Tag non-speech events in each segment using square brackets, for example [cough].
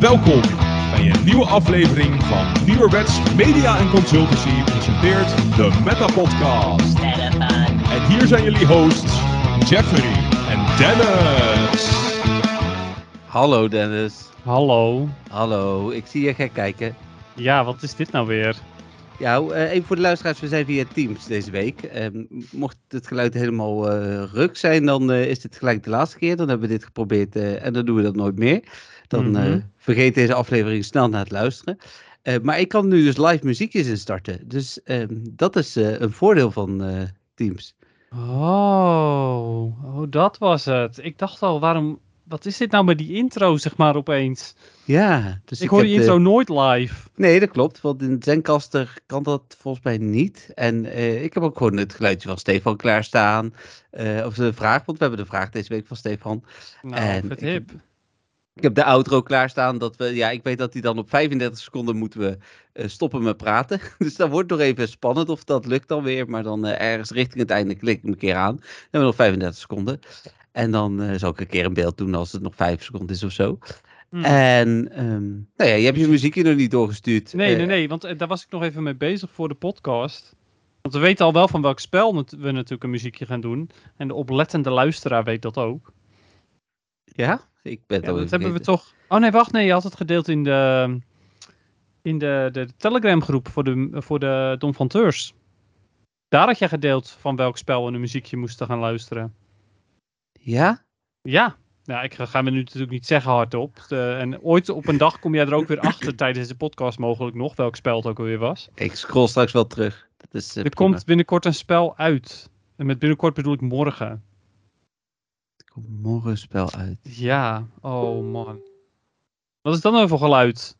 Welkom bij een nieuwe aflevering van Nieuwerwets Media en Consultancy presenteert de Meta Podcast. En hier zijn jullie hosts Jeffrey en Dennis. Hallo Dennis. Hallo. Hallo, ik zie je gek kijken. Ja, wat is dit nou weer? Ja, eh, even voor de luisteraars, we zijn via Teams deze week. Ehm, mocht het geluid helemaal eh ruk zijn, dan eh, is dit gelijk de laatste keer. Dan hebben we dit geprobeerd en dan doen we dat nooit meer. Dan Mhm. vergeet deze aflevering snel na het luisteren. Maar ik kan nu dus live muziekjes instarten. Dus ehm, dat is een voordeel van Teams. Oh, oh, dat was het. Ik dacht al, waarom, wat is dit nou met die intro, zeg maar, opeens? Ja, dus Ik hoor die de- intro nooit live. Nee, dat klopt. Want in Zencaster kan dat volgens mij niet. En eh, ik heb ook gewoon het geluidje van Stefan klaarstaan. eh of de vraag, want we hebben de vraag deze week van Stefan. Nou, En vet ik hip. Ik heb de outro klaarstaan. Dat we, ja, ik weet dat hij dan op 35 seconden moeten we eh, stoppen met praten. [laughs] Dus dat wordt nog even spannend of dat lukt dan weer. Maar dan ergens richting het einde klik ik hem een keer aan. Dan hebben we nog 35 seconden. En dan eh, zal ik een keer een beeld doen als het nog 5 seconden is of zo. Hm. En ehm, nou ja, je hebt je muziekje nog niet doorgestuurd. Nee, Eh, nee, nee, want eh, daar was ik nog even mee bezig voor de podcast. Want we weten al wel van welk spel we natuurlijk een muziekje gaan doen. En de oplettende luisteraar weet dat ook. Ja? Ik ben Ja, dat hebben we toch. Oh nee, wacht, nee, je had het gedeeld in de, in de, de Telegram groep voor de, voor de Don van Teurs. Daar had jij gedeeld van welk spel we een muziekje moesten gaan luisteren. Ja? Ja, ja ik ga, gaan we nu natuurlijk niet zeggen hardop. En ooit op een dag kom jij er ook weer achter [clears throat] tijdens de podcast mogelijk nog welk spel het ook alweer was. Ik scroll straks wel terug. Dat is, eh, er prima. komt binnenkort een spel uit. En met binnenkort bedoel ik morgen. Er komt morgen een spel uit. Ja, oh man. Wat is dat nou voor geluid?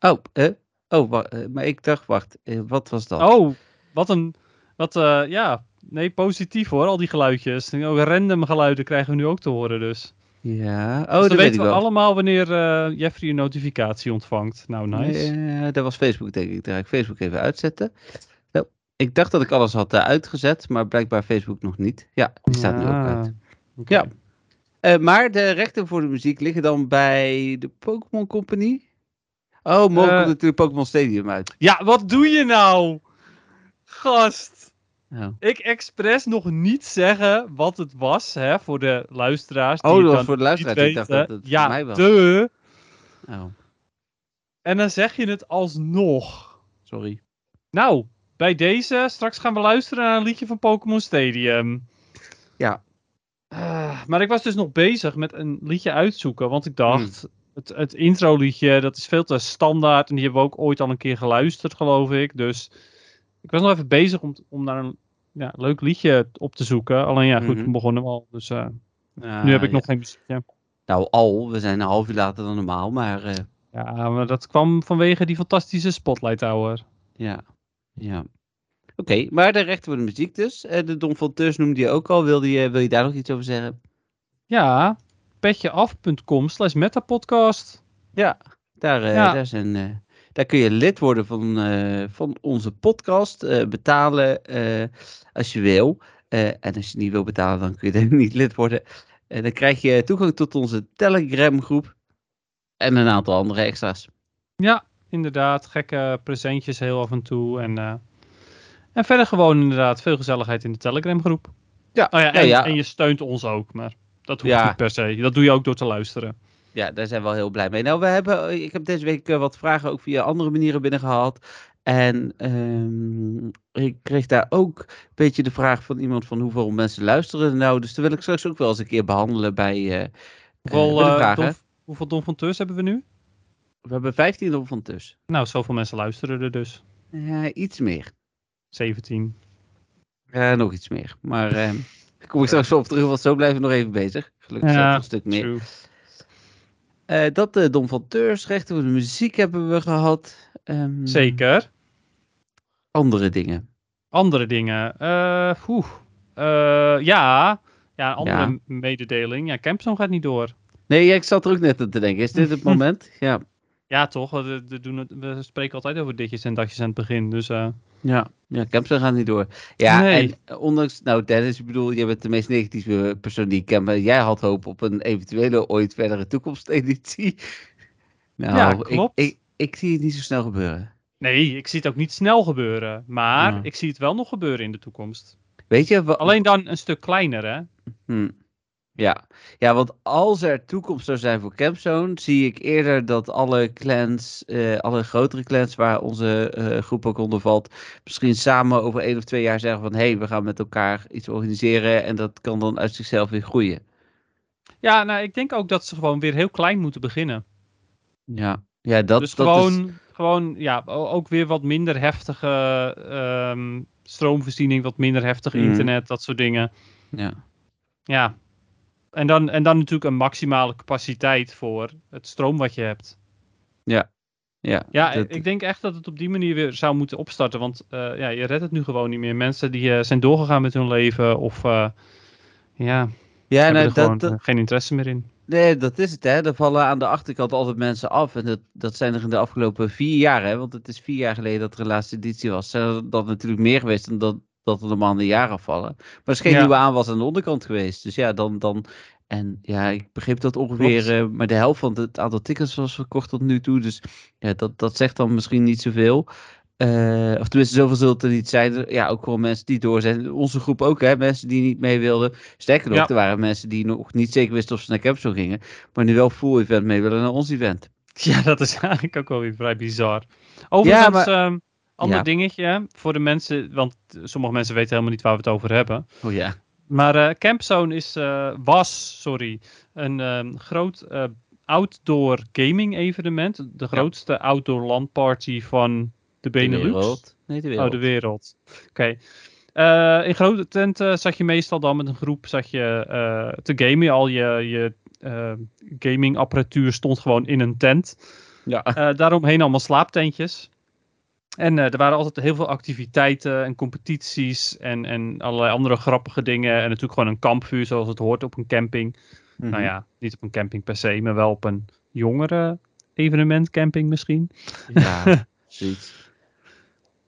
Oh, eh? Oh, eh, maar ik dacht, wacht. eh, wat was dat? Oh, wat een. Wat, ja. Nee, positief hoor, al die geluidjes. En ook random geluiden krijgen we nu ook te horen, dus. Ja, oh, dus dat dan weet ik weten we wel. allemaal wanneer eh, Jeffrey een notificatie ontvangt. Nou, nice. Eh, dat was Facebook, denk ik. Daar ga ik Facebook even uitzetten. Zo. Ik dacht dat ik alles had eh, uitgezet, maar blijkbaar Facebook nog niet. Ja, die staat nu ook Ah, uit. Ja. Eh, maar de rechten voor de muziek liggen dan bij de Pokémon Company? Oh, morgen Eh. komt natuurlijk Pokémon Stadium uit. Ja, wat doe je nou? Gast. Oh, Ik expres nog niet zeggen wat het was, hè, voor de luisteraars. die oh het dat was dan voor de luisteraars. Ik dacht dat het ja, voor mij was. de. Oh, En dan zeg je het alsnog. sorry. Nou, bij deze, straks gaan we luisteren naar een liedje van Pokémon Stadium. Ja. Ah, maar ik was dus nog bezig met een liedje uitzoeken, want ik dacht, Hmm. het, het intro liedje, dat is veel te standaard en die hebben we ook ooit al een keer geluisterd, geloof ik. Dus ik was nog even bezig om, om naar een ja, leuk liedje op te zoeken. Alleen ja, goed, Mhm. we begonnen al, dus eh, Ah, nu heb ik nog geen muziekje. Nou, al. We zijn een half uur later dan normaal, maar eh, Ja, maar dat kwam vanwege die fantastische Spotlight Tower. ja. ja. Oké, maar de rechten voor de muziek dus. Eh, de Don van Teurs noemde je ook al. Wil je, wil je daar nog iets over zeggen? Ja, petjeaf.com slash metapodcast. Ja, daar, Ja. Daar, zijn, daar kun je lid worden van, eh, van onze podcast. eh, betalen eh, als je wil. En als je niet wil betalen, dan kun je er [laughs] niet lid worden. En dan krijg je toegang tot onze Telegram groep. En een aantal andere extra's. Ja, inderdaad. Gekke presentjes heel af en toe. En, en verder gewoon inderdaad veel gezelligheid in de Telegram groep. Ja, Oh ja, ja, en, ja. en je steunt ons ook, maar dat hoeft Ja. niet per se. Dat doe je ook door te luisteren. Ja, daar zijn we wel heel blij mee. Nou, we hebben, ik heb deze week eh, wat vragen ook via andere manieren binnengehaald. En ehm, ik kreeg daar ook een beetje de vraag van iemand van hoeveel mensen luisteren er nou. Dus dat wil ik straks ook wel eens een keer behandelen bij, eh, eh, Hoeveel, eh, vragen. Don, hoeveel Don van Teurs hebben we nu? We hebben 15 op van tussen. Nou, zoveel mensen luisteren er dus. Ja, iets meer. 17. Ja, nog iets meer. Maar [laughs] eh, daar kom ik straks op terug, want zo blijven we nog even bezig. Gelukkig ja, een stuk meer. True. Eh, dat de Don van Teurs, rechten voor de muziek hebben we gehad. Ehm, Zeker. Andere dingen. Andere dingen. Eh, oeh. Eh, ja. Ja, andere Ja. mededeling. Ja, Campzone gaat niet door. Nee, ik zat er ook net aan te denken. Is dit het [laughs] moment? Ja. Ja, toch? We, we doen het, we spreken altijd over ditjes en datjes aan het begin. Dus eh, Ja, ja Campzone gaat niet door. Ja, Nee. en ondanks, nou Dennis, ik bedoel, jij bent de meest negatieve persoon die ik ken, maar jij had hoop op een eventuele ooit verdere toekomsteditie. [laughs] Nou, Ja, ik- klopt. Ik, ik, zie het niet zo snel gebeuren. nee, ik zie het ook niet snel gebeuren. Maar Ja. ik zie het wel nog gebeuren in de toekomst. Weet je, Alleen dan een stuk kleiner, hè? Hm. Ja. ja, want als er toekomst zou zijn voor Campzone, zie ik eerder dat alle clans, eh, alle grotere clans waar onze eh, groep ook onder valt, misschien samen over één of twee jaar zeggen van hé, hey, we gaan met elkaar iets organiseren en dat kan dan uit zichzelf weer groeien. Ja, nou, ik denk ook dat ze gewoon weer heel klein moeten beginnen. Ja, ja dat, dus dat gewoon, is... gewoon ja, ook weer wat minder heftige ehm, stroomvoorziening, wat minder heftig Mhm. internet, dat soort dingen. Ja. Ja. En dan, en dan natuurlijk een maximale capaciteit voor het stroom wat je hebt. Ja, Ja, dat- ik denk echt dat het op die manier weer zou moeten opstarten. Want eh, ja, je redt het nu gewoon niet meer. Mensen die eh, zijn doorgegaan met hun leven of eh, ja, ja hebben gewoon dat, dat, geen interesse meer in. nee, dat is het hè. Er vallen aan de achterkant altijd mensen af en dat, dat zijn er in de afgelopen vier jaar hè. Want het is vier jaar geleden dat er een laatste editie was. Zijn er dat natuurlijk meer geweest dan dat, dat er normaal in de jaren afvallen. Maar er is geen Ja. nieuwe aanwas aan de onderkant geweest. Dus ja, dan... dan en ja, ik begreep dat ongeveer eh, maar de helft van het aantal tickets was verkocht tot nu toe. Dus ja, dat, dat zegt dan misschien niet zoveel. Eh, of tenminste, zoveel zullen het er niet zijn. Ja, ook gewoon mensen die door zijn. Onze groep ook, hè. Mensen die niet mee wilden. Sterker nog, Ja. er waren mensen die nog niet zeker wisten of ze naar Capsule gingen. Maar nu wel full event mee willen naar ons event. Ja, dat is [laughs] eigenlijk ook wel weer vrij bizar. Overigens, maar- ehm, ander Ja. dingetje voor de mensen, want sommige mensen weten helemaal niet waar we het over hebben. Oh ja. Maar eh Campzone is, eh, was sorry, een ehm, groot eh, outdoor gaming evenement. De grootste outdoor landparty van de Benelux. wereld. Nee, de wereld. Oh, de wereld. Oké. In grote tenten zat je meestal dan met een groep zat je, te gamen. Al je, je gamingapparatuur stond gewoon in een tent. Ja. Daaromheen allemaal slaaptentjes. En eh, er waren altijd heel veel activiteiten en competities en, en allerlei andere grappige dingen. En natuurlijk gewoon een kampvuur zoals het hoort op een camping. Mhm. Nou ja, niet op een camping per se, maar wel op een jongere evenement camping misschien. Ja, [laughs] zoiets.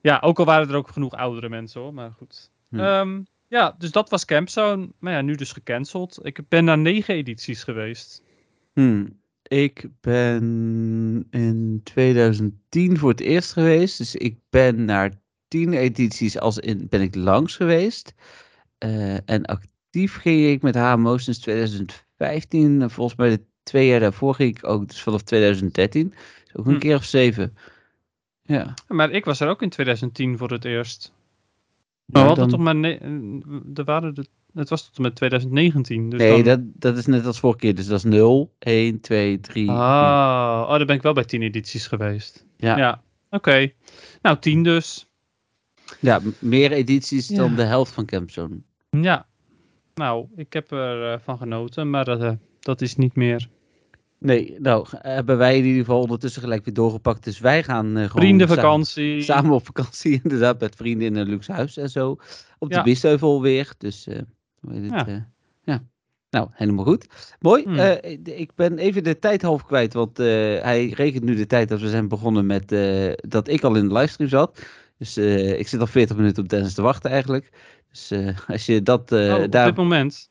Ja, ook al waren er ook genoeg oudere mensen hoor, maar goed. Hm. Ehm, ja, dus dat was Campzone. Maar ja, nu dus gecanceld. Ik ben naar negen edities geweest. Hmm. Ik ben in 2010 voor het eerst geweest. Dus ik ben naar tien edities als in ben ik langs geweest. Eh, en actief ging ik met HMO sinds 2015. En volgens mij de twee jaar daarvoor ging ik ook, dus vanaf 2013. Dus ook een Hm. keer of zeven. Ja. Maar ik was er ook in 2010 voor het eerst. Ja, Maar hadden dan- toch maar... eh, er waren de, het was tot en met 2019. Dus nee, dan... dat, dat is net als vorige keer. Dus dat is 0, 1, 2, 3. Ah, oh, dan ben ik wel bij 10 edities geweest. Ja. Ja, oké. Nou, 10 dus. Ja, meer edities Ja. dan de helft van Campzone. Ja. Nou, ik heb er eh, van genoten, maar dat, eh, dat is niet meer. Nee, nou hebben wij in ieder geval ondertussen gelijk weer doorgepakt. Dus wij gaan eh, gewoon Vriendenvakantie. Samen, samen op vakantie, [laughs] inderdaad, met vrienden in een luxe huis en zo. Op de Ja. Biesheuvel weer. Dus Ja. eh, ja. Nou, helemaal goed. Mooi. Hmm. Eh, ik ben even de tijd half kwijt, want eh, hij rekent nu de tijd dat we zijn begonnen met eh, dat ik al in de livestream zat. Dus ik zit al 40 minuten op Dennis te wachten eigenlijk. Dus als je dat Oh, op daar dit moment.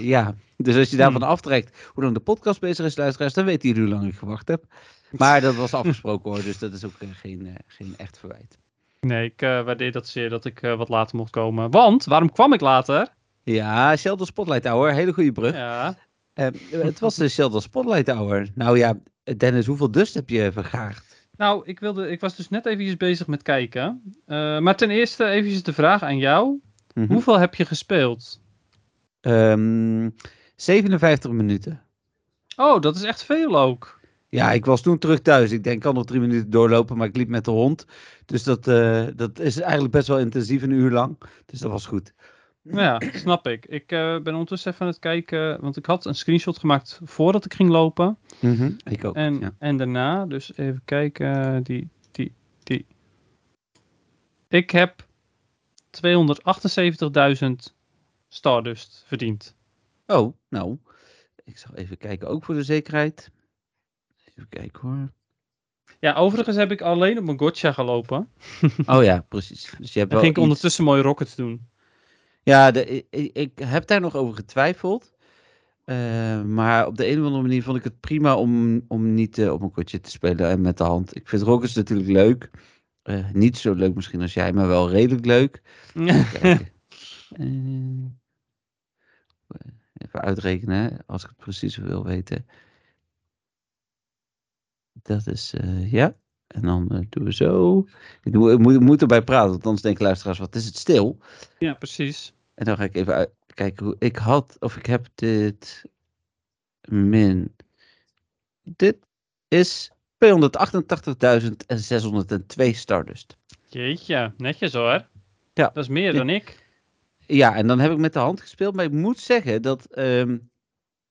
ja, dus als je daarvan Hmm. aftrekt hoe lang de podcast bezig is, luisteraars, dan weet je hoe lang ik gewacht heb. Maar dat was afgesproken hoor, dus dat is ook geen, geen echt verwijt. Nee, ik eh, waardeer dat zeer dat ik wat later mocht komen. Want, waarom kwam ik later? Ja, Sheldon Spotlight Hour, hele goede brug. Ja. Eh, het was de Sheldon Spotlight Hour. Nou ja, Dennis, hoeveel dust heb je vergaard? Nou, ik, wilde, ik was dus net eventjes bezig met kijken. Eh, maar ten eerste eventjes de vraag aan jou. Mhm. Hoeveel heb je gespeeld? Ehm, 57 minuten. Oh, dat is echt veel ook. Ja, ik was toen terug thuis. Ik denk, ik kan nog drie minuten doorlopen, maar ik liep met de hond. Dus dat, eh, dat is eigenlijk best wel intensief, een uur lang. Dus dat was goed. Ja, [clears throat] snap ik. Ik eh, ben ondertussen even aan het kijken, want ik had een screenshot gemaakt voordat ik ging lopen. Mhm, Ik ook. En, ja. en daarna, dus even kijken, die, die, die. Ik heb 278.000 Stardust verdiend. Oh, nou. Ik zal even kijken, ook voor de zekerheid. Even kijken hoor. Ja, overigens heb ik alleen op mijn gotcha gelopen. Oh ja, precies. Dus je hebt wel ging ik iets- ondertussen mooie rockets doen. Ja, de, ik, ik heb daar nog over getwijfeld. Eh, maar op de een of andere manier vond ik het prima om, om niet eh, op een kortje te spelen en met de hand. Ik vind Rockets natuurlijk leuk. Eh, niet zo leuk misschien als jij, maar wel redelijk leuk. Even. [laughs] Eh, uitrekenen, als ik het precies wil weten. Dat is, eh, ja. En dan eh, doen we zo. Ik moet, erbij praten, want anders denken luisteraars, wat is het stil? ja, precies. En dan ga ik even uit, kijken hoe ik had, of ik heb dit min. Dit is 288.602 Stardust. Jeetje, netjes hoor. Ja. Dat is meer dan ik. Ja, en dan heb ik met de hand gespeeld, maar ik moet zeggen dat ehm,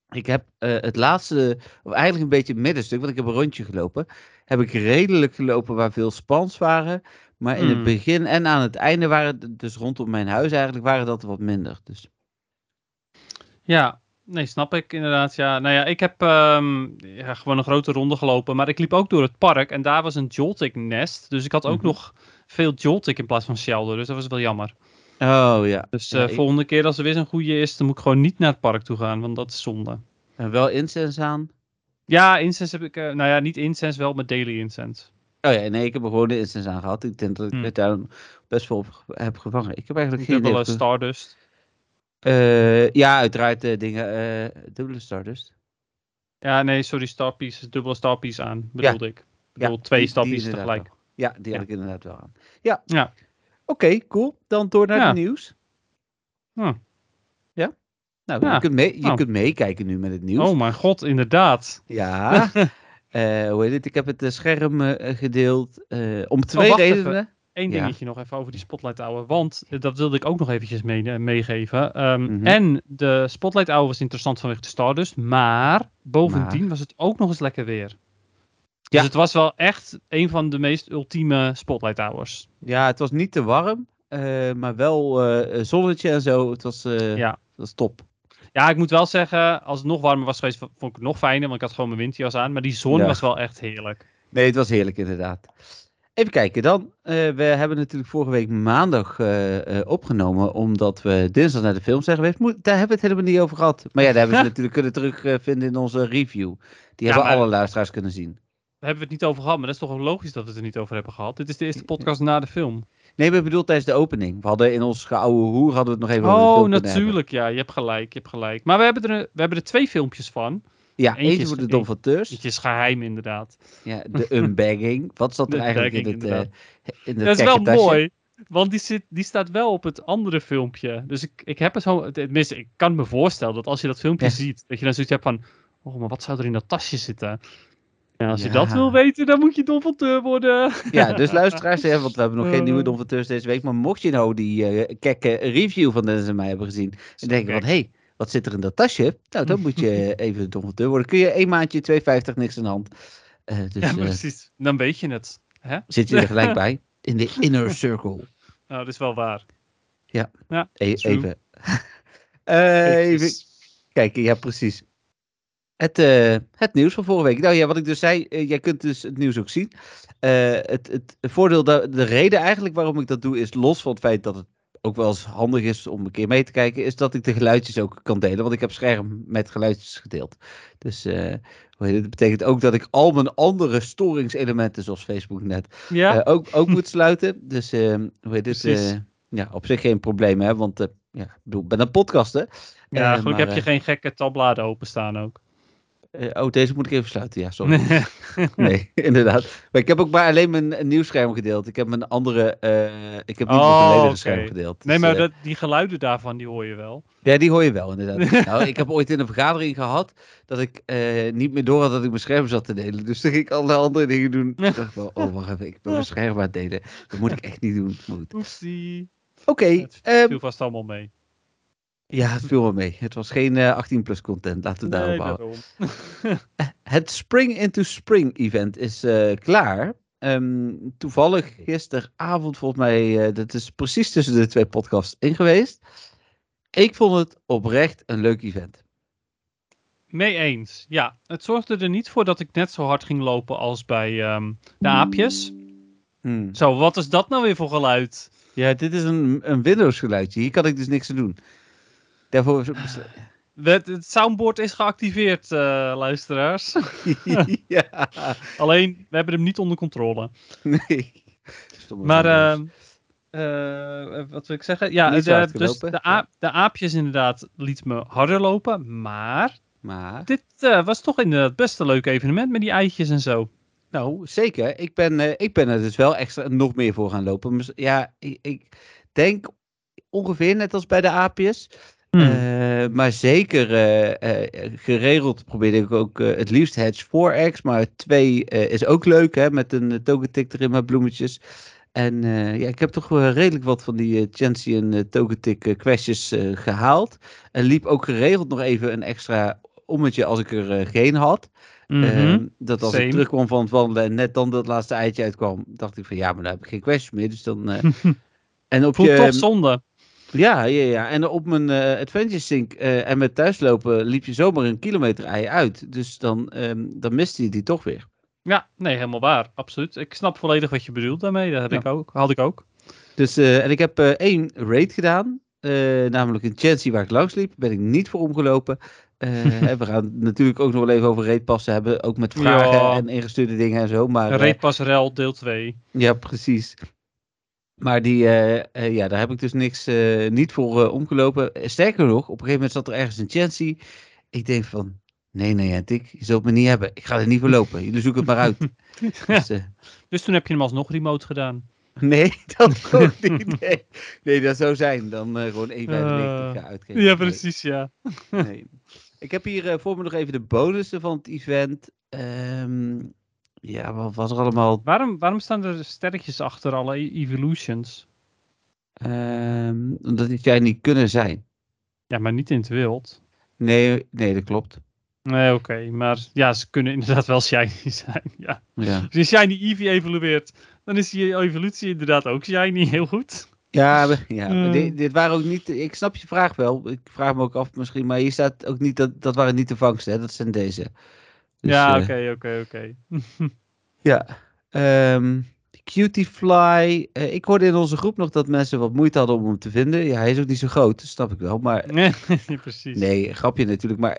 ik heb eh, het laatste, of eigenlijk een beetje het middenstuk, want ik heb een rondje gelopen, heb ik redelijk gelopen waar veel spans waren. Maar in het Hmm. begin en aan het einde waren, het- dus rondom mijn huis eigenlijk, waren dat wat minder. Dus Ja, nee, snap ik inderdaad. Ja, nou ja, ik heb ehm, ja, gewoon een grote ronde gelopen. Maar ik liep ook door het park en daar was een Joltik nest. Dus ik had ook Mhm. nog veel Joltik in plaats van Shelder. Dus dat was wel jammer. Oh ja. Dus Ja, ik- volgende keer als er weer zo'n goede is, dan moet ik gewoon niet naar het park toe gaan. Want dat is zonde. En wel incense aan. Ja, incense heb ik, eh, nou ja, niet incense, wel met daily incense. Oh ja, nee, ik heb er gewoon de incense aan gehad. Ik denk dat ik Hmm. het daar best wel op heb gevangen. Ik heb eigenlijk geen. Dubbele Stardust. Eh, ja, uiteraard eh, dingen. dubbele Stardust. Ja, nee, sorry, Starpiece, dubbele Starpiece aan, bedoelde ik. Ik bedoel, Ja, twee inderdaad tegelijk. wel. Ja, die had Ja. ik inderdaad wel aan. Ja. Ja. Oké, cool. Dan door naar het nieuws. Hm. Nou, Ja. je, kunt, mee, je kunt meekijken nu met het nieuws. Oh mijn god, inderdaad. Ja. [laughs] Eh, hoe heet het? Ik heb het eh, scherm eh, gedeeld. om twee even. redenen. Eén Ja. dingetje nog even over die Spotlight Hour. Want dat wilde ik ook nog eventjes mee, meegeven. Ehm, Mhm. En de Spotlight Hour was interessant vanwege de Stardust. Maar bovendien Maar? was het ook nog eens lekker weer. Ja. Dus het was wel echt een van de meest ultieme Spotlight Hours. Ja, het was niet te warm. maar wel eh, zonnetje en zo. Het was, Ja. het was top. Ja, ik moet wel zeggen, als het nog warmer was geweest, vond ik het nog fijner. Want ik had gewoon mijn windjas aan. Maar die zon Ja. was wel echt heerlijk. Nee, het was heerlijk inderdaad. Even kijken dan. eh, we hebben natuurlijk vorige week maandag eh, eh, opgenomen, omdat we dinsdag naar de film zijn geweest. Moet, daar hebben we het helemaal niet over gehad. Maar ja, daar hebben ze [laughs] natuurlijk kunnen terugvinden in onze review. Die Ja, hebben maar- alle luisteraars kunnen zien. Daar hebben we het niet over gehad, maar dat is toch ook logisch dat we het er niet over hebben gehad. Dit is de eerste podcast na de film. Nee, ik bedoel tijdens de opening. We hadden in ons geouwe hoer hadden we het nog even over Oh, kunnen natuurlijk. Ja, je hebt gelijk. Je hebt gelijk. Maar we hebben er, we hebben er twee filmpjes van. Ja, Eentje eentje voor de donfateurs. Het is geheim, inderdaad. Ja, de unbagging. [laughs] Wat zat er eigenlijk in het, eh in het Dat is wel mooi. Want die, zit, die staat wel op het andere filmpje. Dus ik, ik heb het zo. Tenminste, ik kan me voorstellen dat als je dat filmpje Ja. ziet, dat je dan zoiets hebt van. Oh, maar wat zou er in dat tasje zitten? Ja, als je Ja. dat wil weten, dan moet je donfonteur worden. Ja, dus [laughs] luisteraars, hè, want we hebben nog geen nieuwe Eh. donfateurs deze week. Maar mocht je nou die eh kekke review van Dennis en mij hebben gezien. En denken van, hé, hey, wat zit er in dat tasje? Nou, dan moet je [laughs] even donfateur worden. Kun je één maandje 2,50 niks aan de hand. Eh, dus ja, precies. Dan weet je het. Hè? zit je er [laughs] gelijk bij. In de inner circle. Nou, dat is wel waar. E- True. even. Eh, even kijken, ja precies. Het, eh, het nieuws van vorige week. Nou ja, wat ik dus zei, eh, jij kunt dus het nieuws ook zien. Eh, het, het voordeel, da- de reden eigenlijk waarom ik dat doe, is los van het feit dat het ook wel eens handig is om een keer mee te kijken, is dat ik de geluidjes ook kan delen. Want ik heb scherm met geluidjes gedeeld. Dus het, dat betekent ook dat ik al mijn andere storingselementen, zoals Facebook net, Ja, ook, ook [laughs] moet sluiten. Dus eh, hoe heet het, ja, op zich geen probleem, hè? Want ja, ik ben een podcaster. ja eh, gelukkig heb maar, je geen gekke tabbladen openstaan ook. Eh, oh, deze moet ik even sluiten. Ja, sorry. Nee, [laughs] inderdaad. Maar ik heb ook maar alleen mijn een nieuw scherm gedeeld. Ik heb mijn andere, eh, ik heb niet Oh, mijn volledige oké. scherm gedeeld. nee, Dus, maar eh, dat, die geluiden daarvan, die hoor je wel. Ja, die hoor je wel inderdaad. [laughs] nou, ik heb ooit in een vergadering gehad dat ik eh, niet meer door had dat ik mijn scherm zat te delen. Dus toen ging ik allerlei andere dingen doen. [laughs] Ik dacht wel, oh wacht even, ik ben mijn scherm aan het delen. Dat moet ik echt niet doen. Oepsie. Oké, Het ehm, viel vast allemaal mee. Ja, het viel wel mee. Het was geen eh, 18 plus content, laten we daarop Nee, houden. [laughs] Het Spring into Spring event is eh, klaar. Ehm, toevallig gisteravond, volgens mij, eh, dat is precies tussen de twee podcasts in geweest. Ik vond het oprecht een leuk event. Mee eens. Ja, het zorgde er niet voor dat ik net zo hard ging lopen als bij ehm, de aapjes. Hmm. Zo, wat is dat nou weer voor geluid? Ja, dit is een, een Windows geluidje. Hier kan ik dus niks aan doen. Daarvoor... Het, het soundboard is geactiveerd, eh, luisteraars. [laughs] ja. Alleen, we hebben hem niet onder controle. Nee. Stomme Maar, ehm, eh, wat wil ik zeggen? Ja, de, dus de, aap, de aapjes inderdaad liet me harder lopen. Maar maar... dit eh, was toch inderdaad best een leuk evenement met die eitjes en zo. Nou, zeker. Ik ben, eh, ik ben er dus wel extra nog meer voor gaan lopen. Ja, ik, ik denk ongeveer net als bij de aapjes. Hmm. Eh, maar zeker eh, eh, geregeld probeerde ik ook het liefst Hedge 4X. Maar 2 eh, is ook leuk, hè, met een togetic erin met bloemetjes. En ja, ik heb toch wel redelijk wat van die uh, Chancy en uh, togetic uh, questjes gehaald. En liep ook geregeld nog even een extra ommetje als ik er geen had. Mhm. Ehm, dat als Same. ik terugkwam van het wandelen en net dan dat laatste eitje uitkwam, dacht ik van ja, maar dan heb ik geen questjes meer. Dus dan. [laughs] en op Voelt je, toch zonde. Ja, ja, ja. En op mijn eh, Adventure Sync eh, en met thuislopen liep je zomaar een kilometer ei uit. Dus dan, ehm, dan miste je die toch weer. Ja, nee, helemaal waar. Absoluut. Ik snap volledig wat je bedoelt daarmee. Dat heb Ja. ik ook, had ik ook. Dus, eh, en ik heb één raid gedaan. namelijk een Chancy waar ik langs liep. Ben ik niet voor omgelopen. [laughs] We gaan natuurlijk ook nog wel even over raidpassen hebben. Ook met vragen Ja. en ingestuurde dingen en zo. Maar, Rel deel 2. Ja, precies. Maar die, eh, eh, ja, daar heb ik dus niks eh, niet voor omgelopen. Sterker nog, op een gegeven moment zat er ergens een Chancy. Ik denk van, nee, nee, Dick, je zult me niet hebben. Ik ga er niet voor lopen. Jullie zoeken het maar uit. [laughs] dus, Dus toen heb je hem alsnog remote gedaan. nee, [laughs] dat [laughs] ook niet. Nee, nee dat zou zijn. Dan gewoon 1,95 Eh, gaan uitgeven. Ja, Nee, precies, ja. nee. Ik heb hier voor me nog even de bonussen van het event. Ehm, ja, wat was er allemaal? Waarom, waarom staan er sterretjes achter alle e- evolutions? Ehm, omdat die jij niet kunnen zijn. Ja, maar niet in het wild. Nee, nee, dat klopt. Nee, oké. Maar ja, ze kunnen inderdaad wel shiny [laughs] zijn. Ja. Ja. Als je shiny Eevee evolueert, dan is die evolutie inderdaad ook shiny. Heel goed. Ja, ja Eh. dit, dit waren ook niet. Ik snap je vraag wel. Ik vraag me ook af misschien. Maar hier staat ook niet dat. Dat waren niet de vangsten, hè? Dat zijn deze. Dus, ja, eh, oké, oké, oké. [laughs] Ja. Ehm Cutie Fly. eh, ik hoorde in onze groep nog dat mensen wat moeite hadden om hem te vinden. Ja, hij is ook niet zo groot. Snap ik wel. Maar [laughs] Nee, precies. nee, grapje natuurlijk. Maar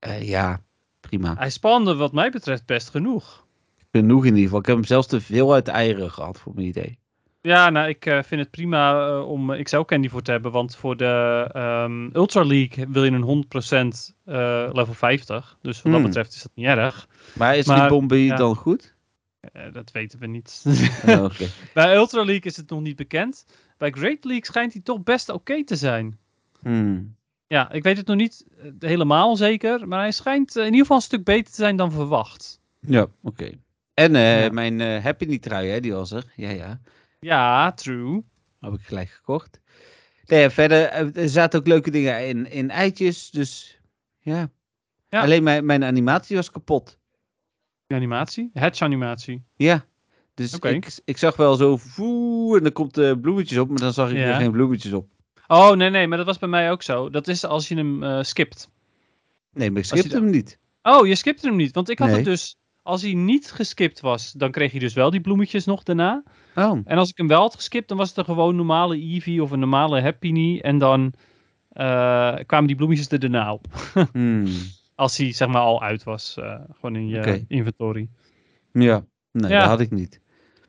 eh, ja, prima. Hij spande wat mij betreft best genoeg. Genoeg in ieder geval. Ik heb hem zelfs te veel uit de eieren gehad, voor mijn idee. Ja, nou, ik eh, vind het prima eh, om eh, XL Candy voor te hebben. Want voor de ehm, Ultra League wil je een 100% eh, level 50. Dus wat dat Hmm. betreft is dat niet erg. Maar is Maar, die Bombay ja. dan goed? Eh, dat weten we niet. Oh. [laughs] Bij Ultra League is het nog niet bekend. Bij Great League schijnt hij toch best oké te zijn. Hmm. Ja, ik weet het nog niet eh, helemaal zeker. Maar hij schijnt eh, in ieder geval een stuk beter te zijn dan verwacht. Ja, oké. En eh, Ja. mijn eh Happy trui, hè, die was er. Ja, ja. Ja, true. Heb ik gelijk gekocht. Nee, verder, eh, er zaten ook leuke dingen in, in eitjes, dus ja. Ja. Alleen mijn, mijn animatie was kapot. De animatie? Hedge animatie. Ja. Dus ik, ik zag wel zo, voe, en dan komt de bloemetjes op, maar dan zag ik Ja. weer geen bloemetjes op. Oh, nee, nee, maar dat was bij mij ook zo. Dat is als je hem eh, skipt. Nee, maar ik je skipte hem niet. Oh, je skipte hem niet. Want ik had Nee. het dus... Als hij niet geskipt was, dan kreeg hij dus wel die bloemetjes nog daarna. Oh, En als ik hem wel had geskipt, dan was het een gewoon normale Eevee of een normale Happy Knee. En dan eh, kwamen die bloemetjes er daarna op. [laughs] hmm. Als hij zeg maar al uit was. eh, gewoon in je inventory. ja. Nee, Ja. dat had ik niet.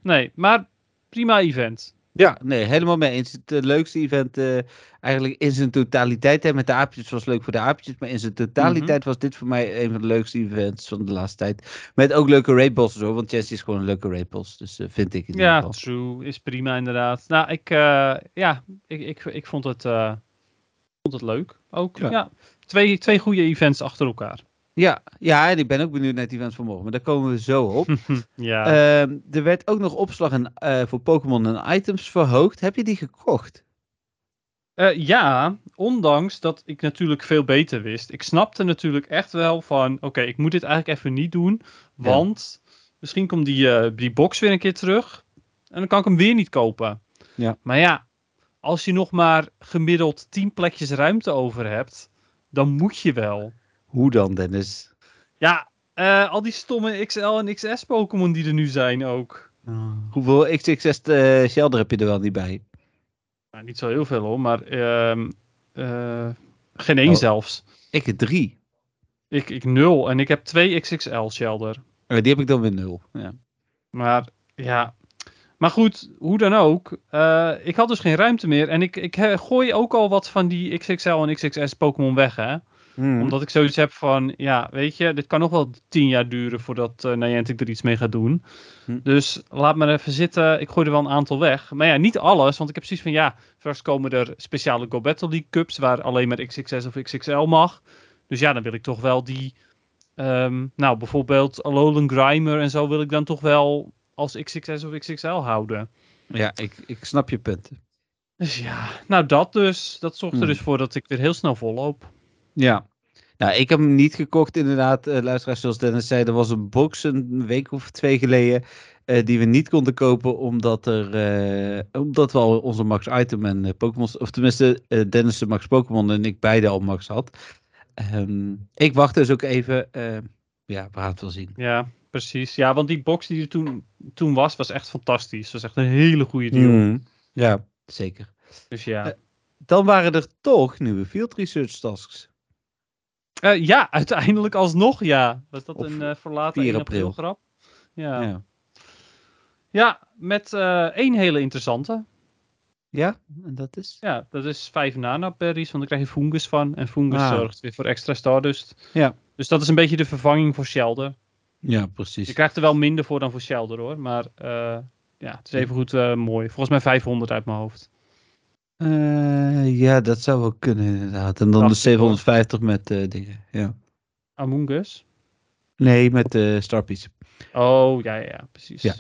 Nee, maar prima event. Ja, nee, helemaal mee eens. Het eh, leukste event eh, eigenlijk in zijn totaliteit. Hè, met de aapjes was leuk voor de aapjes. Maar in zijn totaliteit Mhm. was dit voor mij een van de leukste events van de laatste tijd. Met ook leuke raidbosses hoor. Want Chess is gewoon een leuke raidboss. Dus eh, vind ik in ieder Ja, geval. true. Is prima inderdaad. Nou, ik, ja, ik, ik, ik vond, het, vond het leuk. Ook, Ja. ja. Twee, twee goede events achter elkaar. Ja, ja, en ik ben ook benieuwd naar het event van morgen. Maar daar komen we zo op. [laughs] ja. Ehm, er werd ook nog opslag en, eh, voor Pokémon en items verhoogd. Heb je die gekocht? Eh, ja, ondanks dat ik natuurlijk veel beter wist. Ik snapte natuurlijk echt wel van, oké, ik moet dit eigenlijk even niet doen. Want misschien komt die, eh, die box weer een keer terug. En dan kan ik hem weer niet kopen. Ja. Maar ja, als je nog maar gemiddeld 10 plekjes ruimte over hebt, dan moet je wel. Hoe dan, Dennis? Ja, eh, al die stomme XL en XS Pokémon die er nu zijn ook. Hoeveel XXS uh, Shelder heb je er wel niet bij? Nou, niet zo heel veel hoor, maar ehm, eh, geen één Oh. zelfs. Ik heb drie. Ik, ik nul en ik heb twee XXL Shelder. Oh, die heb ik dan weer nul. Ja. Maar ja. Maar goed, hoe dan ook. eh, ik had dus geen ruimte meer. En ik, ik eh, gooi ook al wat van die XXL en XXS Pokémon weg, hè. Hmm. Omdat ik zoiets heb van, ja, weet je, dit kan nog wel tien jaar duren voordat uh, Niantic er iets mee gaat doen. Hm. Dus laat maar even zitten. Ik gooi er wel een aantal weg. Maar ja, niet alles, want ik heb zoiets van, ja, straks komen er speciale Go Battle League Cups waar alleen maar XXS of XXL mag. Dus ja, dan wil ik toch wel die, ehm, nou, bijvoorbeeld Alolan Grimer en zo wil ik dan toch wel als XXS of XXL houden. Ja, ik, ik snap je punten. Dus ja, nou dat dus. Dat zorgt er Hm. dus voor dat ik weer heel snel volloop. Ja. Nou, ik heb hem niet gekocht inderdaad, uh, luisteraars. Zoals Dennis zei, er was een box een week of twee geleden uh, die we niet konden kopen omdat, er, uh, omdat we al onze max item en Pokémon, of tenminste Dennis de max Pokémon en ik beide al max had. Um, ik wacht dus ook even. ja, we gaan het wel zien. Ja, precies. Ja, want die box die er toen, toen was, was echt fantastisch. Was echt een hele goede deal. Mm, ja, zeker. Dus ja. dan waren er toch nieuwe field research tasks. Uh, ja, uiteindelijk alsnog ja. Was dat Op een uh, verlaten 4 1 april. grap? Ja. ja. Ja, met uh, één hele interessante. Ja, en dat is? Ja, dat is vijf nanoberries, want daar krijg je fungus van. En fungus Ah. zorgt weer voor extra stardust. Ja. Dus dat is een beetje de vervanging voor Shelder. Ja, precies. Je krijgt er wel minder voor dan voor Shelder hoor. Maar ja, het is even goed mooi. Volgens mij 500 uit mijn hoofd. Uh, ja, dat zou wel kunnen inderdaad. En dan de 750 met uh, dingen, ja. Among Us? Nee, met de uh, Starpiece. Oh, ja, ja, precies. Ja.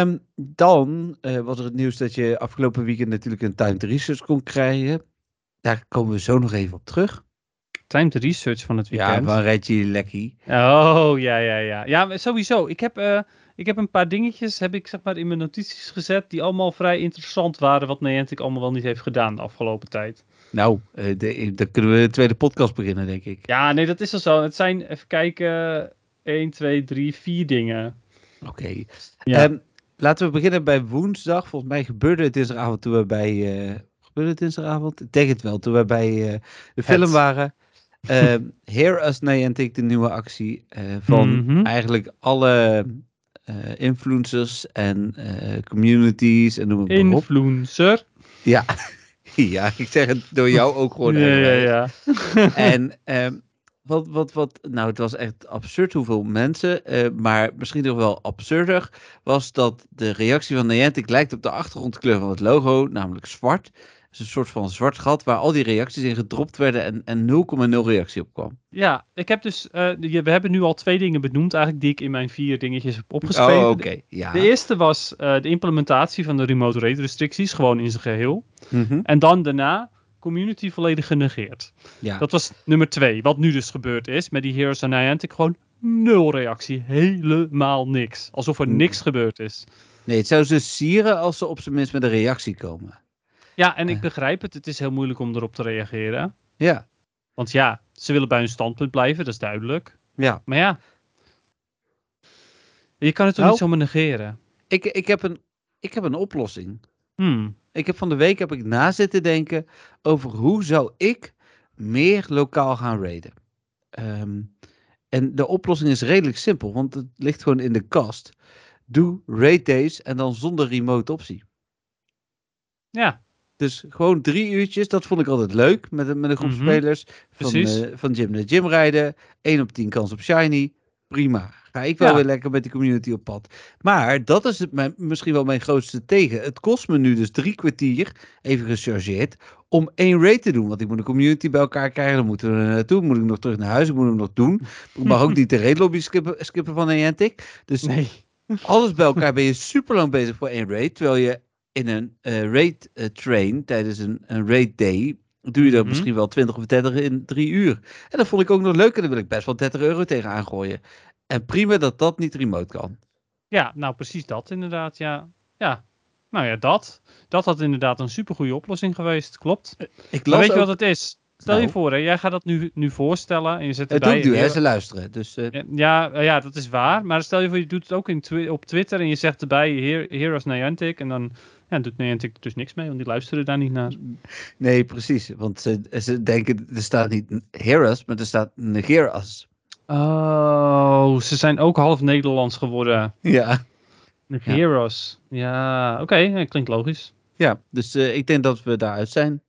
Um, dan uh, was er het nieuws dat je afgelopen weekend natuurlijk een timed research kon krijgen. Daar komen we zo nog even op terug. Timed research van het weekend? Ja, van Reggie Lecky. Oh, ja, ja, ja. Ja, sowieso. Ik heb, ik heb een paar dingetjes heb ik, zeg maar, in mijn notities gezet die allemaal vrij interessant waren wat Niantic allemaal wel niet heeft gedaan de afgelopen tijd. Nou, uh, de, dan kunnen we de tweede podcast beginnen, denk ik. Ja, nee, dat is al zo. Het zijn, even kijken, 1, 2, 3, 4 dingen. Oké. Okay. Ja. Um, laten we beginnen bij woensdag. Volgens mij gebeurde het dinsdagavond toen we bij... Uh, gebeurde het dinsdagavond? Ik denk het wel. Toen we bij uh, de film het. waren. [laughs] Uh, Here Us Niantic, de nieuwe actie uh, van Mhm. mm -hmm. eigenlijk alle influencers en communities en noem het maar op. Influencer? Ja. [laughs] ja, ik zeg het door jou ook gewoon. [laughs] ja, ja, ja. [laughs] en um, wat, wat, wat, nou, het was echt absurd hoeveel mensen, uh, maar misschien nog wel absurder, was dat de reactie van Niantic lijkt op de achtergrondkleur van het logo, namelijk zwart. Is een soort van zwart gat waar al die reacties in gedropt werden en, en 0,0 reactie op kwam. Ja, ik heb dus, uh, we hebben nu al twee dingen benoemd eigenlijk die ik in mijn vier dingetjes heb opgeschreven. Oh, oké. Okay. Ja. De eerste was uh, de implementatie van de remote rate restricties, gewoon in zijn geheel. Mm -hmm. En dan daarna community volledig genegeerd. Ja. Dat was nummer twee. Wat nu dus gebeurd is met die Heroes en Niantic, gewoon nul reactie. Helemaal niks. Alsof er Mm. niks gebeurd is. Nee, het zou ze sieren als ze op zijn minst met een reactie komen. Ja, en ik begrijp het. Het is heel moeilijk om erop te reageren. Ja, Want ja, ze willen bij hun standpunt blijven, dat is duidelijk. ja. Maar ja, je kan het toch Nou. niet zomaar negeren? Ik, ik, heb een, ik heb een oplossing. Hmm. Ik heb van de week heb ik na zitten denken over hoe zou ik meer lokaal gaan raiden. Ehm, en de oplossing is redelijk simpel, want het ligt gewoon in de kast. Doe raid days en dan zonder remote optie. Ja, Dus gewoon drie uurtjes, dat vond ik altijd leuk met, een- met een groep Mhm, spelers. Van, eh, van gym naar gym rijden. 1 op 10 kans op shiny. Prima. Ga ik wel Ja. weer lekker met die community op pad. Maar dat is het, mijn, misschien wel mijn grootste tegen. Het kost me nu dus drie kwartier, even gechargeerd, om één raid te doen. Want ik moet de community bij elkaar krijgen. Dan moeten we er naartoe. Moet ik nog terug naar huis. Ik moet hem nog doen. Ik mag ook [laughs] niet de raidlobby skippen, skippen van Niantic. Dus nee. alles bij elkaar ben je super lang bezig voor één raid. Terwijl je in een eh, raid eh, train tijdens een, een raid day. Doe je er Mhm. misschien wel 20 of 30 in drie uur. En dat vond ik ook nog leuk. En daar wil ik best wel 30 euro tegen aangooien. En prima dat dat niet remote kan. Ja, nou precies dat inderdaad, ja. Ja, nou ja, dat. Dat had inderdaad een supergoeie oplossing geweest, klopt. Ik Maar weet je wat het is? Stel je Nou. voor, hè, jij gaat dat nu, nu voorstellen en je zet erbij... doe ik nu, hè, ze luisteren. Dus eh, Ja, ja, dat is waar. Maar stel je voor, je doet het ook in twi- op Twitter en je zegt erbij Her- Heroes Niantic. En dan ja, doet Niantic dus niks mee, want die luisteren daar niet naar. nee, precies. Want ze, ze denken, er staat niet Heroes, maar er staat Negeras. Oh, ze zijn ook half Nederlands geworden. Ja. De Heroes. Ja, oké, ja, klinkt logisch. Ja, dus eh, ik denk dat we daaruit zijn.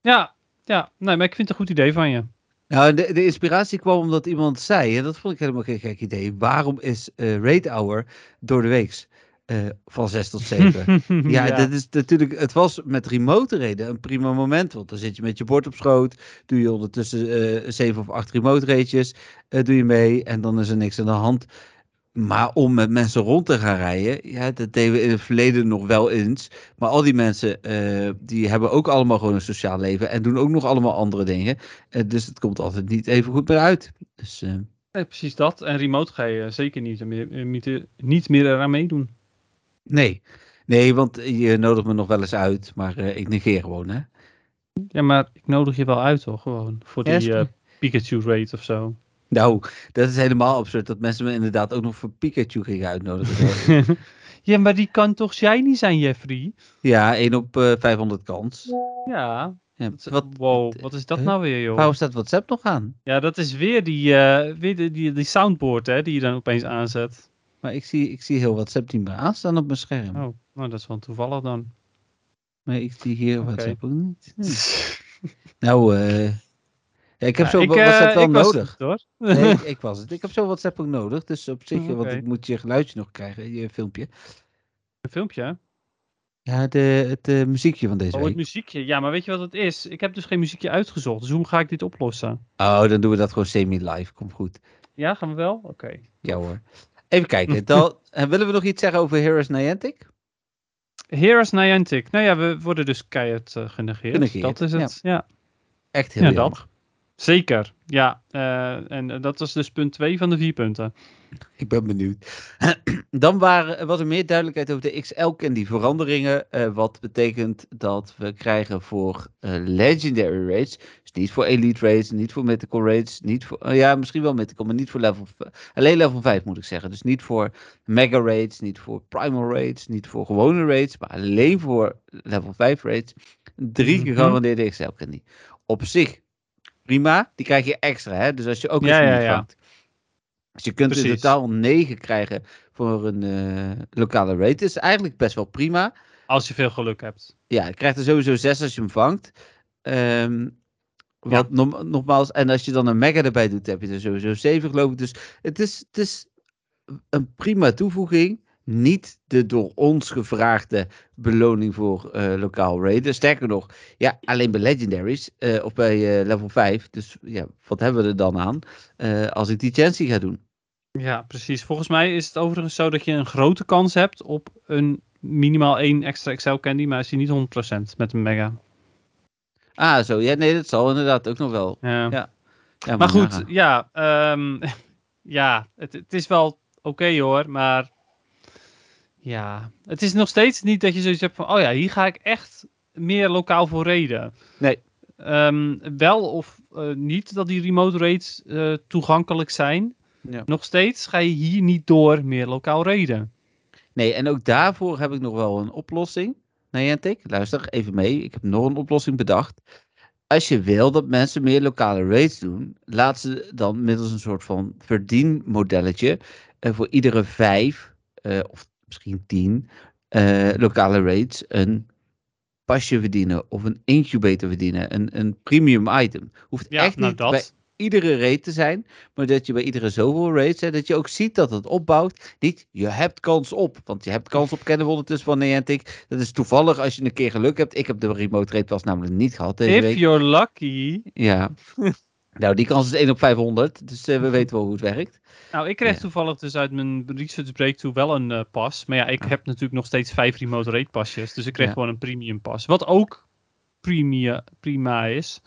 Ja, ja, nee, maar ik vind het een goed idee van je. Nou, de, de inspiratie kwam omdat iemand zei, en dat vond ik helemaal geen gek idee. Waarom is eh Raid Hour door de weeks eh, van 6 tot 7? [laughs] Ja, dat is natuurlijk, het was met remote reden een prima moment. Want dan zit je met je bord op schoot, doe je ondertussen eh 7 of 8 remote races, eh, doe je mee en dan is er niks aan de hand. Maar om met mensen rond te gaan rijden, ja, dat deden we in het verleden nog wel eens. Maar al die mensen, die hebben ook allemaal gewoon een sociaal leven en doen ook nog allemaal andere dingen. Dus het komt altijd niet even goed meer uit. Dus Nee, precies dat. En remote ga je zeker niet meer, niet, niet meer eraan meedoen. Nee. Nee, want je nodigt me nog wel eens uit, maar eh, ik negeer gewoon, hè. Ja, maar ik nodig je wel uit hoor, gewoon. Voor die eh, goed. Pikachu raid of zo. Nou, dat is helemaal absurd dat mensen me inderdaad ook nog voor Pikachu gingen uitnodigen. [laughs] ja, maar die kan toch shiny zijn, Jeffrey? ja, 1 op eh 500 kans. Ja. Ja, Wat, wat, wow, wat is dat nou weer, joh? waarom staat WhatsApp nog aan? Ja, dat is weer die, eh, weer die, die, die soundboard hè, die je dan opeens aanzet. Maar ik zie, ik zie heel niet meer aanstaan op mijn scherm. Oh, nou dat is wel toevallig dan. Maar ik zie hier Oké. WhatsApp ook niet. [laughs] Nou, eh ja, ik heb Ja, zo ik, eh, WhatsApp wel ik was nodig. het. Nee, ik, [laughs] ik was het. Ik heb zo WhatsApp ook nodig. Dus op zich, want ik moet je geluidje nog krijgen, je filmpje. Een filmpje? Ja, de, het eh, muziekje van deze Oh, het week. muziekje. Ja, maar weet je wat het is? Ik heb dus geen muziekje uitgezocht. Dus hoe ga ik dit oplossen? Oh, dan doen we dat gewoon semi-live. Komt goed. Ja, gaan we wel? Oké. Ja hoor. Even kijken. [laughs] Dan, eh, willen we nog iets zeggen over Heroes Niantic? Heroes Niantic. Nou ja, we worden dus keihard eh, genegeerd. Genegeerd, Dat is het. Ja, Echt heel ja jammer. dat. Zeker. Ja, eh, en dat was dus punt 2 van de vier punten. [laughs] Ik ben benieuwd. [clears throat] Dan waren, was er meer duidelijkheid over de XL en die veranderingen. eh, wat betekent dat we krijgen voor eh, Legendary Raids. Dus niet voor Elite Raids, niet voor Mythical Raids. Niet voor, eh, ja, misschien wel Mythical, maar niet voor level... Alleen level 5 moet ik zeggen. Dus niet voor Mega Raids, niet voor Primal Raids, niet voor gewone Raids. Maar alleen voor level 5 Raids. Drie Mhm. gegarandeerde XL candy. Op zich prima. Die krijg je extra, hè. Dus als je ook Ja, even ja, niet ja. vangt. Dus je kunt in totaal 9 krijgen voor een eh, lokale rate. Dat is eigenlijk best wel prima. Als je veel geluk hebt. Ja, je krijgt er sowieso 6 als je hem vangt. Ehm, wat nogmaals, en als je dan een mega erbij doet, heb je er sowieso 7 geloof ik. Dus het is, het is een prima toevoeging. Niet de door ons gevraagde beloning voor eh, lokaal raiden. Sterker nog, ja, alleen bij legendaries eh, of bij eh, level 5. Dus ja, wat hebben we er dan aan als ik die chancy ga doen? Ja, precies. Volgens mij is het overigens zo dat je een grote kans hebt op een minimaal één extra Excel candy, maar is die niet 100% met een mega. Ah, zo. Ja, nee, dat zal inderdaad ook nog wel. Ja. Ja, Maar goed, ja, ehm, [laughs] ja het, het is wel oké hoor, maar ja, het is nog steeds niet dat je zoiets hebt van, oh ja, hier ga ik echt meer lokaal voor reden. Nee. Ehm, wel of eh, niet dat die remote raids eh, toegankelijk zijn. Ja. Nog steeds ga je hier niet door meer lokaal reden. Nee, en ook daarvoor heb ik nog wel een oplossing. Niantic, luister even mee. Ik heb nog een oplossing bedacht. Als je wil dat mensen meer lokale raids doen, laat ze dan middels een soort van verdienmodelletje eh, voor iedere vijf, eh, of misschien tien, eh, lokale raids een pasje verdienen of een incubator verdienen. Een, een premium item. Hoeft Ja, echt nou niet dat. bij iedere raid te zijn, maar dat je bij iedere zoveel raids, hè, dat je ook ziet dat het opbouwt. Niet, je hebt kans op, want je hebt kans op kennen we ondertussen van Niantic. Dat is toevallig als je een keer geluk hebt. Ik heb de remote raid pas namelijk niet gehad deze If week. you're lucky. Ja. [laughs] nou, die kans is 1 op 500, dus eh, we weten wel hoe het werkt. Nou, ik kreeg Ja. toevallig dus uit mijn research breakthrough wel een eh, pas. Maar ja, ik Ja. heb natuurlijk nog steeds vijf remote rate pasjes. Dus ik kreeg Ja. gewoon een premium pas. Wat ook prima, prima is.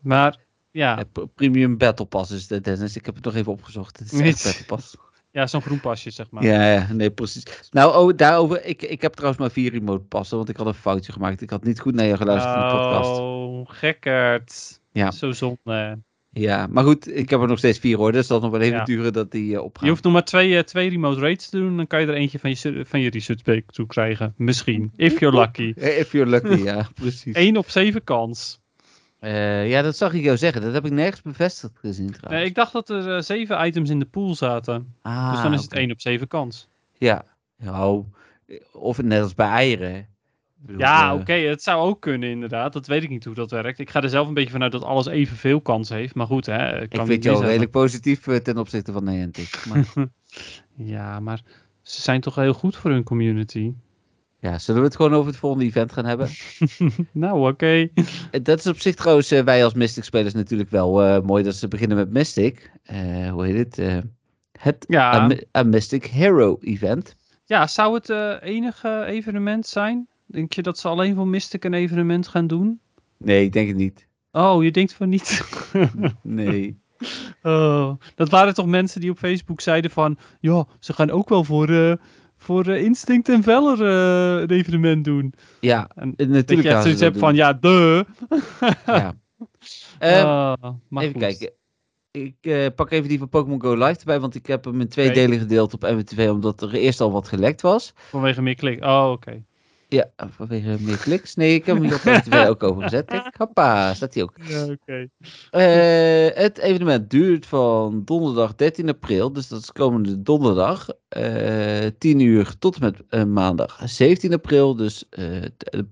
Maar ja, premium Battle Pass is de Dennis. Ik heb het nog even opgezocht. Het is [laughs] echt Battle Pass. ja zo'n groen pasje zeg maar. Ja, ja, nee, precies. Nou, oh, daarover. Ik, ik heb trouwens maar vier remote passen, want ik had een foutje gemaakt. Ik had niet goed naar je geluisterd in de podcast. Oh, gekkerd. Ja. Zo zonde. Ja, maar goed, ik heb er nog steeds vier hoor. Dus dat nog wel even Ja. duren dat die eh, opgaan. Je hoeft nog maar twee, eh, twee remote raids te doen. Dan kan je er eentje van je, van je research toe krijgen. Misschien. If you're lucky. [laughs] If you're lucky, ja, [laughs] precies. 1 op 7 kans. Eh, ja, dat zag ik jou zeggen. Dat heb ik nergens bevestigd gezien trouwens. Nee, ik dacht dat er zeven items in de pool zaten. ah, dus dan is het. 1 op 7 kans. Ja, nou, of net als bij eieren. Ik Ja, eh, oké, het zou ook kunnen inderdaad. Dat weet ik niet hoe dat werkt. Ik ga er zelf een beetje vanuit dat alles evenveel kans heeft. Maar goed, hè. het Ik Kan vind niet jou redelijk positief eh, ten opzichte van Niantic. Maar. [laughs] Ja, maar ze zijn toch heel goed voor hun community. ja, zullen we het gewoon over het volgende event gaan hebben? [laughs] nou, oké. Eh, Dat is op zich trouwens, eh, wij als Mystic-spelers natuurlijk wel eh, mooi dat ze beginnen met Mystic. Eh, hoe heet het? Eh, het Ja. A, Mystic Hero event. Ja, zou het eh, enige evenement zijn? Denk je dat ze alleen voor Mystic een evenement gaan doen? Nee, ik denk het niet. Oh, je denkt van niet. [laughs] Nee. [laughs] oh, dat waren toch mensen die op Facebook zeiden van... Ja, ze gaan ook wel voor, eh, voor eh, Instinct en Valor eh, een evenement doen. Ja, En eh, Dat natuurlijk je echt zoiets hebt van, ja, de. Ja. [laughs] Eh, maar even kijken. Ik pak even die van Pokémon Go Live erbij, want ik heb hem in twee delen gedeeld op MW2, omdat er eerst al wat gelekt was. Vanwege meer klik. Oh, oké. Ja, vanwege meer kliks. Nee, ik heb hem hier op MW2 ook overgezet. Kijk, hoppa, staat hij ook. Ja, oké. Eh, het evenement duurt van donderdag 13 april, dus dat is komende donderdag, eh 10 uur tot en met eh, maandag 17 april. Dus eh, eh, ik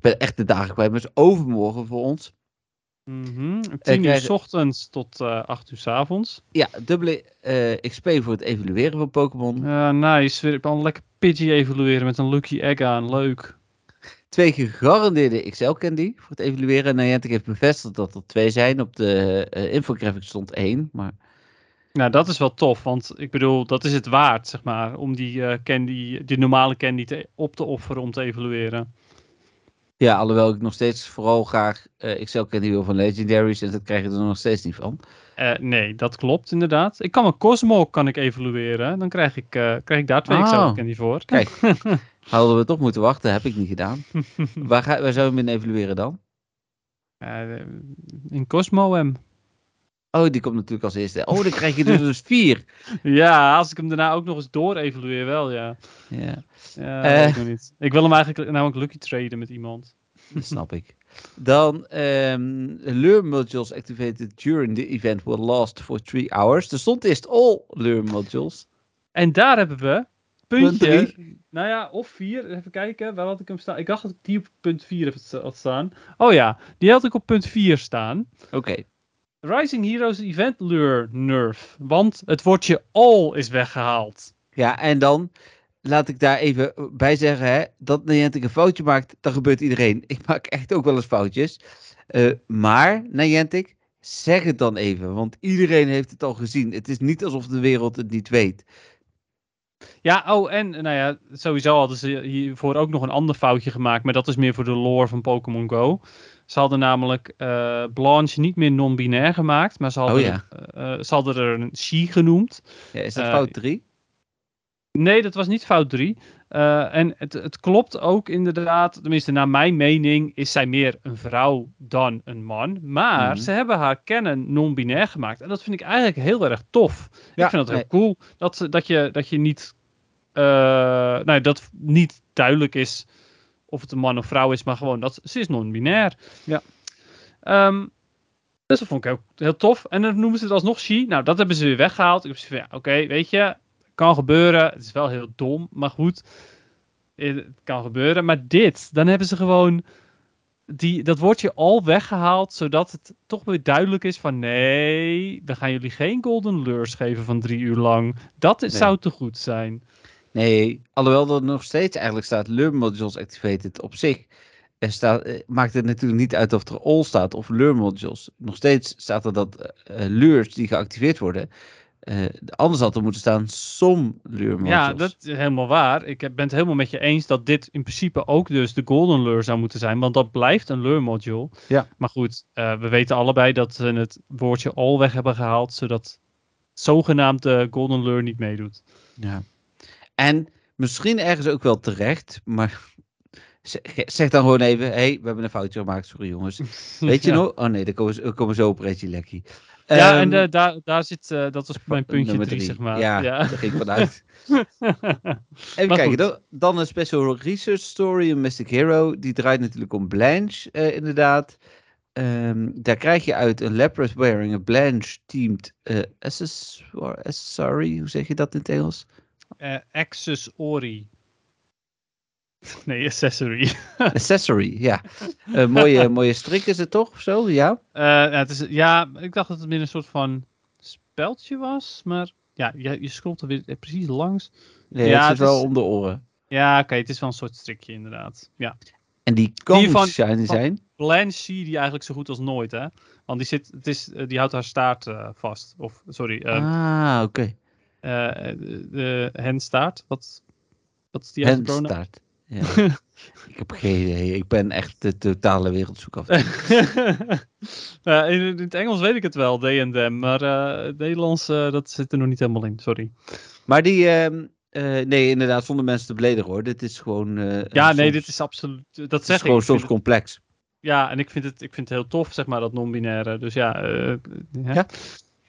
ben echt de dagen kwijt, maar het is overmorgen voor ons. Mhm. 10 uur krijgen- s ochtends tot eh 8 uur s avonds. Ja, dubbele eh, XP voor het evalueren van Pokémon. Ja, nice. Weer al lekker Pidgey evalueren met een Lucky Egg aan. Leuk. Twee gegarandeerde XL Candy voor het evalueren. En Niantic heeft bevestigd dat er twee zijn. Op de eh infographic stond één, maar Nou, dat is wel tof, want ik bedoel, dat is het waard, zeg maar, om die eh, candy, die normale candy te, op te offeren om te evalueren. Ja, alhoewel ik nog steeds vooral graag eh XL Candy wil van Legendaries. En dat krijg je er nog steeds niet van. Eh, nee, dat klopt inderdaad. Ik kan mijn Cosmo kan ik evalueren, dan krijg ik, eh, krijg ik daar twee Oh. Excel candy voor. Kijk, [laughs] hadden we toch moeten wachten. Heb ik niet gedaan. [laughs] waar, ga, waar zouden we hem in evalueren dan? In Cosmo M. Oh, die komt natuurlijk als eerste. Oh, dan krijg je dus vier. [laughs] Ja, als ik hem daarna ook nog eens door evalueer, wel ja. Ja, Ja, Eh. ik niet. Ik wil hem eigenlijk namelijk lucky traden met iemand. dat snap ik. Dan, ehm lure modules activated during the event will last for three hours. Er stond eerst all lure modules. En daar hebben we Punt puntje. nou ja, of vier. Even kijken, waar had ik hem staan? Ik dacht dat ik die op punt 4 heb sta- had staan. Oh ja, die had ik op punt 4 staan. Oké. Rising Heroes Event Lure Nerf. Want het woordje all is weggehaald. Ja, en dan laat ik daar even bij zeggen, hè, dat Niantic een foutje maakt, dan gebeurt iedereen. Ik maak echt ook wel eens foutjes. Eh, maar, Niantic, zeg het dan even, want iedereen heeft het al gezien. Het is niet alsof de wereld het niet weet. Ja, oh, en nou ja, sowieso hadden ze hiervoor ook nog een ander foutje gemaakt. Maar dat is meer voor de lore van Pokémon Go. Ze hadden namelijk eh, Blanche niet meer non-binair gemaakt. Maar ze hadden, Oh ja. eh, eh, ze hadden er een She genoemd. Ja, is dat fout 3? Nee, dat was niet fout 3. en het, het klopt ook inderdaad, tenminste naar mijn mening, is zij meer een vrouw dan een man. Maar Mhm. ze hebben haar kennen non-binair gemaakt. En dat vind ik eigenlijk heel erg tof. Ja, ik vind dat heel nee. cool. Dat, ze- dat, je, dat je niet, eh, nou, dat niet duidelijk is of het een man of vrouw is, maar gewoon dat ze is non-binair. Ja. Ehm, dus dat vond ik ook heel tof. En dan noemen ze het alsnog she. Nou, dat hebben ze weer weggehaald. Ik heb zoiets van, ja, oké, weet je, kan gebeuren. Het is wel heel dom, maar goed. Eh, Het kan gebeuren. Maar dit, dan hebben ze gewoon die, dat woordje al weggehaald, zodat het toch weer duidelijk is van nee, we gaan jullie geen golden lures geven van drie uur lang. Dat is, Nee. zou te goed zijn. Nee, alhoewel er nog steeds eigenlijk staat lure modules activated op zich. Er staat, eh, maakt het natuurlijk niet uit of er all staat of lure modules. Nog steeds staat er dat eh, eh, lures die geactiveerd worden. anders had er moeten staan some lure modules. Ja, dat is helemaal waar. Ik ben het helemaal met je eens dat dit in principe ook dus de golden lure zou moeten zijn, want dat blijft een lure module. Ja. Maar goed, we weten allebei dat ze het woordje all weg hebben gehaald, zodat zogenaamd de golden lure niet meedoet. Ja. En misschien ergens ook wel terecht, maar Zeg, dan gewoon even, hé, hey, we hebben een foutje gemaakt, sorry jongens. [laughs] Weet je Ja. nog? Oh nee, dan komen, ze- we komen zo op Reggie Lekkie. Ja, Ehm, en eh, daar, daar zit, eh, dat was mijn puntje 3, zeg maar. Ja, ja. daar ging ik vanuit. [laughs] Even kijken, dan, dan een special research story, een Mystic Hero. Die draait natuurlijk om Blanche, eh, inderdaad. Ehm, daar krijg je uit een Lapras wearing a Blanche eh accessor- accessory. Hoe zeg je dat in het Engels? Eh, accessory. Nee, accessory. [laughs] Accessory, ja. Eh, mooie, [laughs] mooie strik is het toch? Zo, ja. Eh, ja, het is, ja, ik dacht dat het meer een soort van speldje was, maar ja, je, je scrolt er weer precies langs. Nee, Ja, het zit het wel is- om de oren. Ja, oké, het is wel een soort strikje inderdaad. Ja. En die kan van- shiny zijn. Blanche zie je die eigenlijk zo goed als nooit, hè? Want die, zit, het is, die houdt haar staart vast. Of, sorry, ehm ah, oké. De, de henstaart. Wat, wat is die? Handstaart. Ja. [laughs] ik heb geen idee. Ik ben echt de totale wereldzoek af. [laughs] In, in het Engels weet ik het wel, they and them. Maar eh, het Nederlands, eh, dat zit er nog niet helemaal in, sorry. Maar die, ehm, eh, nee, inderdaad, zonder mensen te beledigen hoor. Dit is gewoon. Ja, soms- nee, dit is absoluut... Dat het is zeg ik. gewoon ik. soms het- complex. ja, en ik vind, het, ik vind het heel tof, zeg maar, dat non-binaire. Dus ja, eh, ja.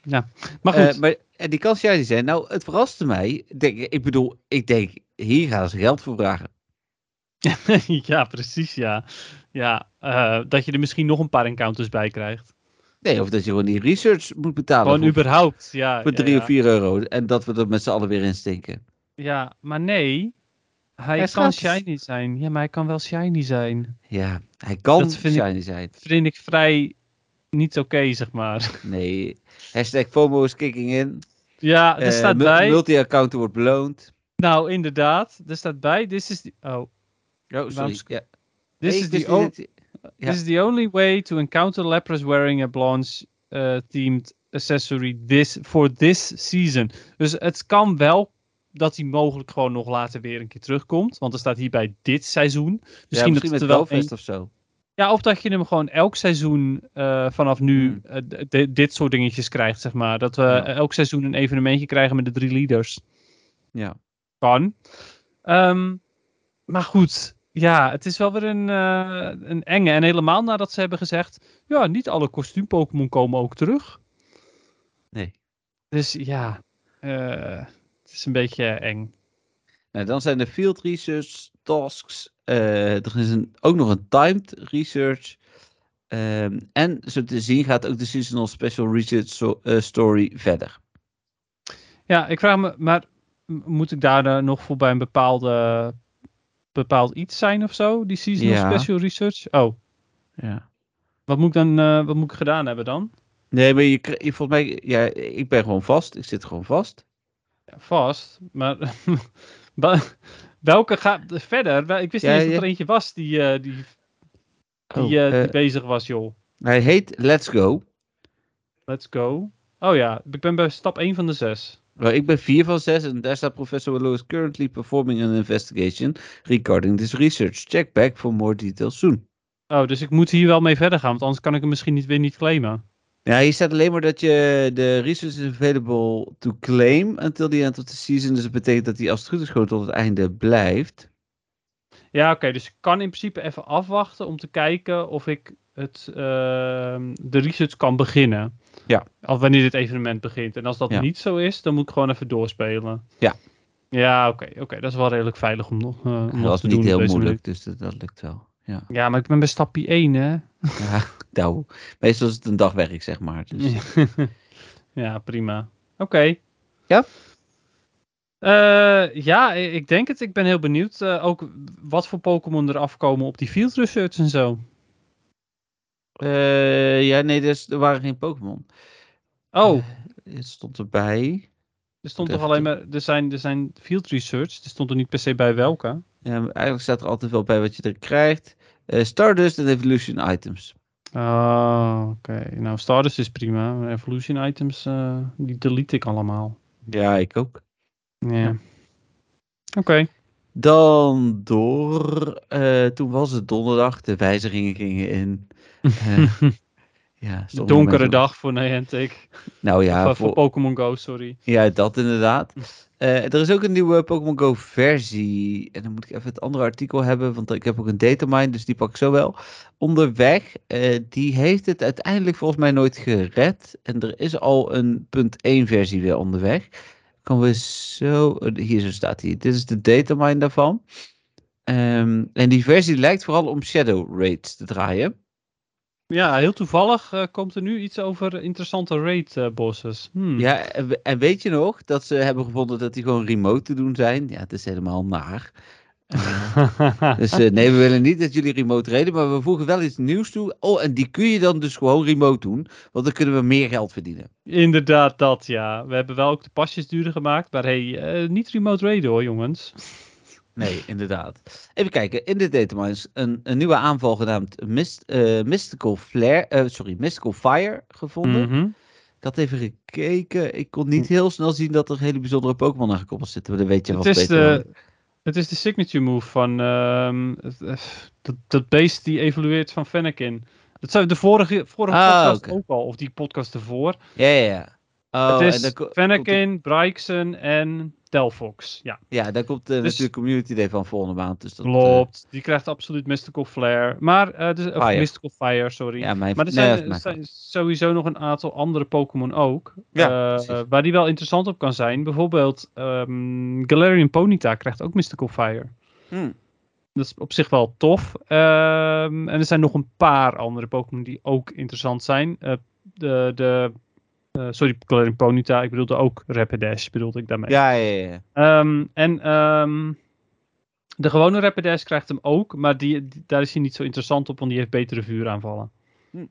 Ja. Maar goed, maar en die kan shiny zijn. Nou, het verraste mij. Ik Denk, ik bedoel, ik denk, hier gaan ze geld voor vragen. [laughs] ja, precies, ja. Ja, eh, dat je er misschien nog een paar encounters bij krijgt. Nee, of dat je gewoon die research moet betalen. Gewoon voor, überhaupt, ja. voor ja, drie ja. of vier euro. En dat we er met z'n allen weer in stinken. Ja, maar nee. Hij, kan shiny zijn. Ja, maar hij kan wel shiny zijn. Ja, hij kan Dat vind ik- shiny zijn. Vind ik vrij niet oké, zeg maar. Nee. Hashtag FOMO is kicking in. Ja, er Eh, staat bij. Multi-account wordt beloond. Nou, inderdaad. Er staat bij. This is the, oh, Oh, sorry. Ja. this is the o-. This is the only way to encounter Lapras wearing a Blanche uh, themed accessory this, for this season. Dus het kan wel dat hij mogelijk gewoon nog later weer een keer terugkomt. Want er staat hier bij dit seizoen. ja, Misschien, misschien dat het er wel een- of zo. Ja, of dat je hem gewoon elk seizoen eh, vanaf nu Hmm. eh, dit soort dingetjes krijgt, zeg maar. Dat we Ja. elk seizoen een evenementje krijgen met de drie leaders. Ja. Kan. Ehm, maar goed, ja, het is wel weer een, eh, een enge. En helemaal nadat ze hebben gezegd, ja, niet alle kostuum-Pokémon komen ook terug. Nee. Dus ja, het is een beetje eng. Nou, dan zijn er field research tasks. Eh, er is een, ook nog een timed research. Ehm, en zo te zien gaat ook de seasonal special research so- eh, story verder. Ja, ik vraag me, maar moet ik daar nog voor bij een bepaalde, bepaald iets zijn of zo? Die seasonal Ja. special research? Oh, Ja. wat moet ik dan, eh, wat moet ik gedaan hebben dan? Nee, maar je, je volgens mij, ja, ik ben gewoon vast. Ik zit gewoon vast. Ja, vast, maar [laughs] welke gaat verder? Ik wist Ja, niet eens dat ja. er eentje was die, eh, die, die, Oh, eh, die eh, bezig was, joh. hij heet Let's Go. Let's go. Oh ja, ik ben bij stap 1 van de 6. Nou, ik ben 4 van 6 en daar staat Professor Willow is currently performing an investigation regarding this research. Check back for more details soon. Oh, dus ik moet hier wel mee verder gaan, want anders kan ik hem misschien niet, weer niet claimen. Ja, hier staat alleen maar dat je de research is available to claim until the end of the season. Dus dat betekent dat hij als het goed is gewoon tot het einde blijft. Ja, oké, dus ik kan in principe even afwachten om te kijken of ik het, ehm, de research kan beginnen. Ja. Of wanneer dit evenement begint. En als dat Ja. niet zo is, dan moet ik gewoon even doorspelen. Ja. Ja, oké, oké, dat is wel redelijk veilig om nog, om Dat te niet doen op heel deze moeilijk, dus dat, dat lukt wel. Ja. Ja, maar ik ben bij stapje 1, hè? ja [laughs] nou, meestal is het een dagwerk, zeg maar. Dus, [laughs] ja, prima. Oké. Ja? Eh, ja, ik denk het. Ik ben heel benieuwd eh, ook wat voor Pokémon er afkomen op die field research en zo. Eh, ja, nee, dus, er waren geen Pokémon. Oh, Het stond erbij. er stond toch alleen maar, er zijn, er zijn field research, er stond er niet per se bij welke. Ja, maar eigenlijk staat er altijd wel bij wat je er krijgt. Eh, Stardust en Evolution items. Oh, oké. Nou, Stardust is prima. Evolution items, eh, die delete ik allemaal. Ja, ik ook. Ja. Oké. Dan door. eh, toen was het donderdag. De wijzigingen gingen in. [laughs] Eh, Ja, donkere mensen- dag voor Niantic. [laughs] Nou ja, of, voor voor, Pokémon Go, sorry. ja, dat inderdaad. Eh, er is ook een nieuwe Pokémon Go versie. En dan moet ik even het andere artikel hebben, want ik heb ook een datamine, dus die pak ik zo wel. Onderweg, eh, die heeft het uiteindelijk volgens mij nooit gered. En er is al een punt 1 versie weer onderweg. Kan we zo, eh, hier zo staat hij. Dit is de datamine daarvan. Ehm, en die versie lijkt vooral om Shadow Raids te draaien. Ja, heel toevallig eh, komt er nu iets over interessante raid eh, bosses. Hmm. Ja, en, we- en weet je nog dat ze hebben gevonden dat die gewoon remote te doen zijn? Ja, het is helemaal naar. [laughs] Dus eh, nee, we willen niet dat jullie remote reden, maar we voegen wel iets nieuws toe. Oh, en die kun je dan dus gewoon remote doen, want dan kunnen we meer geld verdienen. Inderdaad, dat ja. We hebben wel ook de pasjes duurder gemaakt, maar hey, niet remote raiden hoor, jongens. Nee, inderdaad. Even kijken, in de datamines een, een nieuwe aanval genaamd Mist, eh, Mystical Flare, eh, sorry, Mystical Fire gevonden. Mhm. Ik had even gekeken, ik kon niet heel snel zien dat er hele bijzondere Pokémon aan gekoppeld zitten, maar dan weet je is beter. de- Het is de signature move van ehm, eh, dat, dat beest die evolueert van Fennekin. Dat zijn de vorige, vorige Ah, podcast ook al, of die podcast ervoor. Ja, ja, ja. Oh, het en is Fennekin, Bryson en Delphox. Ja, Ja, daar komt eh, Dus- natuurlijk Community Day van volgende maand. Dus dat, eh, klopt. Die krijgt absoluut Mystical Flare. Maar, eh, dus, of Fire. Mystical Fire, sorry. ja, mijn, Maar er nee, zijn, sowieso nog een aantal andere Pokémon ook. Ja, waar die wel interessant op kan zijn. Bijvoorbeeld ehm, Galarian Ponyta krijgt ook Mystical Fire. Hm. Dat is op zich wel tof. Ehm, en er zijn nog een paar andere Pokémon die ook interessant zijn. Eh, de, de, eh, sorry, Galarian Ponyta. Ik bedoelde ook Rapidash, bedoelde ik daarmee. Ja, ja, ja. Ehm, en ehm, de gewone Rapidash krijgt hem ook. Maar die, die- daar is hij niet zo interessant op, want die heeft betere vuuraanvallen. Hm.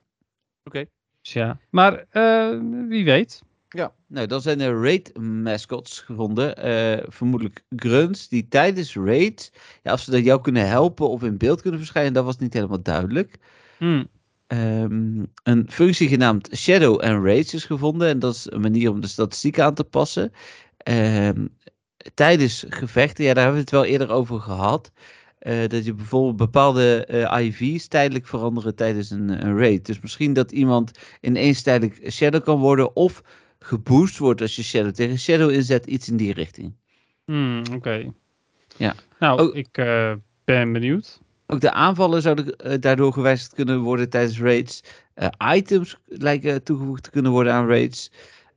Oké. Dus ja. Maar eh, wie weet. Ja, nou, dan zijn er raid mascots gevonden. eh, vermoedelijk grunts die tijdens raids, ja, of ze dat jou kunnen helpen of in beeld kunnen verschijnen, dat was niet helemaal duidelijk. Hm. Ehm, een functie genaamd Shadow and Raids is gevonden. En dat is een manier om de statistiek aan te passen. Ehm, tijdens gevechten, ja, daar hebben we het wel eerder over gehad. eh, dat je bijvoorbeeld bepaalde eh, IV's tijdelijk veranderen tijdens een, een raid. Dus misschien dat iemand ineens tijdelijk Shadow kan worden. Of geboost wordt als je Shadow tegen Shadow inzet. Iets in die richting. Hm, Oké. Ja. Nou, Oh. ik eh, ben benieuwd. Ook de aanvallen zouden eh, daardoor gewijzigd kunnen worden tijdens raids. Eh, items lijken toegevoegd te kunnen worden aan raids.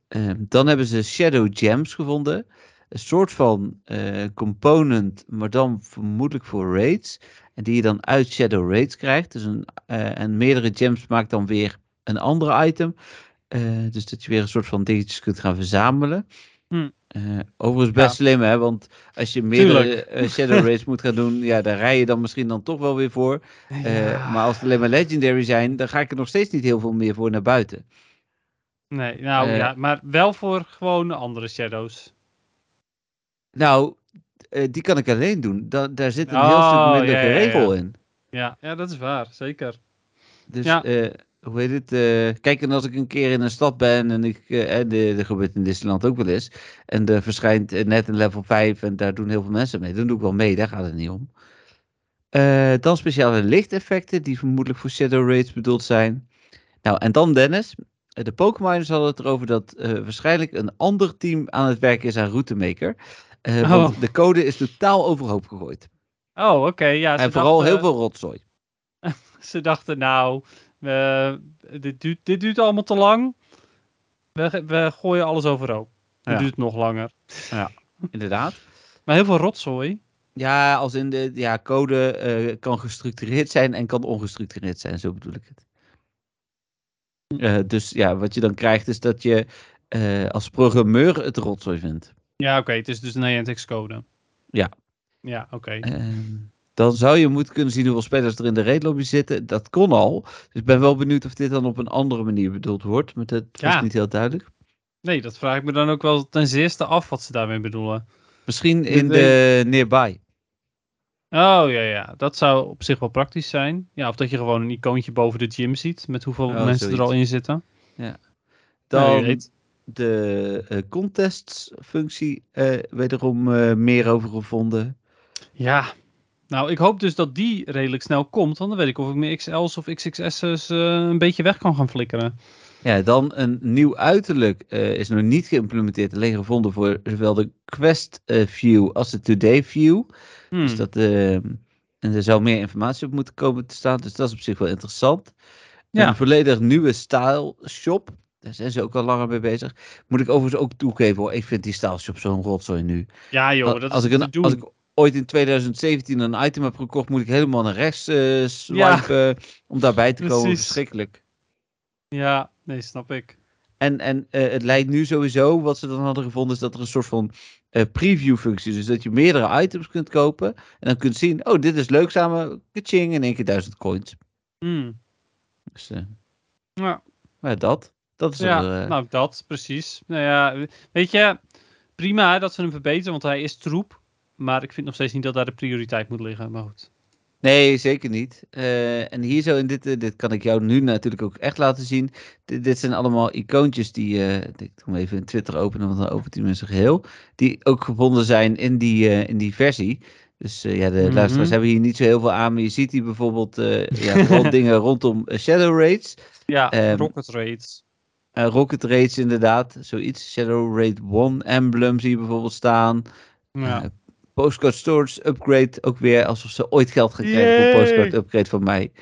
Ehm, dan hebben ze Shadow Gems gevonden. Een soort van eh, component, maar dan vermoedelijk voor raids. En die je dan uit Shadow Raids krijgt. Dus een, en meerdere gems maakt dan weer een ander item. Dus dat je weer een soort van dingetjes kunt gaan verzamelen. Hm. Eh, overigens best Ja. slim, hè? Want als je meerdere eh, Shadow Raids moet gaan doen, ja, daar rij je dan misschien dan toch wel weer voor. Eh, maar als het alleen maar legendary zijn, dan ga ik er nog steeds niet heel veel meer voor naar buiten. Nee, nou ja, maar wel voor gewoon andere shadows. Nou, die kan ik alleen doen. Da daar zit een heel Oh, stuk minder ja, ja. regel in. Ja, ja, dat is waar, zeker. Dus, Ja. Hoe heet het? eh, kijk, en als ik een keer in een stad ben en ik, eh, en de, gebeurt in Disneyland ook wel eens, en er verschijnt eh, net een level 5 en daar doen heel veel mensen mee, dan doe ik wel mee, daar gaat het niet om. Eh, dan speciale lichteffecten, die vermoedelijk voor Shadow Raids bedoeld zijn. Nou, en dan Dennis. De Pokémoners hadden het erover dat waarschijnlijk een ander team aan het werken is aan Routemaker. Eh Want Oh. de code is totaal overhoop gegooid. Oh, oké, ja. en vooral dachten- heel veel rotzooi. [laughs] Ze dachten, nou, we- dit, duurt, dit duurt allemaal te lang. We, we gooien alles overhoop. Het Ja. duurt nog langer. Inderdaad. Maar heel veel rotzooi. Ja, als in de ja, code eh, kan gestructureerd zijn en kan ongestructureerd zijn, zo bedoel ik het. Eh, dus ja, wat je dan krijgt is dat je eh, als programmeur het rotzooi vindt. Ja, oké, het is dus een Niantic code. Ja. Ja, oké. Ehm, dan zou je moeten kunnen zien hoeveel spelers er in de raid lobby zitten. Dat kon al. Dus ik ben wel benieuwd of dit dan op een andere manier bedoeld wordt. Maar dat Ja. niet heel duidelijk. Nee, dat vraag ik me dan ook wel ten zeerste af wat ze daarmee bedoelen. Misschien in de nearby. Oh ja, ja, dat zou op zich wel praktisch zijn. Ja, of dat je gewoon een icoontje boven de gym ziet met hoeveel Oh, mensen er al in zitten. Dan je weet. de eh, contests functie eh, wederom eh, meer over gevonden. Ja, Nou, ik hoop dus dat die redelijk snel komt. Want dan weet ik of ik mijn XL's of XXS's eh, een beetje weg kan gaan flikkeren. Ja, dan een nieuw uiterlijk eh, is nog niet geïmplementeerd. Alleen gevonden voor zowel de Quest eh, View als de Today View. Hmm. Dus dat, eh, en er zou meer informatie op moeten komen te staan. Dus dat is op zich wel interessant. Ja. Een volledig nieuwe style shop. Daar zijn ze ook al langer mee bezig. Moet ik overigens ook toegeven hoor. Ik vind die style shop zo'n rotzooi nu. Ja joh, dat als, is ik een, als ik ooit in 2017 een item heb gekocht, moet ik helemaal naar rechts eh swipen om daarbij te komen. Verschrikkelijk. Ja, nee, snap ik. En, en eh, het lijkt nu sowieso, wat ze dan hadden gevonden, is dat er een soort van eh, preview functie is. Dus dat je meerdere items kunt kopen. En dan kunt zien, oh, dit is leuk samen. Kaching, in één keer duizend coins. Hmm. Dus Ja. maar dat. Dat is Ja, er, nou dat, precies. Nou ja, weet je, prima dat ze hem verbeteren, want hij is troep. Maar ik vind nog steeds niet dat daar de prioriteit moet liggen. Maar goed. Nee, zeker niet. Eh, en hier zo in dit, eh, dit kan ik jou nu natuurlijk ook echt laten zien. Dit, dit zijn allemaal icoontjes die, eh, ik doe hem even in Twitter openen, want dan opent hij zijn geheel. Die ook gevonden zijn in die, in die versie. Dus ja, de Mhm. luisteraars hebben hier niet zo heel veel aan, maar je ziet hier bijvoorbeeld ja, [laughs] vooral dingen rondom Shadow Raids. Ja, Ehm, Rocket Raids. Rocket Raids inderdaad, zoiets. Shadow Raid 1 emblem zie je bijvoorbeeld staan. Ja. Postcard storage upgrade, ook weer alsof ze ooit geld gaan krijgen voor postcard upgrade van mij.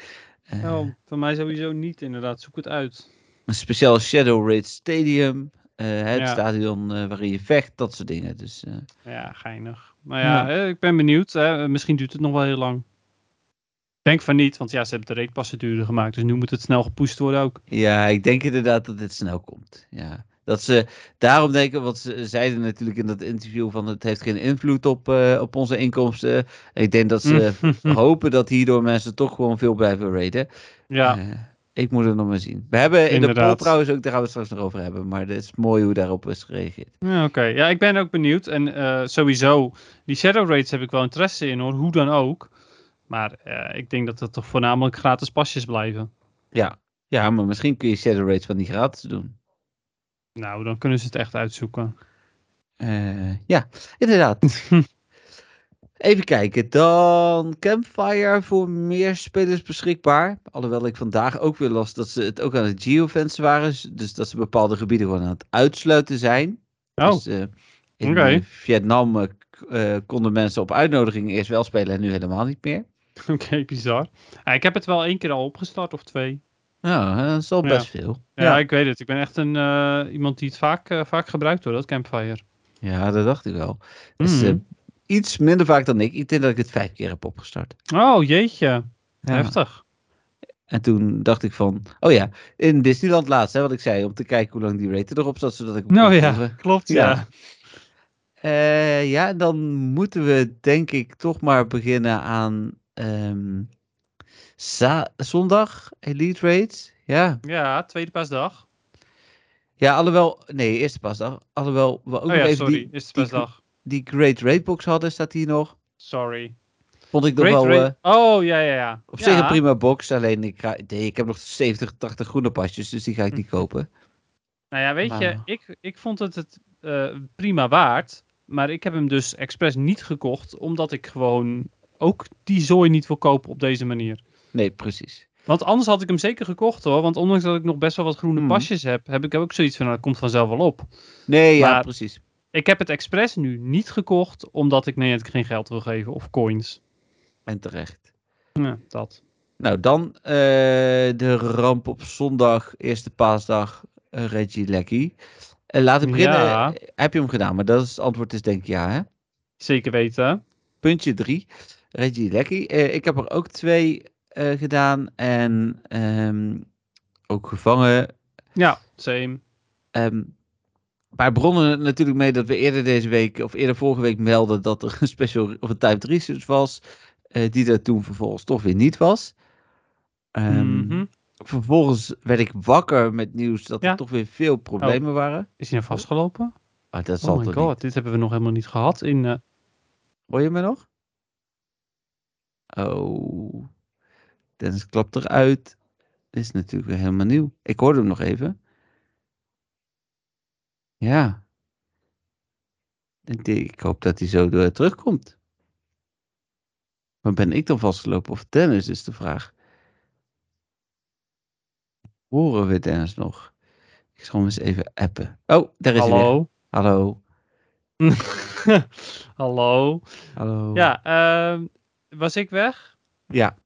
Nou, voor mij sowieso niet inderdaad. Zoek het uit. Een speciaal Shadow Raid Stadium. eh, het Ja. stadion eh, waarin je vecht, dat soort dingen. Dus Ja, geinig. Maar ja, ik ben benieuwd. Hè. Misschien duurt het nog wel heel lang. Ik denk van niet, want ja, ze hebben de raidpassen duurder gemaakt. Dus nu moet het snel gepusht worden ook. ja, ik denk inderdaad dat dit snel komt. Ja. Dat ze daarom denken, want ze zeiden natuurlijk in dat interview van het heeft geen invloed op, eh, op onze inkomsten. Ik denk dat ze [laughs] hopen dat hierdoor mensen toch gewoon veel blijven raiden. ja, Eh, ik moet het nog maar zien. We hebben in de poll Inderdaad. trouwens ook, daar gaan we het straks nog over hebben. Maar het is mooi hoe daarop is gereageerd. ja oké. Ja, ik ben ook benieuwd. En eh, sowieso, die shadow raids heb ik wel interesse in hoor. Hoe dan ook. Maar ik denk dat het toch voornamelijk gratis pasjes blijven. Ja. ja, maar misschien kun je shadow rates van die gratis doen. Nou, dan kunnen ze het echt uitzoeken. Eh, ja, inderdaad. [laughs] Even kijken, dan Campfire voor meer spelers beschikbaar. Alhoewel ik vandaag ook weer las dat ze het ook aan het geofence waren. Dus dat ze bepaalde gebieden gewoon aan het uitsluiten zijn. Oh, Dus, eh, in eh, Vietnam konden mensen op uitnodiging eerst wel spelen en nu helemaal niet meer. [laughs] oké, bizar. Ja, ik heb het wel één keer al opgestart of twee. Nou, eh, dat is al Ja. best veel. Ja, Ja. ik weet het. Ik ben echt een, eh, iemand die het vaak, eh, vaak gebruikt hoor, dat Campfire. Ja, dat dacht ik wel. Dus, Mhm. iets minder vaak dan ik. Ik denk dat ik het vijf keer heb opgestart. Oh, jeetje. Ja. Heftig. En toen dacht ik van, oh ja, in Disneyland laatst, hè, wat ik zei, om te kijken hoe lang die rated erop zat, zodat ik... Nou ja, klopt Ja. ja. Ja, dan moeten we denk ik toch maar beginnen aan ehm, za- zondag, Elite Raids. Ja. Ja, tweede paasdag. ja, alhoewel, nee, eerste pasdag. Alhoewel we ook Oh nog ja, even sorry. die, Is het die- die Great Raidbox hadden, staat hier nog. Sorry. Vond ik nog Great wel... Eh, oh, ja, ja, ja. Op ja. zich een prima box, alleen ik, ga, nee, ik heb nog 70, 80 groene pasjes, dus die ga ik niet Hm. kopen. Nou ja, weet je, ik, ik vond het het eh, prima waard. Maar ik heb hem dus expres niet gekocht, omdat ik gewoon ook die zooi niet wil kopen op deze manier. Nee, precies. Want anders had ik hem zeker gekocht hoor. Want ondanks dat ik nog best wel wat groene Mhm. pasjes heb, heb ik ook zoiets van, nou, dat komt vanzelf wel op. Nee, ja, precies. Ik heb het expres nu niet gekocht, omdat ik nee, geen geld wil geven of coins. En terecht. Ja, dat. Nou, dan eh, de ramp op zondag, eerste paasdag, eh, Reggie Lecky. Eh, laten we beginnen. Ja. Heb je hem gedaan? Maar dat is, het antwoord is denk ik ja, hè? Zeker weten. Puntje drie, Reggie Lecky. Eh, ik heb er ook twee eh, gedaan en ehm, ook gevangen. Ja, same. Maar bronnen natuurlijk mee dat we eerder deze week, of eerder vorige week melden dat er een special of een type research was, eh, die er toen vervolgens toch weer niet was. Ehm, Mhm. Vervolgens werd ik wakker met nieuws dat Ja. er toch weer veel problemen waren. Is hij nou vastgelopen? Maar dat zal Oh my god, niet. dit hebben we nog helemaal niet gehad in... eh, Hoor je me nog? Oh. Dennis klapt eruit. Dit is natuurlijk weer helemaal nieuw. Ik hoorde hem nog even. Ja. Ik, denk- ik hoop dat hij zo door terugkomt. Maar ben ik dan vastgelopen of Dennis is de vraag. Horen we Dennis nog? Ik zal hem eens even appen. Oh, daar is hij weer. Hallo? Hallo. [laughs] Hallo? Hallo. Ja, ehm, was ik weg? Ja.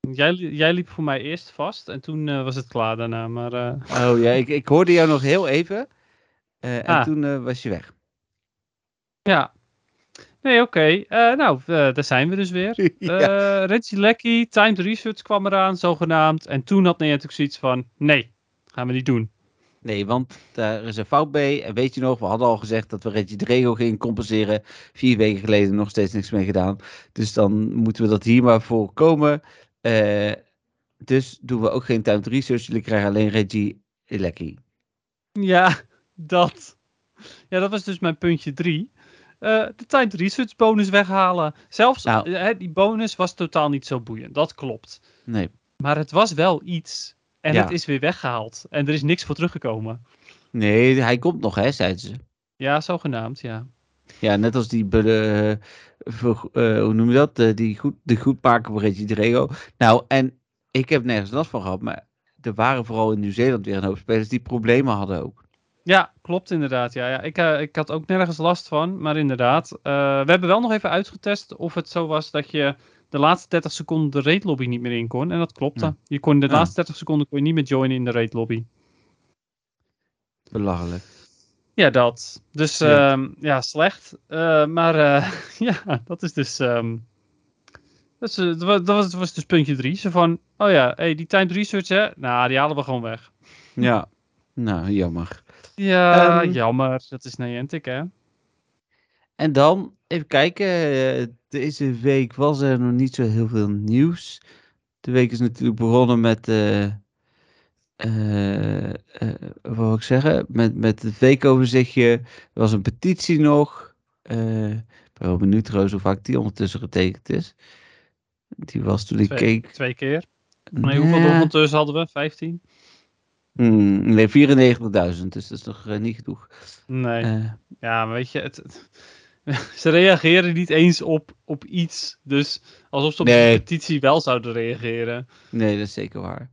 Jij, jij liep voor mij eerst vast en toen eh, was het klaar daarna. Maar eh, Oh ja, ik, ik hoorde jou nog heel even. eh, en Ah. toen was je weg. ja. Nee, oké. Nou, daar zijn we dus weer. [laughs] ja. Reggie Lecky, Timed Research kwam eraan, zogenaamd. En toen had Niantic zoiets van, nee, gaan we niet doen. Nee, want daar is een fout bij. En weet je nog, we hadden al gezegd dat we Reggie Drego gingen compenseren. Vier weken geleden nog steeds niks mee gedaan. Dus dan moeten we dat hier maar voorkomen. Eh dus doen we ook geen timed research. Jullie krijgen alleen Reggie Lecky. Ja, dat. Ja, dat was dus mijn puntje drie. Eh, de Timed Research bonus weghalen. Zelfs, Nou. eh, die bonus was totaal niet zo boeiend. Dat klopt. Nee. Maar het was wel iets. En Ja. het is weer weggehaald. En er is niks voor teruggekomen. Nee, hij komt nog, hè, zeiden ze. Ja, zogenaamd, ja. Ja, net als die, eh, eh, hoe noem je dat? Eh, die goed, de goedmaker van Reggie Drego. Nou, en ik heb nergens last van gehad, maar er waren vooral in Nieuw-Zeeland weer een hoop spelers die problemen hadden ook. Ja, klopt inderdaad. Ja, ja. Ik, ik had ook nergens last van, maar inderdaad. we hebben wel nog even uitgetest of het zo was dat je de laatste 30 seconden de raid lobby niet meer in kon. En dat klopte. Ja. Je kon de Ja. laatste 30 seconden kon je niet meer joinen in de raid lobby. Belachelijk. Ja, dat. Dus Ja. ja, ja slecht. Eh, maar eh, [laughs] ja, dat is dus. ehm, dat, is, eh, dat, was, dat was- dus puntje drie. Zo van, oh ja, hey, die timed research, hè? Nou, die halen we gewoon weg. Ja, nou, jammer. Ja, Ehm. jammer. Dat is Niantic, hè? En dan, even kijken. Deze week was er nog niet zo heel veel nieuws. De week is natuurlijk begonnen met. Wat wil ik zeggen? Met, met het weekoverzichtje. Er was een petitie nog. Eh, ik ben wel benieuwd trouwens hoe vaak die ondertussen getekend is. Die was toen ik Twee, keek. twee keer. Nee, hoeveel ondertussen hadden we? 15? Hmm, nee, 94.000. Dus dat is nog eh, niet genoeg. Nee. Eh, Ja, maar weet je, het, het- [laughs] ze reageren niet eens op, op iets. Dus alsof ze op Nee. de petitie wel zouden reageren. Nee, dat is zeker waar.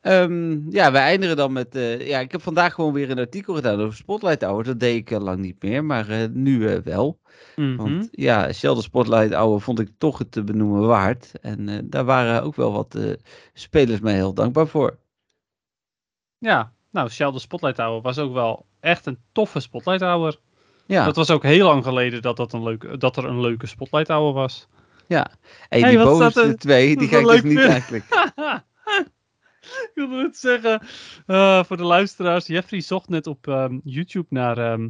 Ehm, ja, we eindigen dan met. eh, ja, ik heb vandaag gewoon weer een artikel gedaan over Spotlight Hour. Dat deed ik al lang niet meer, maar eh, nu eh, wel. Mhm. Want ja, Sheldon Spotlight Hour vond ik toch het te benoemen waard. En eh, daar waren ook wel wat eh, spelers mij heel dankbaar voor. Ja, nou, Sheldon Spotlight Hour was ook wel echt een toffe Spotlight Hour. Ja, Dat was ook heel lang geleden dat, dat, een leuke, dat er een leuke Spotlight Hour was. ja. En Hey, die staat er- de twee, die ga ik dus niet eigenlijk. [laughs] [laughs] ik wilde het zeggen, eh, voor de luisteraars, Jeffrey zocht net op ehm, YouTube naar, ehm,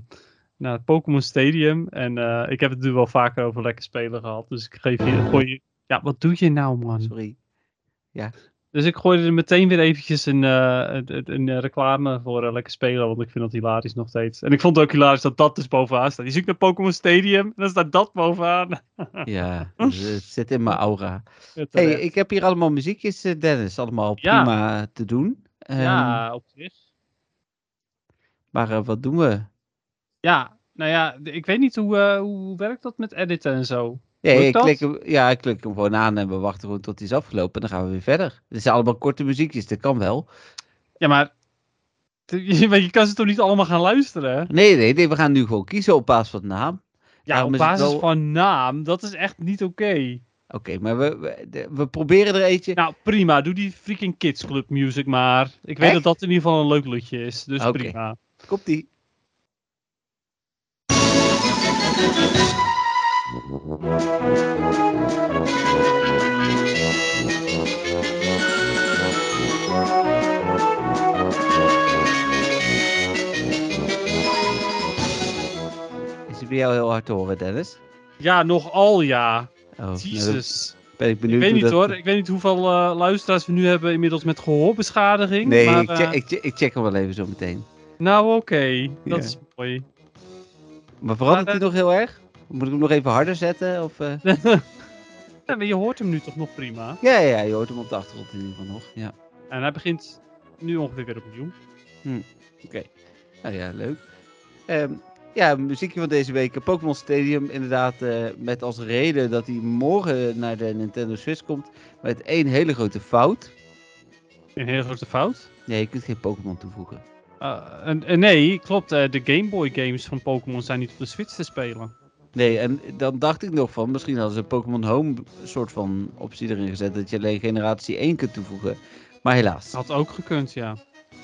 naar Pokémon Stadium. En eh, ik heb het nu wel vaker over lekker spelen gehad. Dus ik geef je, gooi je... Ja, wat doe je nou, man? Sorry. Dus ik gooide er meteen weer eventjes een, eh, een, een, eh, reclame voor eh, lekker spelen, want ik vind dat hilarisch nog steeds. En ik vond het ook hilarisch dat dat dus bovenaan staat. Je zoekt naar Pokémon Stadium en dan staat dat bovenaan. [laughs] Ja, dus, het zit in mijn aura. Hey, ik heb hier allemaal muziekjes, Dennis. Allemaal Ja. prima te doen. Ehm, ja, op zich. Maar wat doen we? Ja, nou ja, ik weet niet hoe, eh, hoe werkt dat met editen en zo. Ja, Lukt ik klik hem, ja, ik klik hem gewoon aan en we wachten gewoon tot hij is afgelopen. En dan gaan we weer verder. Het zijn allemaal korte muziekjes, dat kan wel. Ja, maar [laughs] je, kan ze toch niet allemaal gaan luisteren? Nee, nee, nee, we gaan nu gewoon kiezen op basis van naam. Ja, Daarom op basis wel- van naam, dat is echt niet oké. Oké, maar we, we, we proberen er eentje. Nou, prima, doe die freaking Kids Club music maar. Ik weet Echt? dat dat in ieder geval een leuk liedje is, dus Oké. prima. Komt die. Is die bij jou heel hard te horen, Dennis? Ja, nogal ja. Oh, nou, Jezus. ben ik Ik benieuwd weet hoe niet dat... hoor. Ik weet niet hoeveel eh, luisteraars we nu hebben inmiddels met gehoorbeschadiging. Nee, maar, ik, eh, check, ik, check, ik check hem wel even zo meteen. Nou, oké. Dat Ja. is mooi. Maar verandert hij nog heel erg? Moet ik hem nog even harder zetten? Of, eh? [laughs] Ja, maar je hoort hem nu toch nog prima. Ja, ja, ja, je hoort hem op de achtergrond in ieder geval nog. Ja, En hij begint nu ongeveer weer opnieuw. oké. Nou ja, leuk. Ehm, ja, muziekje van deze week. Pokémon Stadium, inderdaad, eh, met als reden dat hij morgen naar de Nintendo Switch komt. Met één hele grote fout. Een hele grote fout. Nee, je kunt geen Pokémon toevoegen. Uh, en, en nee, klopt. eh, de Game Boy games van Pokémon zijn niet op de Switch te spelen. Nee, en dan dacht ik nog van, misschien hadden ze een Pokémon Home soort van optie erin gezet. Dat je alleen generatie 1 kunt toevoegen. Maar helaas. Had ook gekund, ja.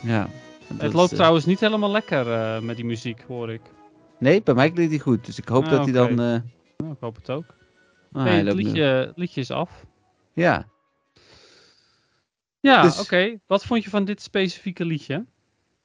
Ja. het loopt eh, trouwens niet helemaal lekker eh, met die muziek, hoor ik. Nee, bij mij klinkt hij goed. Dus ik hoop Ah, dat hij dan... eh, Nou, ik hoop het ook. ah, nee, het liedje, liedje is af. Ja. Ja, Dus- oké. Wat vond je van dit specifieke liedje?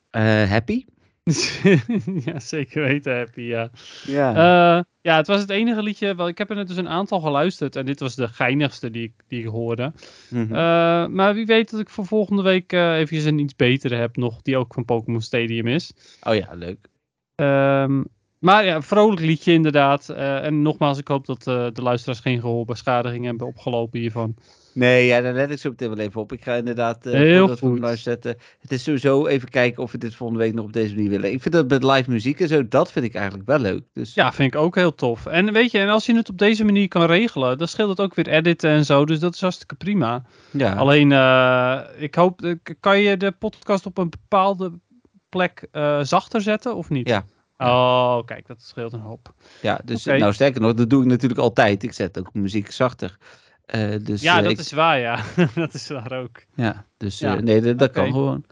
Eh, happy? [laughs] ja, zeker weten, Happy, ja. Ja. Ja, het was het enige liedje. Wel, ik heb er net dus een aantal geluisterd. En dit was de geinigste die ik, die ik hoorde. Mhm. Eh, maar wie weet dat ik voor volgende week eh even een iets betere heb nog. Die ook van Pokémon Stadium is. oh ja, leuk. Ehm, maar ja, vrolijk liedje inderdaad. Eh, en nogmaals, ik hoop dat de luisteraars geen gehoorbeschadiging hebben opgelopen hiervan. Nee, ja, daar let ik zo meteen wel even op. Ik ga inderdaad, eh Heel hem goed. live zetten, het is sowieso even kijken of we dit volgende week nog op deze manier willen. Ik vind dat met live muziek en zo, dat vind ik eigenlijk wel leuk. Dus Ja, vind ik ook heel tof. En weet je, en als je het op deze manier kan regelen, dan scheelt het ook weer editen en zo. Dus dat is hartstikke prima. ja. Alleen, eh, ik hoop, eh, kan je de podcast op een bepaalde plek zachter zetten of niet? Ja. Oh, kijk, dat scheelt een hoop. ja dus nou sterker nog, dat doe ik natuurlijk altijd. Ik zet ook muziek zachter. Eh, dus, ja, eh, dat ik- is waar, ja. [laughs] dat is waar ook. Ja, dus Ja, eh, nee, dat, dat kan gewoon.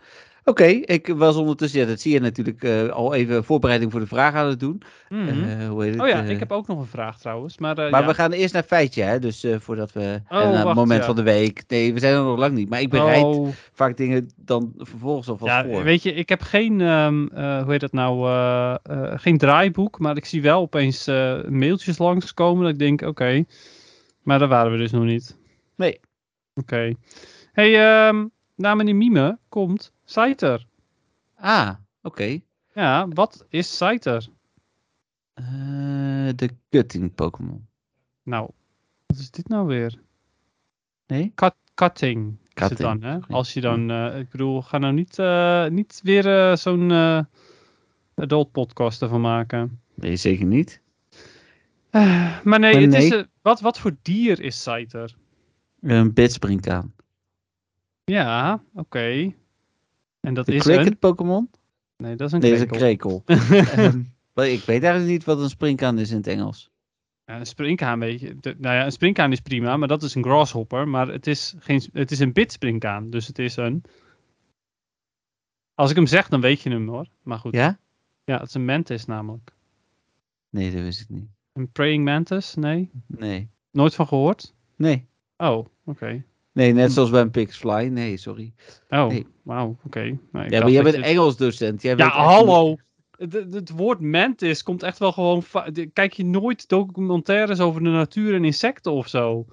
Oké, ik was ondertussen, ja, dat zie je natuurlijk al even voorbereiding voor de vraag aan het doen. Mhm. Hoe heet het? oh ja, ik heb ook nog een vraag trouwens. Maar, Maar ja. we gaan eerst naar feitje, hè? Dus voordat we. en het wacht, moment ja. van de week. Nee, we zijn er nog lang niet. Maar ik bereid Oh, vaak dingen dan vervolgens alvast ja, voor. weet je, ik heb geen, ehm, eh, hoe heet dat nou, geen draaiboek, maar ik zie wel opeens mailtjes langskomen dat ik denk, oké, maar daar waren we dus nog niet. Nee. Oké. hey, ehm na meneer Mime komt Saiter. Ah, oké. Ja, wat is Saiter? Eh, de cutting Pokémon. Nou, wat is dit nou weer? Nee? Cut, cutting. Is het Cutting, dan, hè? Als je dan, eh, ik bedoel, ga nou niet, eh, niet weer zo'n adult podcast ervan maken. Nee, zeker niet. Eh, maar nee, Maar het Is, wat, wat voor dier is Saiter? Een bitspringkaan. Ja, oké. En dat De is cricket een... Pokémon? Nee, dat is een Nee, dat is een krekel. krekel. [laughs] Ehm, maar ik weet eigenlijk niet wat een springkaan is in het Engels. Ja, een springkaan, weet je. De- nou ja, een springkaan is prima, maar dat is een grasshopper. Maar het is, geen, het is een bitspringkaan, dus het is een... Als ik hem zeg, dan weet je hem hoor. Maar goed. Ja? Ja, het is een mantis namelijk. Nee, dat wist ik niet. Een praying mantis? Nee? Nee. Nooit van gehoord? Nee. Oh, oké. Nee, Hm. net zoals bij een Pixfly. Nee, sorry. Oh, Nee. wauw, oké. Nou, Ja, maar jij bent je- Engels docent. Jij Ja, hallo! Het, het- woord mantis komt echt wel gewoon... Kijk je nooit documentaires over de natuur en insecten of zo?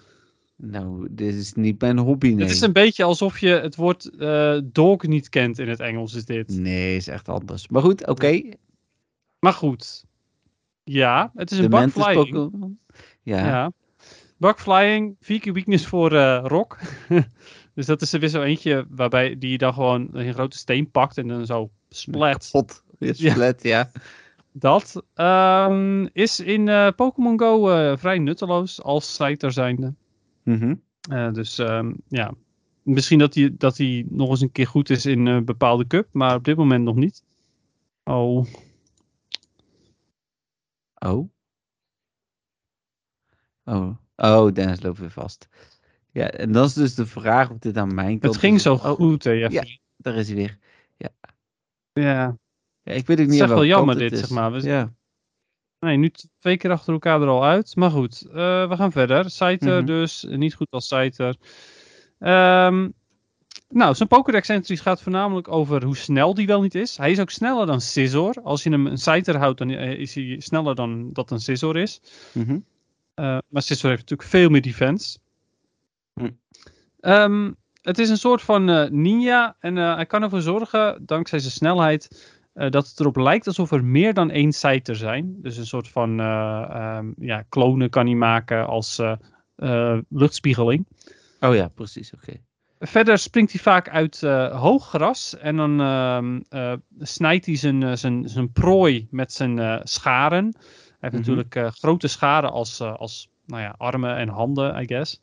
Nou, dit is niet mijn hobby, nee. Het is een beetje alsof je het woord eh, dog niet kent in het Engels, is dit. Nee, is echt anders. Maar goed, oké. Maar goed. Ja, het is een. Pokémon. Ja. Ja. Bugflying, vier keer weakness voor eh, Rock. [laughs] dus dat is er weer zo eentje waarbij die dan gewoon een grote steen pakt en dan zo splat. Pot. Is Ja. ja. Dat ehm, is in eh, Pokémon Go eh, vrij nutteloos als site er zijnde. Eh, dus ehm, ja, misschien dat hij dat die nog eens een keer goed is in een bepaalde cup, maar op dit moment nog niet. Oh, Oh. Oh. Oh, Dennis loopt weer vast. Ja, en dan is dus de vraag of dit aan mijn kant het ging is. zo Oh, goed, hè? Ja, ja. Daar is hij weer. ja. Ja, ik weet ook Het niet is aan echt wel jammer het dit, is. zeg maar. We- Ja. Nee, nu twee keer achter elkaar er al uit. Maar goed, eh, we gaan verder. Scyther Mhm. dus, niet goed als Scyther. Ehm nou, zijn Pokédex entries gaat voornamelijk over hoe snel die wel niet is. Hij is ook sneller dan Scizor. Als je hem een Scyther houdt, dan is hij sneller dan dat een Scizor is. Mhm. Eh, maar Scizor heeft natuurlijk veel meer defense. Hm. Ehm, het is een soort van eh, ninja. En eh, hij kan ervoor zorgen, dankzij zijn snelheid, dat het erop lijkt alsof er meer dan één Scyther zijn. Dus een soort van eh, ehm, ja, klonen kan hij maken als luchtspiegeling. Oh ja, precies. Oké. Verder springt hij vaak uit uh, hoog gras en dan ehm, uh, snijdt hij zijn, zijn, zijn prooi met zijn scharen. Hij heeft Mhm. natuurlijk grote scharen als, als nou ja, armen en handen, I guess.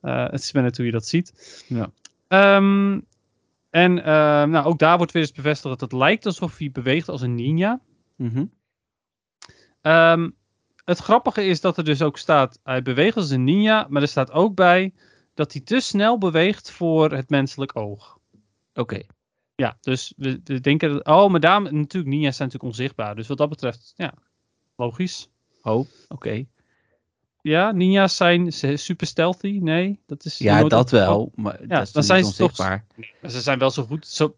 het is maar net hoe je dat ziet. Ja. Ehm, en ehm, nou, ook daar wordt weer eens bevestigd dat het lijkt alsof hij beweegt als een ninja. Mhm. Het grappige is dat er dus ook staat, hij beweegt als een ninja, maar er staat ook bij dat hij te snel beweegt voor het menselijk oog. Oké. Ja, dus we, we denken, dat, oh, maar daarom, natuurlijk, ninja's zijn natuurlijk onzichtbaar. Dus wat dat betreft, ja, logisch. Oh, oké. Ja, ninja's zijn super stealthy, nee, dat is Ja, dat wel. Maar dat is dan zijn ze toch- onzichtbaar. Ze zijn wel zo goed, zo,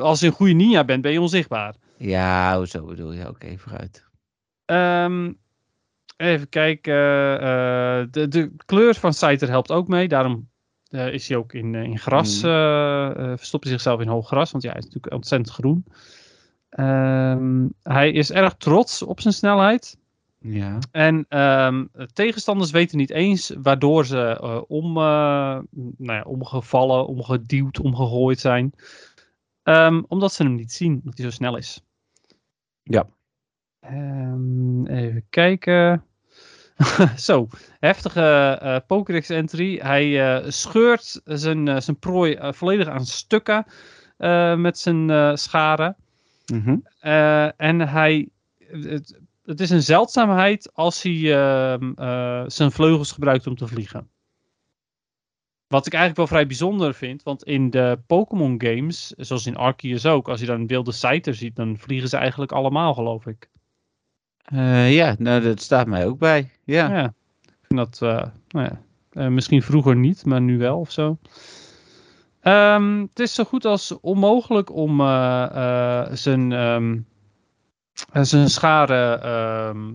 als je een goede ninja bent, ben je onzichtbaar. Ja, zo bedoel je. Oké, vooruit. Ehm, even kijken. eh, de, de kleur van Scyther helpt ook mee. Daarom eh, is hij ook in, eh, in gras. Eh, verstopt hij zichzelf in hoog gras. Want ja, hij is natuurlijk ontzettend groen. Ehm, hij is erg trots op zijn snelheid. Ja. En ehm, tegenstanders weten niet eens waardoor ze eh, om, eh, nou ja, omgevallen, omgeduwd, omgegooid zijn. Ehm, omdat ze hem niet zien, dat hij zo snel is. Ja. Even kijken. [laughs] Zo, heftige eh Pokédex entry. Hij eh, scheurt zijn, eh, zijn prooi volledig aan stukken met zijn scharen. Mhm. En hij, het, het is een zeldzaamheid als hij ehm, eh, zijn vleugels gebruikt om te vliegen. Wat ik eigenlijk wel vrij bijzonder vind, want in de Pokémon games, zoals in Arceus ook, als je dan een wilde Scyther ziet, dan vliegen ze eigenlijk allemaal, geloof ik. Eh, ja, nou, dat staat mij ook bij. Ja. Ja, ik vind dat, eh, nou ja, eh, misschien vroeger niet, maar nu wel of zo. Ehm, het is zo goed als onmogelijk om zijn, eh, zijn scharen ehm,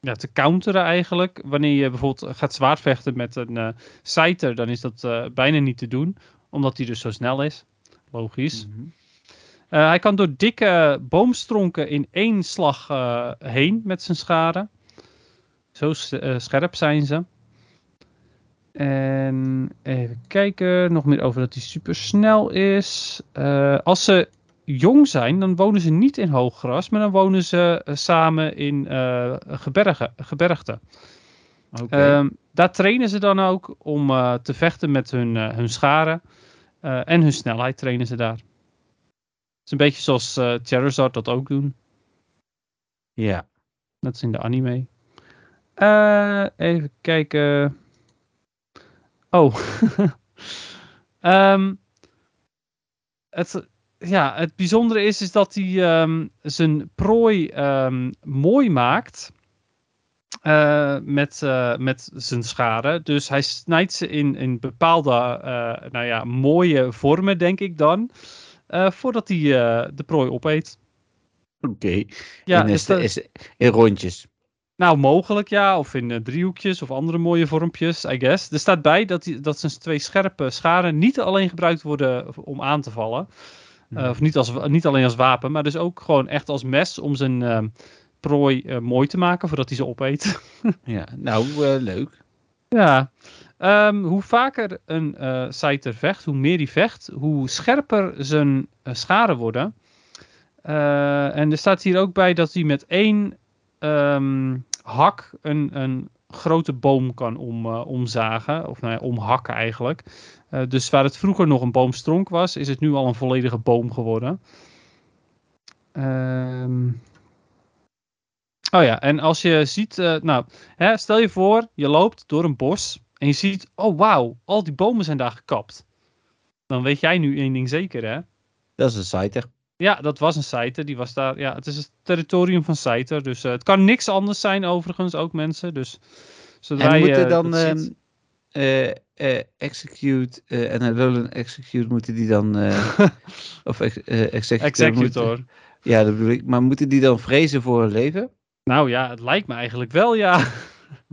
ja, te counteren eigenlijk. Wanneer je bijvoorbeeld gaat zwaardvechten met een Scyther, dan is dat bijna niet te doen, omdat hij dus zo snel is. Logisch. Mhm. Eh, hij kan door dikke boomstronken in één slag eh, heen met zijn scharen. Zo eh, scherp zijn ze. En even kijken, nog meer over dat hij super snel is. Als ze jong zijn, dan wonen ze niet in hooggras, maar dan wonen ze samen in gebergen, gebergten. Ehm, daar trainen ze dan ook om te vechten met hun, hun scharen. En hun snelheid trainen ze daar. Is een beetje zoals eh Charizard dat ook doen. ja. Net als in de anime. Eh, even kijken. Oh. [laughs] Ehm, het, ja, het bijzondere is, is dat hij ehm, zijn prooi ehm, mooi maakt. eh, met, met zijn scharen. Dus hij snijdt ze in, in bepaalde nou ja, mooie vormen, denk ik dan. Eh, voordat hij eh, de prooi opeet. Oké. Ja, in, is is, in rondjes. Nou, mogelijk ja. Of in eh, driehoekjes of andere mooie vormpjes, I guess. Er staat bij dat, die, dat zijn twee scherpe scharen niet alleen gebruikt worden om aan te vallen. Eh, of niet, als, niet alleen als wapen, maar dus ook gewoon echt als mes om zijn prooi eh, mooi te maken voordat hij ze opeet. [laughs] Ja, nou, eh, leuk. ja. Ehm, hoe vaker een eh Scyther vecht, hoe meer hij vecht, hoe scherper zijn eh, scharen worden. Eh, en er staat hier ook bij dat hij met één ehm, hak een, een grote boom kan om, omzagen. Of nou omhakken eigenlijk. Dus waar het vroeger nog een boomstronk was, is het nu al een volledige boom geworden. Ehm. Oh ja, en als je ziet, nou, hè, stel je voor, je loopt door een bos en je ziet, oh wauw, al die bomen zijn daar gekapt. Dan weet jij nu één ding zeker, hè? Dat is een Scyther. Ja, dat was een Scyther. Die was daar. Ja, het is het territorium van Scyther. Dus eh, het kan niks anders zijn, overigens, ook mensen. Dus zodra En moeten dan ehm, eh, eh, execute en een roll execute moeten die dan [laughs] of ex, executor, Executor. moeten- ja, dat bedoel ik. Maar moeten die dan vrezen voor hun leven? Nou ja, het lijkt me eigenlijk wel, ja.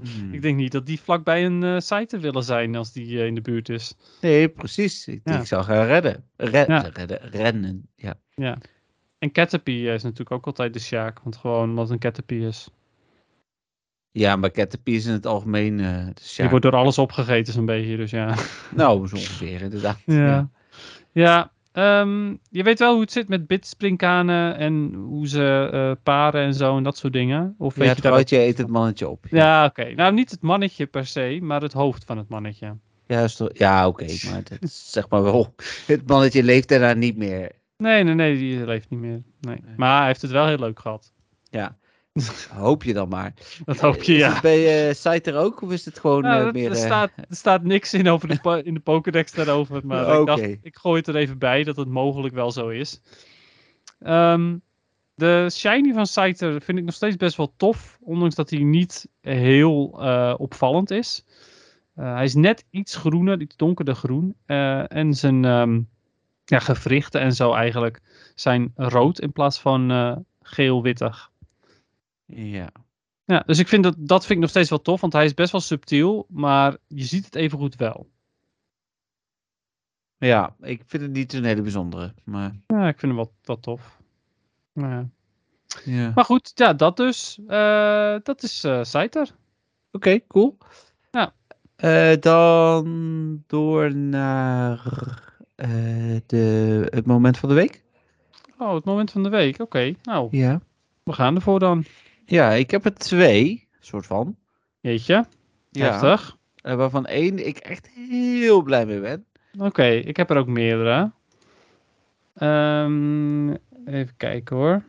Hmm. Ik denk niet dat die vlakbij een eh Scyther willen zijn als die eh, in de buurt is. Nee, precies. Ik, Ja. ik zou gaan redden. Red, Ja. redden. Rennen. Ja. En Caterpie eh, is natuurlijk ook altijd de Sjaak, want gewoon omdat het een Caterpie is. Ja, maar Caterpie is in het algemeen. dus ja, Die wordt door alles opgegeten zo'n beetje, dus ja. Nou, zo ongeveer inderdaad. [laughs] Ja. Ja, ehm, je weet wel hoe het zit met bitsprinkhanen en hoe ze eh, paren en zo en dat soort dingen? Of Ja, het vrouwtje eet het mannetje op. Ja, oké. Nou, niet het mannetje per se, maar het hoofd van het mannetje. Ja, ja oké, maar dat [laughs] zeg maar wel. Het mannetje leeft daarna niet meer. Nee, nee, nee, die leeft niet meer. Nee. Nee. Maar hij heeft het wel heel leuk gehad. Ja. [laughs] Hoop je dan maar. Dat hoop je, Is ja. het bij eh Scyther ook? Of is het gewoon Nou, eh, dat- meer... er, eh, staat, er staat niks in over de, in de Pokédex daarover. Maar ik dacht, ik gooi het er even bij dat het mogelijk wel zo is. Ehm, de shiny van Scyther vind ik nog steeds best wel tof. Ondanks dat hij niet heel eh, opvallend is. Eh, hij is net iets groener, iets donkerder groen. Eh, en zijn ehm, ja, gewrichten en zo eigenlijk zijn rood in plaats van eh, geel-wittig. Ja. Ja, dus ik vind dat, dat vind ik nog steeds wel tof, want hij is best wel subtiel, maar je ziet het even goed wel. ja, ik vind het niet zo'n hele bijzondere. Maar, Ja, ik vind hem wel, wel tof. Nou ja. ja. Maar goed, ja, dat dus. Eh, dat is Scyther. Oké, cool. Ja. Eh, dan door naar de, het moment van de week. Oh, het moment van de week. Oké, nou, Ja. we gaan ervoor dan. Ja, ik heb er twee, soort van. Jeetje, Ja. heftig. Eh, waarvan één ik echt heel blij mee ben. Oké, ik heb er ook meerdere. Ehm, even kijken hoor.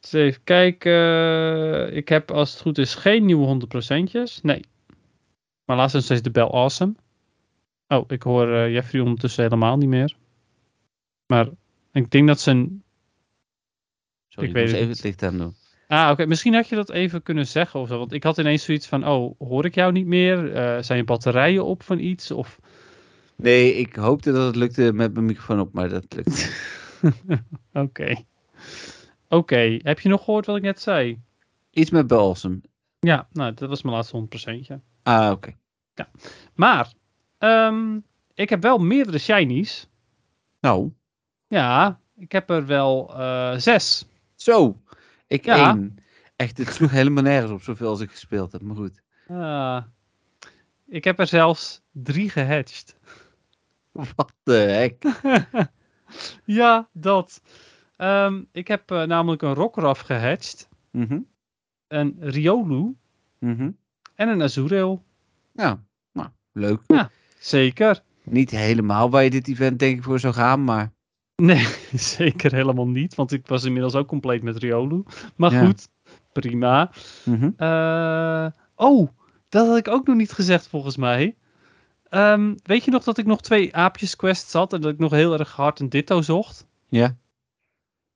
Dus even kijken. Ik heb als het goed is geen nieuwe 100%'jes. Nee. Maar laatst is steeds de Bell Awesome. Oh, ik hoor eh, Jeffrey ondertussen helemaal niet meer. Maar ik denk dat zijn... Sorry, Ik ik, weet moest het even het licht aan doen. Ah, oké. Misschien had je dat even kunnen zeggen of zo. Want ik had ineens zoiets van, oh, hoor ik jou niet meer? Eh, zijn je batterijen op van iets? Of... Nee, ik hoopte dat het lukte met mijn microfoon op, maar dat lukt. [laughs] Oké. Oké, heb je nog gehoord wat ik net zei? Iets met Balsam. Ja, nou, dat was mijn laatste 100%. Ah, oké. Maar, ehm, ik heb wel meerdere shinies. Nou, Ja, ik heb er wel eh, zes. zo. Ik Ja. één. Echt, het sloeg helemaal nergens op zoveel als ik gespeeld heb, maar goed. Ik heb er zelfs drie gehatcht. [laughs] Wat de hek. [laughs] ja, dat. Ehm, ik heb eh, namelijk een Rockruff gehatcht, Mhm, een Riolu mhm. en een Azurel. Ja, nou, leuk. Zeker. Niet helemaal waar je dit event denk ik voor zou gaan, maar Nee, [laughs] zeker helemaal niet, want ik was inmiddels ook compleet met Riolu. Maar Ja. goed, prima. mhm. Eh, oh, dat had ik ook nog niet gezegd volgens mij. Ehm, weet je nog dat ik nog twee aapjes quests had en dat ik nog heel erg hard een ditto zocht? ja.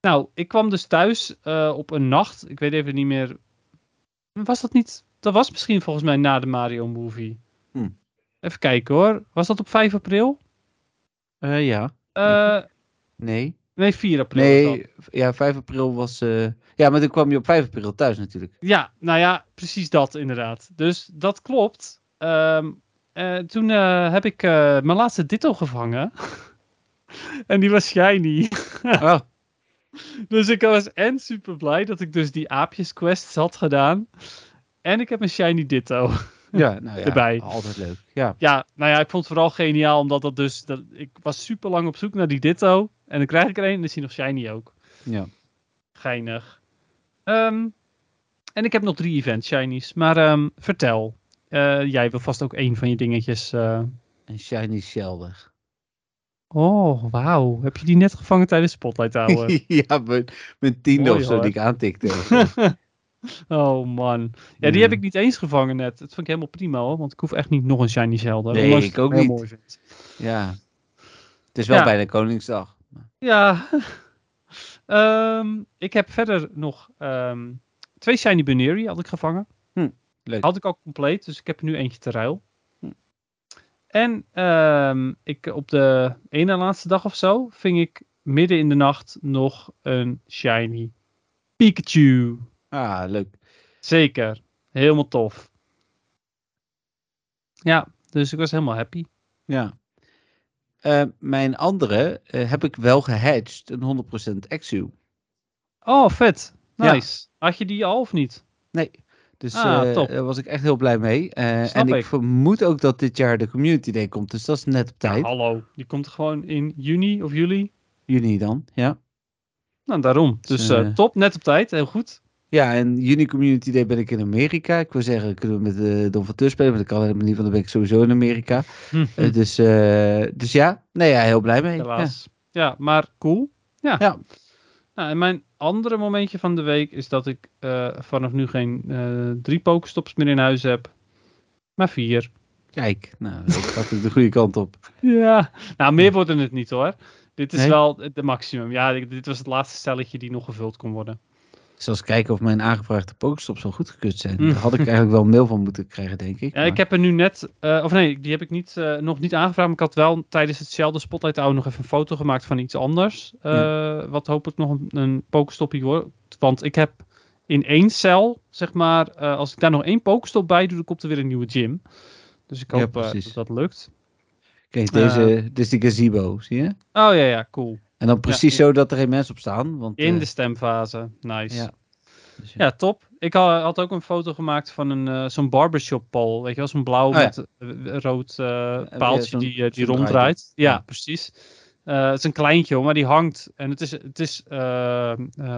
Nou, ik kwam dus thuis eh, op een nacht. Ik weet even niet meer. Was dat niet? Dat was misschien volgens mij na de Mario movie. Hm. Even kijken hoor. Was dat op 5 april? Eh, ja. Nee. nee, 4 april. Nee, ja, 5 april was... eh, Ja, maar toen kwam je op 5 april thuis natuurlijk. Ja, nou ja, precies dat inderdaad. Dus dat klopt. Ehm, eh, toen eh, heb ik mijn laatste ditto gevangen. [laughs] en die was shiny. [laughs] Oh, Dus ik was en super blij dat ik dus die aapjes quests had gedaan. En ik heb een shiny ditto. [laughs] ja, nou ja, Erbij. altijd leuk. Ja, Ja, nou ja, ik vond het vooral geniaal omdat dat dus... Dat, ik was super lang op zoek naar die ditto. En dan krijg ik er een en is die nog shiny ook. ja. Geinig. Ehm, en ik heb nog drie event shinies. Maar ehm, vertel. Eh, jij wil vast ook één van je dingetjes. eh. Een shiny Shelder. Oh, wauw. Heb je die net gevangen tijdens Spotlight Hour? [laughs] ja, mijn, mijn tiende Mooi, of zo hoor. die ik aantikte. [laughs] oh man. Ja, die Ja. heb ik niet eens gevangen net. Dat vond ik helemaal prima hoor. Want ik hoef echt niet nog een shiny Zelda. Nee, ik ook niet. mooi vind. ja. Het is wel Ja. bijna Koningsdag. Ja. [laughs] Ehm, ik heb verder nog ehm, twee shiny Buneri had ik gevangen. Leuk. Had ik al compleet, dus ik heb er nu eentje te ruil. Hm. En ehm, ik, op de ene laatste dag of zo ving ik midden in de nacht nog een shiny Pikachu. Ah, leuk. Zeker. Helemaal tof. Ja, dus ik was helemaal happy. Ja. Eh, mijn andere eh, heb ik wel gehatcht, een 100% Exu. Oh, vet. Ja. Nice. Had je die al of niet? Nee, Dus Ah, eh, daar was ik echt heel blij mee. En ik, ik. vermoed ook dat dit jaar de Community Day komt. Dus dat is net op Ja, tijd. hallo. Die komt gewoon in juni of juli. Juni dan, ja. Nou, daarom. Dus Dus, top, net op tijd. Heel goed. Ja, en juni Community Day ben ik in Amerika. Ik wil zeggen, kunnen we met de Don van spelen, maar dat kan helemaal niet, want dan ben ik sowieso in Amerika. Hm, Eh, dus, eh, dus ja, nee, ja, heel blij mee. Ja. Helaas. Ja. maar cool. Ja. Ja. Nou, en mijn andere momentje van de week is dat ik eh, vanaf nu geen eh, drie pokestops meer in huis heb. Maar vier. Kijk, nou, dat [laughs] gaat de goede kant op. Ja. Nou, meer worden het niet hoor. Dit is Nee? wel de maximum. Ja, dit dit was het laatste stelletje die nog gevuld kon worden. Zelfs kijken of mijn aangevraagde pokestops wel goedgekeurd zijn. Mm. Daar had ik eigenlijk wel een mail van moeten krijgen, denk ik. Ja, maar- ik heb er nu net, eh, of nee, die heb ik niet, eh, nog niet aangevraagd. Maar ik had wel tijdens het Zelda Spotlight Hour nog even een foto gemaakt van iets anders. eh, Wat hopelijk nog een, een pokestoppie wordt. Want ik heb in één cel, zeg maar, als ik daar nog één pokestop bij doe, dan komt er weer een nieuwe gym. Dus ik hoop dat dat lukt. Kijk, deze, dit is die gazebo, zie je? Oh ja, ja, cool. En dan precies Ja, zo dat er geen mensen op staan. Want, In eh, de stemfase. Nice. ja. Dus ja. top. Ik had, had ook een foto gemaakt van een, eh, zo'n barbershop pole. Weet je wel, zo'n blauw Oh met eh, rood paaltje die, die ronddraait. draai. Ja, precies. Het is een kleintje maar die hangt. En het is, het is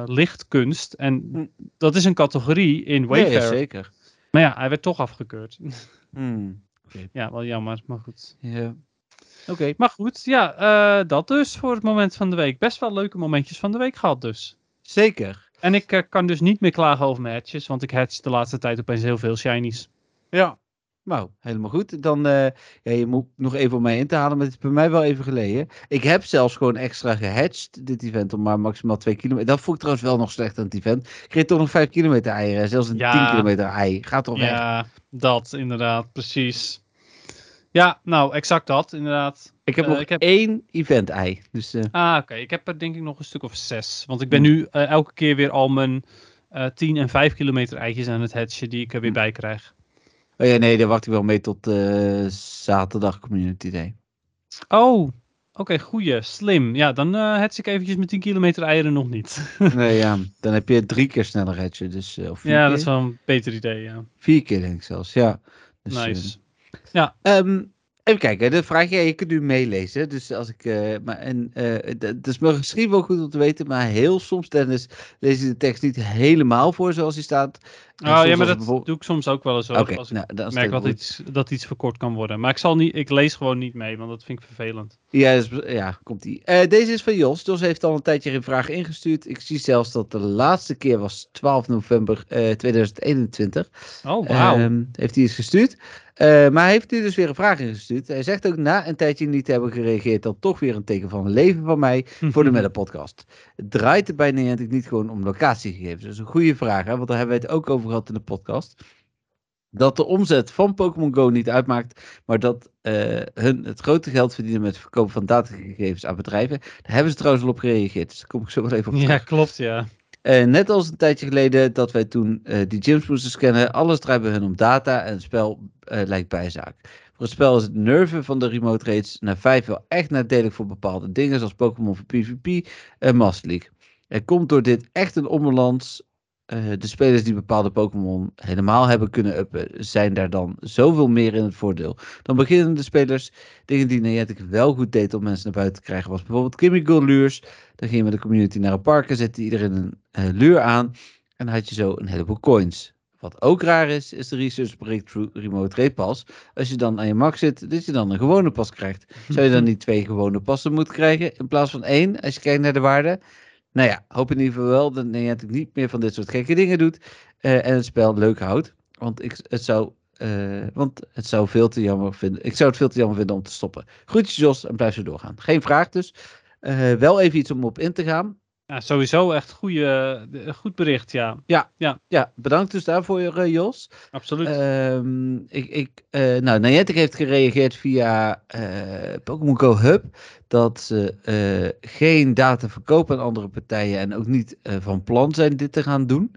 lichtkunst. En Hm. dat is een categorie in Wayfair. ja, zeker. maar ja, hij werd toch afgekeurd. Hmm, ja, wel jammer, maar goed. ja. Oké. Maar goed, ja, eh, dat dus voor het moment van de week. Best wel leuke momentjes van de week gehad dus. Zeker. En ik eh, kan dus niet meer klagen over mijn hatches, want ik hatch de laatste tijd opeens heel veel shinies. Ja. Nou, helemaal goed. Dan, eh, ja, je moet nog even om mij in te halen, maar het is bij mij wel even geleden. Ik heb zelfs gewoon extra gehatcht, dit event, om maar maximaal 2 kilometer. Dat vond ik trouwens wel nog slecht aan het event. Ik kreeg toch nog 5 kilometer eieren, zelfs een Ja. 10 kilometer ei. Gaat toch weg? Ja, dat inderdaad, precies. Ja, nou, exact dat, inderdaad. Ik heb Eh, nog ik heb- één event ei. Dus eh, Ah, oké. Ik heb er denk ik nog een stuk of zes. Want ik ben Hmm. nu eh, elke keer weer al mijn eh 10 en 5 kilometer eitjes aan het hatchen die ik er weer Hmm. bij krijg. oh ja, nee, daar wacht ik wel mee tot zaterdag Community Day. Oh, oké, goeie, slim. Ja, dan eh hatch ik eventjes met 10 kilometer eieren nog niet. [laughs] nee, ja, dan heb je drie keer sneller hatchen. Dus, of ja, keer? dat is wel een beter idee, ja. Vier keer denk ik zelfs, ja. Dus, eh, nice. Ehm, even kijken, de vraag, ja, je kunt nu meelezen. Dus als ik, eh, maar, en, eh, dat is misschien wel goed om te weten, maar heel soms, Dennis, lees je de tekst niet helemaal voor zoals die staat. Oh ja, maar dat bijvoorbeeld- doe ik soms ook wel eens hoor. Als ik nou, merk goed. iets, dat iets verkort kan worden. Maar ik, zal niet, ik lees gewoon niet mee, want dat vind ik vervelend. Ja, dus, ja komt die. Eh, deze is van Jos. Jos heeft al een tijdje geen vraag ingestuurd. Ik zie zelfs dat de laatste keer was 12 november eh, 2021. Oh, wauw. Ehm, heeft hij eens gestuurd. Eh, maar hij heeft nu dus weer een vraag ingestuurd. Hij zegt ook na een tijdje niet te hebben gereageerd, dan toch weer een teken van leven van mij [laughs] voor de Meta podcast. Draait het bij Niantic niet gewoon om locatiegegevens? Dat is een goede vraag, hè? want daar hebben we het ook over gehad in de podcast. Dat de omzet van Pokémon Go niet uitmaakt, maar dat eh, hun het grote geld verdienen met het verkopen van datagegevens aan bedrijven. Daar hebben ze trouwens al op gereageerd, dus daar kom ik zo wel even op terug. Ja, klopt, ja. Eh, net als een tijdje geleden dat wij toen eh, die gyms moesten scannen. Alles draait bij hun om data en het spel lijkt bijzaak. Voor het spel is het nerven van de remote raids naar 5 wel echt nadelig voor bepaalde dingen, zoals Pokémon voor PvP en Master League. Er komt door dit echt een onbalans. Eh, de spelers die bepaalde Pokémon helemaal hebben kunnen uppen, zijn daar dan zoveel meer in het voordeel. Dan beginnen de spelers. Dingen die Niantic wel goed deed om mensen naar buiten te krijgen, was bijvoorbeeld Chemical Lures. Dan ging je met de community naar een park en zette iedereen een eh, luur aan. En had je zo een heleboel coins. Wat ook raar is, is de Research Breakthrough Remote Raid Pass. Als je dan aan je max zit, dat je dan een gewone pas krijgt. Zou je dan [laughs] niet twee gewone passen moeten krijgen in plaats van één, als je kijkt naar de waarde? Nou ja, hoop in ieder geval wel dat Niantic niet meer van dit soort gekke dingen doet. eh, en het spel leuk houdt. Want ik, het zou, eh, want het zou veel te jammer vinden. Ik zou het veel te jammer vinden om te stoppen. Groetjes Jos en blijf zo doorgaan. Geen vraag dus. Eh, wel even iets om op in te gaan. Ja. Sowieso echt goede, goed bericht, ja. Ja, bedankt dus daarvoor, eh, Jos. Absoluut. Ehm, ik, ik, eh, nou, Niantic heeft gereageerd via eh, Pokémon Go Hub dat ze geen data verkopen aan andere partijen en ook niet van plan zijn dit te gaan doen.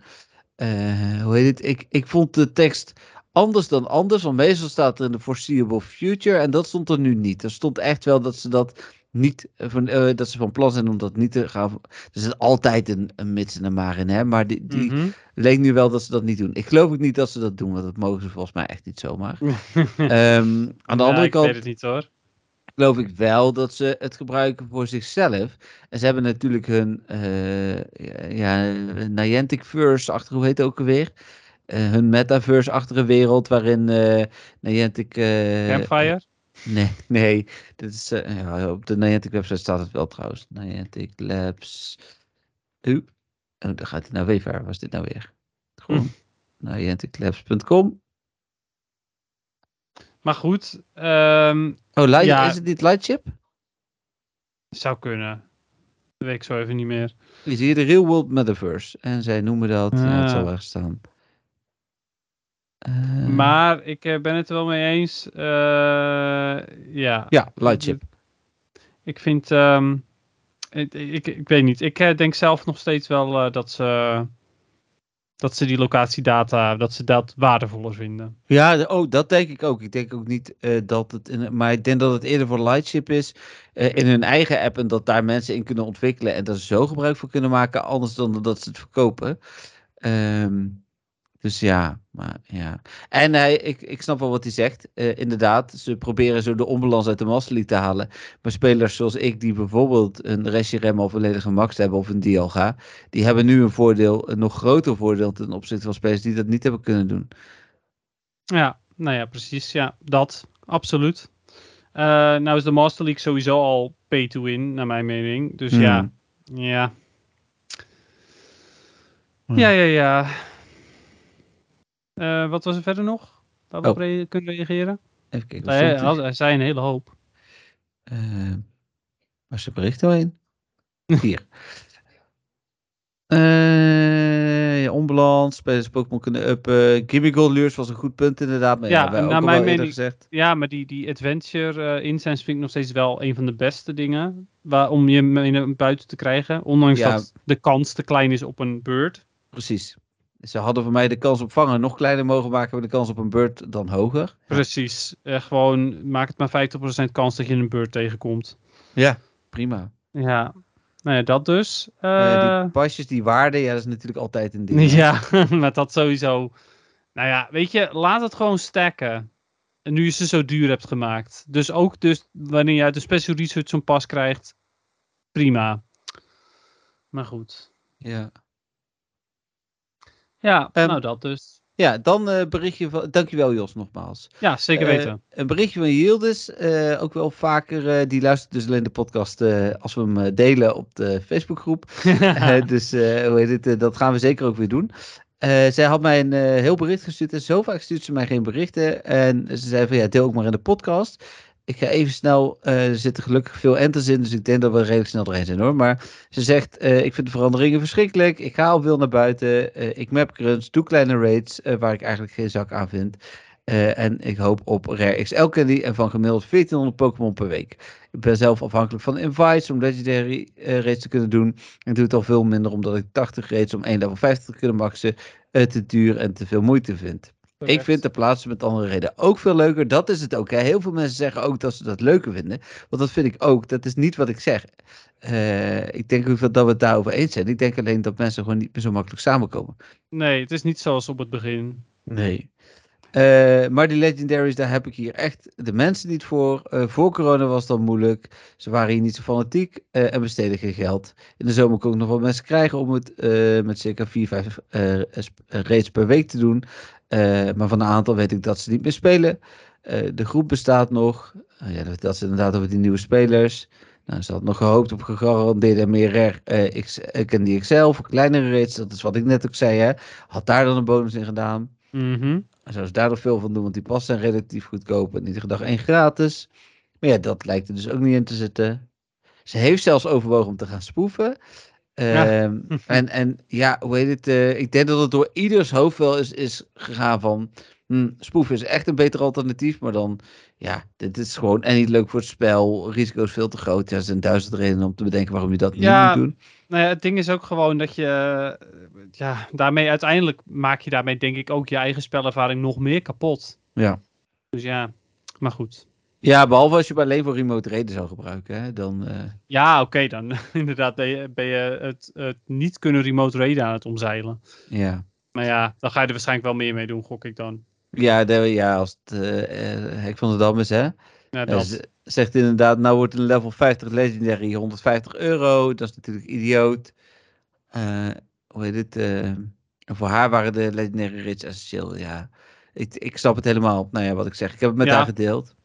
Hoe heet het? Ik, ik vond de tekst anders dan anders, want meestal staat er in de foreseeable future en dat stond er nu niet. Er stond echt wel dat ze dat niet, eh, van, eh, dat ze van plan zijn om dat niet te gaan. Er zit altijd een, een mits en een maar in, hè? Maar die, die Mhm. leek nu wel dat ze dat niet doen. Ik geloof ook niet dat ze dat doen, want dat mogen ze volgens mij echt niet zomaar. [laughs] Ehm, aan de Ja, andere ik kant weet het niet hoor. geloof ik wel dat ze het gebruiken voor zichzelf. En ze hebben natuurlijk hun eh ja, Niantic Verse-achtige, hoe heet het ook alweer? Hun metaverse-achtige wereld waarin Niantic... Campfire? Nee, nee. Dit is, eh, ja, op de Niantic website staat het wel trouwens. Niantic Labs. U. Oh, daar gaat hij nou weer ver. Waar is dit nou weer? Gewoon nianticlabs.com. Maar goed, ehm, Oh, Light, Ja. is het niet Lightship? zou kunnen. Dat weet ik zo even niet meer. Je ziet de Real World Metaverse. En zij noemen dat, ja, het zal Ah. ergens staan. Eh, Maar ik eh, ben het er wel mee eens. eh, ja. Ja, Lightship. Ik vind, ehm, ik, ik, ik weet niet. Ik denk zelf nog steeds wel dat ze dat ze die locatiedata, dat ze dat waardevoller vinden. Ja, oh, dat denk ik ook. Ik denk ook niet dat het. In, maar ik denk dat het eerder voor Lightship is. in hun eigen app. En dat daar mensen in kunnen ontwikkelen. En daar zo gebruik van kunnen maken. Anders dan dat ze het verkopen. Ehm, dus ja, maar ja. En hij, ik, ik snap wel wat hij zegt. Eh, inderdaad, ze proberen zo de onbalans uit de Master League te halen. Maar spelers zoals ik, die bijvoorbeeld een restje rem al volledig gemaxt hebben. Of een Dialga. Die hebben nu een voordeel. Een nog groter voordeel ten opzichte van spelers die dat niet hebben kunnen doen. Ja, nou ja, precies. Ja, dat. Absoluut. Eh, nou is de Master League sowieso al pay to win, naar mijn mening. Dus ja, ja. Hmm. Ja, ja, ja. Eh, wat was er verder nog? Waar we Oh. op kunnen reageren? Even kijken. Hij, er? hij zei een hele hoop. Eh, waar is het bericht heen? [laughs] Hier. Eh, ja, onbalans, spelers Pokémon kunnen uppen. Gimme Gold Lures was een goed punt inderdaad. Maar ja, Ja, naar mijn mening- gezegd. Ja, maar die, die adventure eh incense vind ik nog steeds wel een van de beste dingen. Waar, om je buiten te krijgen. Ondanks Ja. dat de kans te klein is op een beurt. Precies. Ze hadden voor mij de kans op vangen nog kleiner mogen maken. Maar de kans op een beurt dan hoger. Precies. Eh, gewoon maak het maar 50% kans dat je een beurt tegenkomt. Prima. Ja, nou ja, dat dus. Eh, Eh, die pasjes, die waarde, ja, dat is natuurlijk altijd een ding. [laughs] ja, [laughs] maar dat sowieso. Nou ja, weet je, laat het gewoon stacken. En nu je ze zo duur hebt gemaakt. Dus ook dus wanneer je uit de special research zo'n pas krijgt, prima. Maar goed. Ja. Ja, Ehm, nou dat dus. Ja, dan eh berichtje van. Dankjewel, Jos, nogmaals. Ja, zeker Eh, weten. Een berichtje van Yildiz, eh ook wel vaker. die luistert dus alleen de podcast als we hem delen op de Facebookgroep. [laughs] Dus hoe heet het, dat gaan we zeker ook weer doen. Zij had mij een heel bericht gestuurd en zo vaak stuurt ze mij geen berichten. En ze zei van ja, deel ook maar in de podcast. Ik ga even snel, eh, er zitten gelukkig veel enters in, dus ik denk dat we redelijk snel doorheen zijn hoor. Maar ze zegt, eh, ik vind de veranderingen verschrikkelijk. Ik ga al veel naar buiten. eh, ik map grunts, doe kleine raids, waar ik eigenlijk geen zak aan vind. En ik hoop op Rare XL Candy en van gemiddeld 1400 Pokémon per week. Ik ben zelf afhankelijk van invites om legendary raids te kunnen doen. Ik doe het al veel minder omdat ik 80 raids om 1 level 50 te kunnen maxen te duur en te veel moeite vind. Ik vind de plaatsen met andere reden ook veel leuker. Dat is het ook. Hè. Heel veel mensen zeggen ook dat ze dat leuker vinden. Want dat vind ik ook. Dat is niet wat ik zeg. Eh, ik denk ook dat we het daarover eens zijn. Ik denk alleen dat mensen gewoon niet meer zo makkelijk samenkomen. Nee, het is niet zoals op het begin. Nee. Eh, maar die legendaries, daar heb ik hier echt de mensen niet voor. Eh, voor corona was dat moeilijk. Ze waren hier niet zo fanatiek en besteden geen geld. In de zomer kon ik nog wel mensen krijgen om het met circa 4, 5 eh, sp- eh, raids per week te doen. Eh, maar van een aantal weet ik dat ze niet meer spelen. Eh, de groep bestaat nog. Eh, ja, dat, is inderdaad over die nieuwe spelers. Nou, ze had nog gehoopt op gegarandeerde en meer X, eh, Candy XL voor kleinere. Dat is wat ik net ook zei. Hè. Had daar dan een bonus in gedaan. Mhm. En zou ze daar nog veel van doen, want die passen zijn relatief goedkoop en iedere dag één gratis. Maar ja, dat lijkt er dus ook niet in te zitten. Ze heeft zelfs overwogen om te gaan spoeven. Ja. Ehm, [laughs] en, en ja, hoe heet het? eh, ik denk dat het door ieders hoofd wel is, is gegaan van... hm, spoeven is echt een beter alternatief, maar dan... Ja, dit is gewoon en niet leuk voor het spel. Risico is veel te groot. Ja, er zijn duizend redenen om te bedenken waarom je dat Ja, niet moet doen. Nou ja, het ding is ook gewoon dat je, eh, ja, daarmee uiteindelijk maak je daarmee denk ik ook je eigen spelervaring nog meer kapot. Ja. Dus ja, maar goed. Ja, behalve als je hem alleen voor remote reden zou gebruiken. Hè, dan, eh, Ja, oké, dan [laughs] inderdaad ben je, ben je het, het niet kunnen remote raiden aan het omzeilen. ja. Maar ja, dan ga je er waarschijnlijk wel meer mee doen, gok ik dan. Ja, de, ja, als het eh, hek van de dam is, hè. Ja, dat. zegt inderdaad, nou wordt een level 50 legendary 150 euro. Dat is natuurlijk idioot. Hoe heet het? voor haar waren de legendary rich essentieel, ja. Ik, ik snap het helemaal. Nou ja, wat ik zeg. Ik heb het met Ja. haar gedeeld.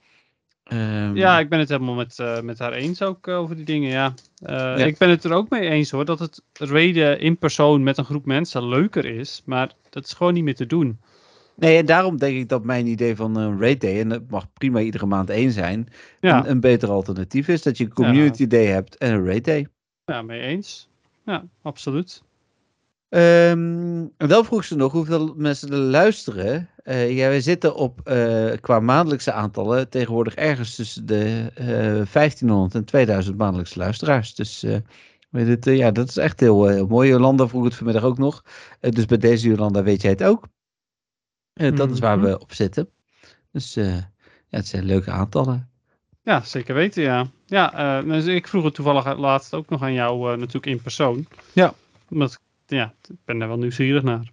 Ehm, Ja, ik ben het helemaal met, eh, met haar eens ook eh, over die dingen, ja. Eh, Ja. Ik ben het er ook mee eens hoor, dat het raiden in persoon met een groep mensen leuker is. Maar dat is gewoon niet meer te doen. Nee, en daarom denk ik dat mijn idee van een raid day, en het mag prima iedere maand één zijn, Ja, een, een beter alternatief is. Dat je een community day hebt en een raid day. ja mee eens. Ja, absoluut. Ehm, en dan vroeg ze nog hoeveel mensen er luisteren. Eh, ja, we zitten op eh, qua maandelijkse aantallen tegenwoordig ergens tussen de eh 1500 en 2000 maandelijkse luisteraars. Dus weet het, ja, dat is echt heel, heel mooi. Jolanda vroeg het vanmiddag ook nog. Dus bij deze Jolanda weet jij het ook. Dat is waar Mhm. we op zitten. Dus ja, het zijn leuke aantallen. Ja, zeker weten, ja. Ja, dus ik vroeg het toevallig laatst ook nog aan jou natuurlijk in persoon. Ja. Omdat, ja, ik ben daar wel nieuwsgierig naar.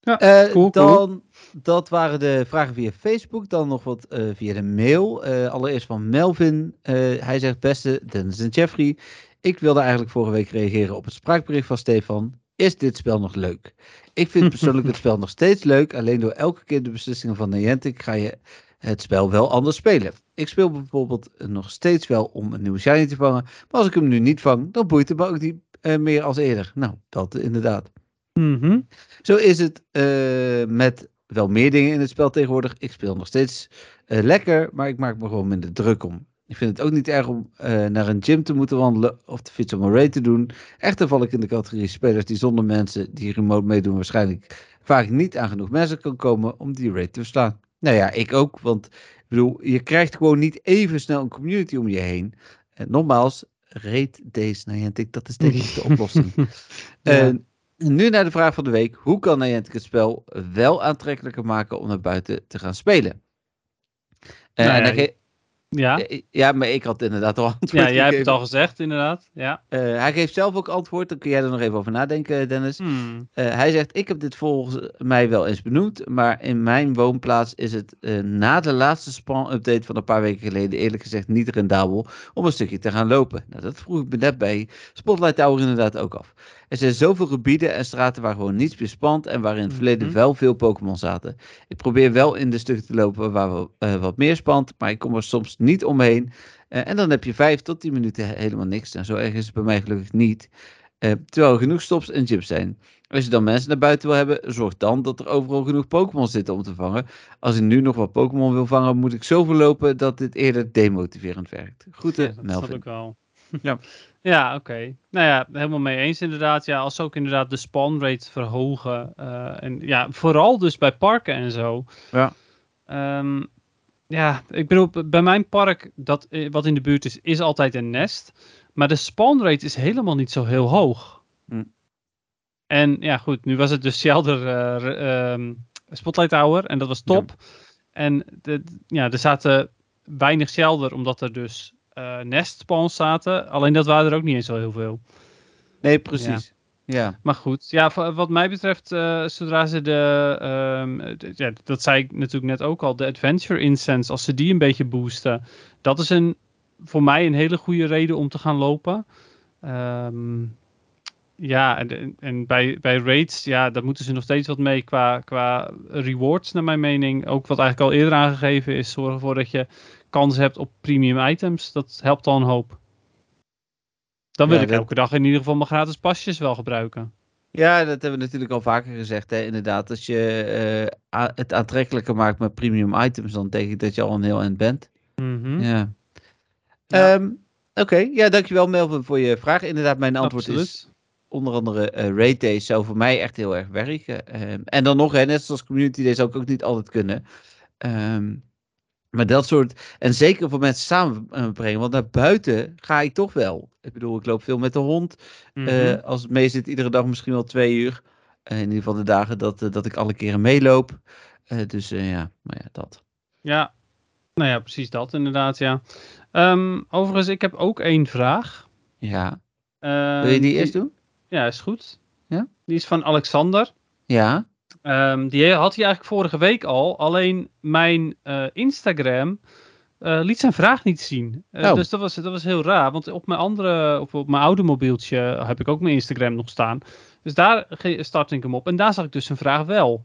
Eh, cool, cool. dan, dat waren de vragen via Facebook. Dan nog wat eh, via de mail. Eh, allereerst van Melvin. Eh, hij zegt, beste Dennis en Jeffrey. Ik wilde eigenlijk vorige week reageren op het spraakbericht van Stefan. Is dit spel nog leuk? Ik vind [laughs] persoonlijk het spel nog steeds leuk. Alleen door elke keer de beslissingen van Niantic ga je het spel wel anders spelen. Ik speel bijvoorbeeld nog steeds wel om een nieuwe shiny te vangen. Maar als ik hem nu niet vang, dan boeit het me ook niet eh, meer als eerder. Nou, dat inderdaad. Mhm. Zo is het eh, met wel meer dingen in het spel tegenwoordig. Ik speel nog steeds eh, lekker, maar ik maak me gewoon minder druk om. Ik vind het ook niet erg om eh, naar een gym te moeten wandelen of de fiets om een raid te doen. Echter val ik in de categorie spelers die zonder mensen die remote meedoen waarschijnlijk vaak niet aan genoeg mensen kan komen om die raid te verslaan. Nou ja, ik ook, want ik bedoel, je krijgt gewoon niet even snel een community om je heen. En nogmaals, raid deze Niantic, dat is denk ik de oplossing. [laughs] Ja. Nu naar de vraag van de week. Hoe kan Niantic het spel wel aantrekkelijker maken om naar buiten te gaan spelen? Eh, Nou ja, ge- Ja, eh, ja, maar ik had inderdaad al [laughs] antwoord ja jij hebt het al gezegd, inderdaad. Ja. Eh, hij geeft zelf ook antwoord. Dan kun jij er nog even over nadenken, Dennis. Hmm. Eh, hij zegt, ik heb dit volgens mij wel eens benoemd, maar in mijn woonplaats is het eh, na de laatste spawn-update van een paar weken geleden eerlijk gezegd niet rendabel om een stukje te gaan lopen. Nou, dat vroeg ik me net bij Spotlight Tower inderdaad ook af. Er zijn zoveel gebieden en straten waar gewoon niets meer spant en waar in het verleden Mhm. wel veel Pokémon zaten. Ik probeer wel in de stukken te lopen waar we, eh, wat meer spant, maar ik kom er soms niet omheen. Eh, en dan heb je vijf tot tien minuten he- helemaal niks. En zo erg is het bij mij gelukkig niet. Eh, terwijl er genoeg stops en gyms zijn. Als je dan mensen naar buiten wil hebben, zorg dan dat er overal genoeg Pokémon zitten om te vangen. Als ik nu nog wat Pokémon wil vangen, moet ik zoveel lopen dat dit eerder demotiverend werkt. Groeten, Ja, dat snap Melvin. ik wel. Ja. [laughs] Ja, oké. Nou ja, helemaal mee eens inderdaad. Ja, als ze ook inderdaad de spawn rate verhogen. eh, en ja, vooral dus bij parken en zo. Ja. Ehm, ja, ik bedoel, bij mijn park, dat, eh, wat in de buurt is, is altijd een nest. Maar de spawn rate is helemaal niet zo heel hoog. Hm. En ja, goed, nu was het dus Shelter eh, re- ehm, Spotlight Tower en dat was top. En de, ja, er zaten weinig Shelter, omdat er dus eh nest spawns zaten. Alleen dat waren er ook niet eens zo heel veel. Nee, precies. Ja. Maar goed, ja, wat mij betreft, eh, zodra ze de, ehm, ja, dat zei ik natuurlijk net ook al, de Adventure Incense, als ze die een beetje boosten, dat is een, voor mij een hele goede reden om te gaan lopen. Ehm, ja, en, en bij, bij raids, ja, daar moeten ze nog steeds wat mee qua, qua rewards, naar mijn mening. Ook wat eigenlijk al eerder aangegeven is, zorg ervoor dat je kans hebt op premium items. Dat helpt al een hoop. Dan wil Ja, ik dat- elke dag in ieder geval mijn gratis pasjes wel gebruiken. ja, dat hebben we natuurlijk al vaker gezegd. Hè? Inderdaad, als je eh, het aantrekkelijker maakt met premium items, dan denk ik dat je al een heel eind bent. Mhm. Ja. Ja. Ehm, Oké, ja, dankjewel Melvin voor je vraag. Inderdaad, mijn antwoord is onder andere eh raid days zou voor mij echt heel erg werken. Ehm, en dan nog, hè, net zoals community days zou ik ook niet altijd kunnen. Ehm, maar dat soort, en zeker voor mensen samenbrengen, want naar buiten ga ik toch wel. Ik bedoel, ik loop veel met de hond. Mhm. Eh, als het mee zit, iedere dag misschien wel twee uur. Eh, in ieder geval de dagen dat, eh, dat ik alle keren meeloop. Eh, dus eh, ja, maar ja, dat. ja. Nou ja, precies dat inderdaad, ja. Ehm, overigens, ik heb ook één vraag. Ja. Ehm, Wil je die eerst doen? Ja, is goed. Ja? Die is van Alexander. Ja. Ehm, die had hij eigenlijk vorige week al. Alleen mijn eh, Instagram eh, liet zijn vraag niet zien. Eh, Oh. Dus dat was, dat was heel raar. Want op mijn andere, op, op mijn oude mobieltje heb ik ook mijn Instagram nog staan. Dus daar startte ik hem op. En daar zag ik dus zijn vraag wel.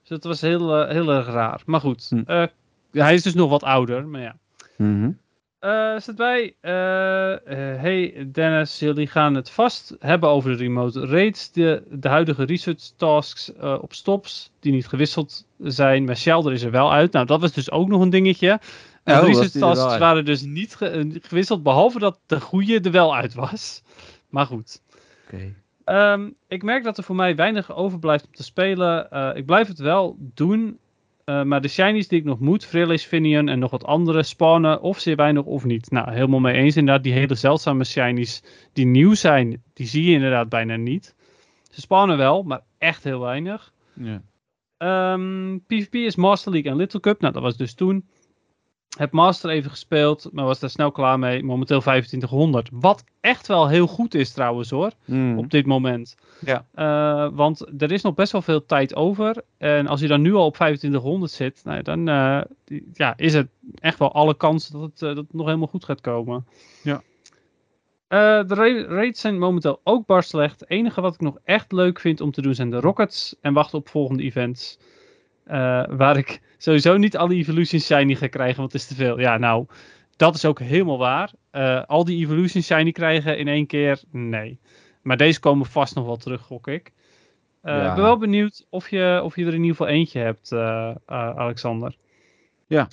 Dus dat was heel, heel erg raar. Maar goed, Hm. hij is dus nog wat ouder. Maar ja. Mhm. Eh staat bij. eh, eh, hey Dennis, jullie gaan het vast hebben over de remote raids. De, de huidige research tasks op stops, die niet gewisseld zijn. Maar Shelter is er wel uit. Nou, dat was dus ook nog een dingetje. De Oh, research tasks waren dus niet ge- gewisseld, behalve dat de goede er wel uit was. Maar goed. Oké. Ehm, ik merk dat er voor mij weinig overblijft om te spelen. Ik blijf het wel doen. Eh, maar de shinies die ik nog moet, Frillis, Finian en nog wat andere, spawnen of zeer weinig of niet. Nou, helemaal mee eens inderdaad. Die hele zeldzame shinies die nieuw zijn, die zie je inderdaad bijna niet. Ze spawnen wel, maar echt heel weinig. Ja. Ehm, PvP is Master League en Little Cup. Nou, dat was dus toen. Heb Master even gespeeld, maar was daar snel klaar mee. Momenteel 2500. Wat echt wel heel goed is trouwens hoor Mm. op dit moment. Ja. Eh, want er is nog best wel veel tijd over. En als je dan nu al op 2500 zit, nou, ja, dan eh, ja, is het echt wel alle kans dat het, eh, dat het nog helemaal goed gaat komen. Ja. De ra- raids zijn momenteel ook bar slecht. Het enige wat ik nog echt leuk vind om te doen zijn de Rockets. En wachten op volgende events. Eh, waar ik sowieso niet alle Evolution Shiny ga krijgen, want het is te veel. Ja, nou, dat is ook helemaal waar. Eh, al die Evolution Shiny krijgen in één keer, nee. Maar deze komen vast nog wel terug, gok ik. Eh, Ja. Ik ben wel benieuwd of je, of je er in ieder geval eentje hebt, Alexander. Ja.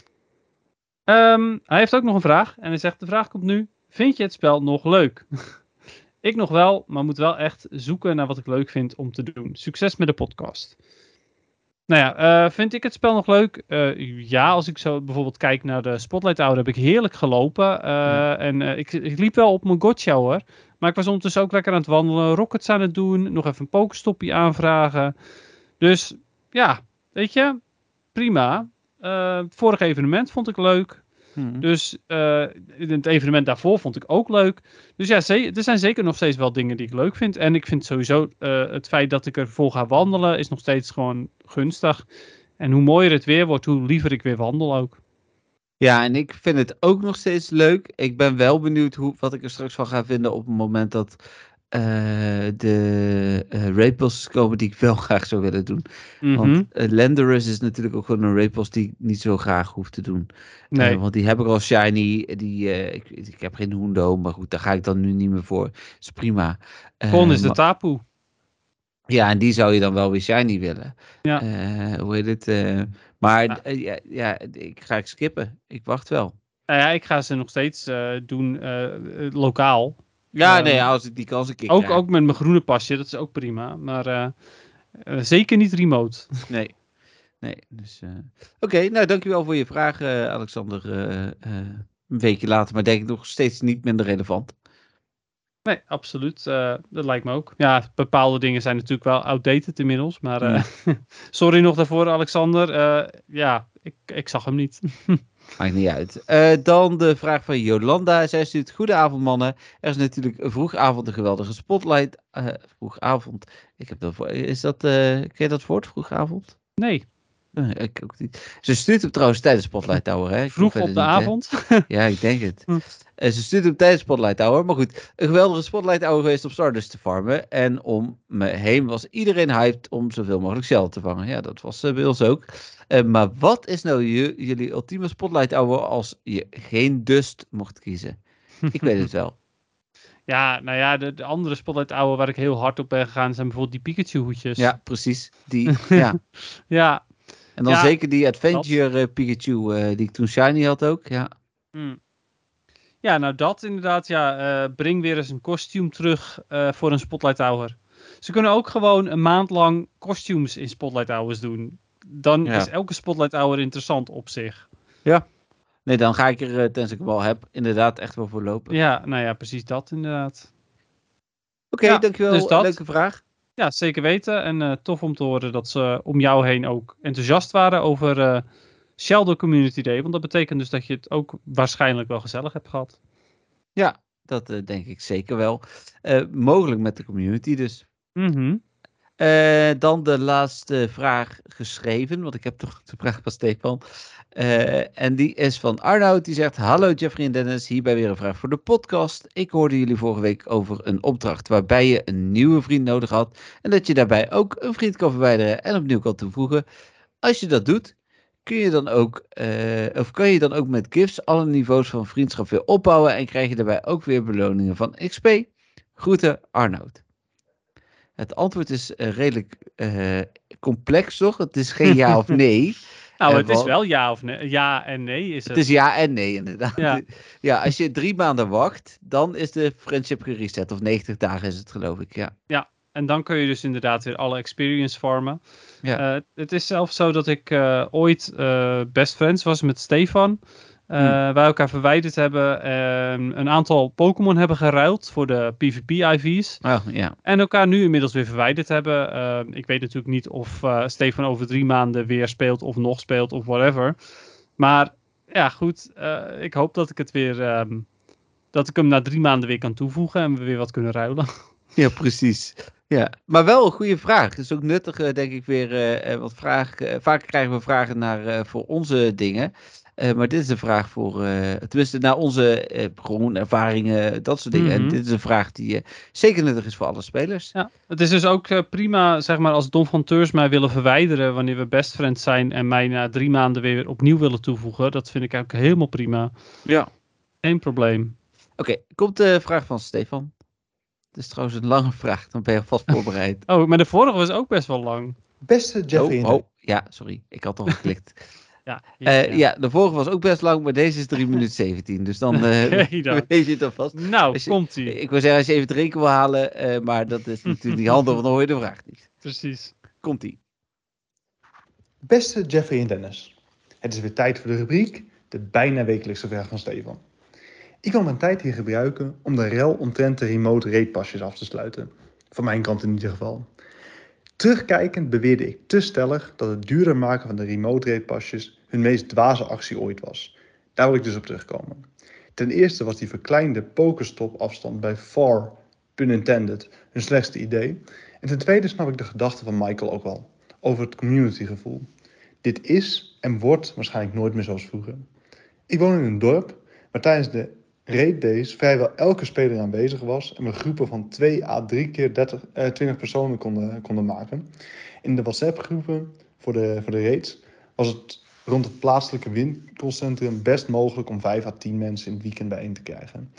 Ehm, hij heeft ook nog een vraag. En hij zegt, de vraag komt nu. Vind je het spel nog leuk? [laughs] ik nog wel, maar moet wel echt zoeken naar wat ik leuk vind om te doen. Succes met de podcast. Nou ja, eh, vind ik het spel nog leuk? Eh, ja, als ik zo bijvoorbeeld kijk naar de Spotlight Hour, heb ik heerlijk gelopen. Eh, En ik, ik liep wel op mijn gotcha hoor. Maar ik was ondertussen ook lekker aan het wandelen, rockets aan het doen, nog even een pokestopje aanvragen. Dus ja, weet je, prima. Vorige evenement vond ik leuk. Mhm. Dus eh, het evenement daarvoor vond ik ook leuk. Dus ja, er zijn zeker nog steeds wel dingen die ik leuk vind. En ik vind sowieso eh, het feit dat ik ervoor ga wandelen is nog steeds gewoon gunstig. En hoe mooier het weer wordt, hoe liever ik weer wandel ook. Ja, en ik vind het ook nog steeds leuk. Ik ben wel benieuwd hoe, wat ik er straks van ga vinden op het moment dat eh, de uh, raidbosses komen die ik wel [laughs] graag zou willen doen. Mhm. Want uh, Landorus is natuurlijk ook gewoon een raidboss die ik niet zo graag hoef te doen. nee. Eh, want die heb ik al shiny. Die, eh, ik, ik heb geen Hundo, maar goed, daar ga ik dan nu niet meer voor. is prima. Eh, Volgende is de tapu. Ja, en die zou je dan wel weer shiny willen. Ja. Eh, hoe heet het? eh, maar Ja. eh, ja, ja, ik ga ik skippen. Ik wacht wel. Nou ja, ik ga ze nog steeds eh, doen eh, eh, lokaal. Ja, Ehm, nee, als ik die kans een keer Ook, krijg. ook met mijn groene pasje, dat is ook prima. Maar eh, eh, zeker niet remote. [laughs] Nee. Nee, dus... eh, Oké, nou dankjewel voor je vraag, Alexander. een weekje later, maar denk ik nog steeds niet minder relevant. Nee, absoluut. dat lijkt me ook. Ja, bepaalde dingen zijn natuurlijk wel outdated inmiddels. Maar [laughs] sorry nog daarvoor, Alexander. Ja, ik, ik zag hem niet. [laughs] Maakt niet uit. Eh, dan de vraag van Jolanda. Zij stuurt, goedenavond mannen. Er is natuurlijk vroegavond een geweldige spotlight. eh vroegavond. Ik heb dat voor, is dat, eh ken je dat woord, vroegavond? Nee, ik ook niet. Ze stuurt hem trouwens tijdens Spotlight Tower. Hè? Ik vroeg op de niet, hè. avond. [laughs] Ja, ik denk het. Hm. En ze stuurt hem tijdens Spotlight Hour. Maar goed, een geweldige Spotlight Hour geweest om Stardust te farmen. En om me heen was iedereen hyped om zoveel mogelijk Shell te vangen. Ja, dat was bij ons ook. Eh, maar wat is nou jullie ultieme Spotlight Hour als je geen Dust mocht kiezen? Ik weet het [laughs] wel. Ja, nou ja, de, de andere Spotlight Hour waar ik heel hard op ben gegaan zijn bijvoorbeeld die Pikachu hoedjes. Ja, precies. Die, [laughs] ja. Ja, En dan Ja, zeker die Adventure eh, Pikachu eh, die ik toen shiny had ook. Ja. Hmm. Ja, nou dat inderdaad. Ja, breng weer eens een kostuum terug voor een Spotlight Hour. Ze kunnen ook gewoon een maand lang costumes in Spotlight Hours doen. Dan Ja. is elke Spotlight Hour interessant op zich. Nee, dan ga ik er, eh, tenzij ik hem al heb, inderdaad echt wel voor lopen. Ja, nou ja, precies dat inderdaad. Oké, Ja, dankjewel. dus dat. Leuke vraag. Ja, zeker weten. En eh, tof om te horen dat ze om jou heen ook enthousiast waren over Sheldon Community Day. Want dat betekent dus dat je het ook waarschijnlijk wel gezellig hebt gehad. Ja, dat denk ik zeker wel. Mogelijk met de community dus. Mhm. Eh, dan de laatste vraag geschreven, want ik heb toch de vraag van Stefan. Eh, en die is van Arnoud, die zegt: Hallo Jeffrey en Dennis, hierbij weer een vraag voor de podcast. Ik hoorde jullie vorige week over een opdracht waarbij je een nieuwe vriend nodig had. En dat je daarbij ook een vriend kan verwijderen en opnieuw kan toevoegen. Als je dat doet, kun je dan ook, eh, of kan je dan ook met gifts alle niveaus van vriendschap weer opbouwen en krijg je daarbij ook weer beloningen van XP. Groeten Arnoud. Het antwoord is eh, redelijk eh, complex, toch? Het is geen ja of [laughs] nee. Nou, Eh, het is wel- ja of nee. Ja en nee is het. Het is ja en nee, inderdaad. Ja. [laughs] Ja. als je drie maanden wacht, dan is de friendship gereset. Of 90 dagen is het, geloof ik. Ja. En dan kun je dus inderdaad weer alle experience farmen. Ja. Het is zelfs zo dat ik ooit best friends was met Stefan. Eh, Hmm. Wij elkaar verwijderd hebben en een aantal Pokémon hebben geruild voor de PvP-IV's. Oh. En elkaar nu inmiddels weer verwijderd hebben. Eh, ik weet natuurlijk niet of eh, Stefan over drie maanden weer speelt of nog speelt of whatever. Maar ja, goed. eh, ik hoop dat ik het weer. ehm, dat ik hem na drie maanden weer kan toevoegen en we weer wat kunnen ruilen. [laughs] ja, precies. Ja, maar wel een goede vraag. Het is ook nuttig, denk ik, weer. want vraag, eh, vaak krijgen we vragen naar, voor onze dingen. Eh, maar dit is een vraag voor, eh, tenminste, naar onze eh, gewoon ervaringen, dat soort dingen. En Mhm. dit is een vraag die eh, zeker nuttig is voor alle spelers. Ja, het is dus ook eh, prima, zeg maar, als donfanteurs mij willen verwijderen wanneer we best friends zijn en mij na drie maanden weer opnieuw willen toevoegen. Dat vind ik eigenlijk helemaal prima. Ja. Geen probleem. Oké, komt de vraag van Stefan. Het is trouwens een lange vraag, dan ben je alvast [laughs] voorbereid. Oh, maar de vorige was ook best wel lang. Beste Jeffrey en oh, oh, ja, sorry. Ik had al geklikt. [laughs] Ja, Eh, ja. de vorige was ook best lang, maar deze is 3 [laughs] minuten 17. Dus dan eh [laughs] Oké dan. [laughs] weet je het alvast. Nou, je- komt ie. Ik wil zeggen, als je even het reken wil halen, eh, maar dat is natuurlijk niet handig, want dan hoor je de vraag niet. Precies. Komt ie. Beste Jeffrey en Dennis, het is weer tijd voor de rubriek De bijna wekelijkse vraag van Stefan. Ik wil mijn tijd hier gebruiken om de rel omtrent de remote raidpasjes af te sluiten. Van mijn kant in ieder geval. Terugkijkend beweerde ik te stellig dat het duurder maken van de remote raidpasjes hun meest dwaze actie ooit was. Daar wil ik dus op terugkomen. Ten eerste was die verkleinde pokerstop afstand bij far, pun intended, hun slechtste idee. En ten tweede snap ik de gedachte van Michael ook wel over het communitygevoel. Dit is en wordt waarschijnlijk nooit meer zoals vroeger. Ik woon in een dorp waar tijdens de raid days vrijwel elke speler aanwezig was en we groepen van 2 à 3 keer 30, eh, 20 personen konden, konden maken. In de WhatsApp-groepen voor de, voor de raids was het rond het plaatselijke winkelcentrum best mogelijk om 5 à 10 mensen in het weekend bijeen te krijgen.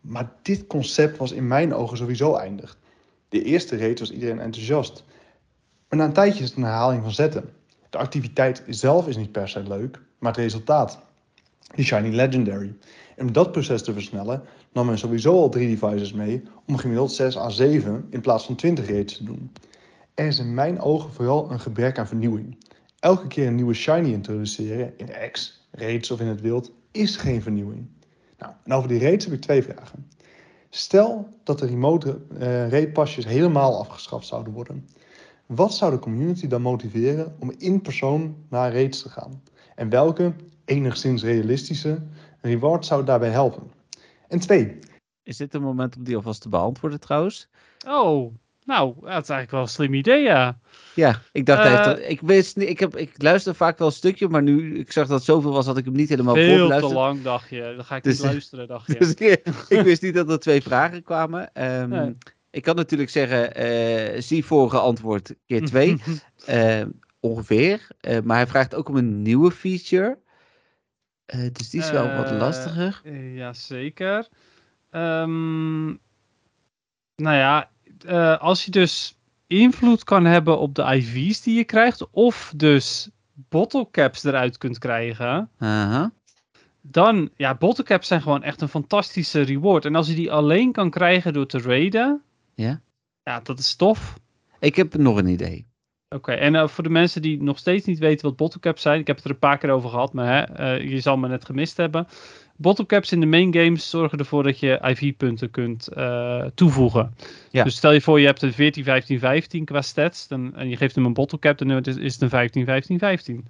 Maar dit concept was in mijn ogen sowieso eindig. De eerste raid was iedereen enthousiast. Maar na een tijdje is het een herhaling van zetten. De activiteit zelf is niet per se leuk, maar het resultaat. Die Shiny Legendary. En om dat proces te versnellen nam men sowieso al drie devices mee om gemiddeld 6 à 7 in plaats van 20 raids te doen. Er is in mijn ogen vooral een gebrek aan vernieuwing. Elke keer een nieuwe Shiny introduceren, in X, raids of in het wild, is geen vernieuwing. Nou, en over die raids heb ik twee vragen. Stel dat de remote eh raidpasjes helemaal afgeschaft zouden worden. Wat zou de community dan motiveren om in persoon naar raids te gaan? En welke, enigszins realistische, reward zou daarbij helpen? En twee, Is dit een moment om die alvast te beantwoorden trouwens? Oh, nou, dat is eigenlijk wel een slim idee, ja. Ja, ik dacht, er- ik, wist niet, ik, heb, ik luister vaak wel een stukje, maar nu ik zag dat het zoveel was, had ik hem niet helemaal Veel te voorbeluisterd. lang, dacht je. Dan ga ik Dus, niet luisteren, dacht je. [laughs] Dus ik, ik wist niet dat er twee vragen kwamen. Ehm, Nee. Ik kan natuurlijk zeggen, eh, zie vorige antwoord keer twee. [laughs] Eh, ongeveer. Maar hij vraagt ook om een nieuwe feature. Dus die is wel wat lastiger. Jazeker. Ehm nou ja, eh, als je dus invloed kan hebben op de IV's die je krijgt, of dus bottle caps eruit kunt krijgen, dan, ja, bottle caps zijn gewoon echt een fantastische reward. En als je die alleen kan krijgen door te raiden, Ja. ja, dat is tof. Ik heb nog een idee. Oké, en eh, voor de mensen die nog steeds niet weten wat bottlecaps zijn, ik heb het er een paar keer over gehad, maar hè, eh, je zal me net gemist hebben. Bottlecaps in de main games zorgen ervoor dat je IV-punten kunt eh, toevoegen. Ja. Dus stel je voor je hebt een 14, 15, 15 qua stats dan, en je geeft hem een bottlecap, dan is het een 15, 15, 15.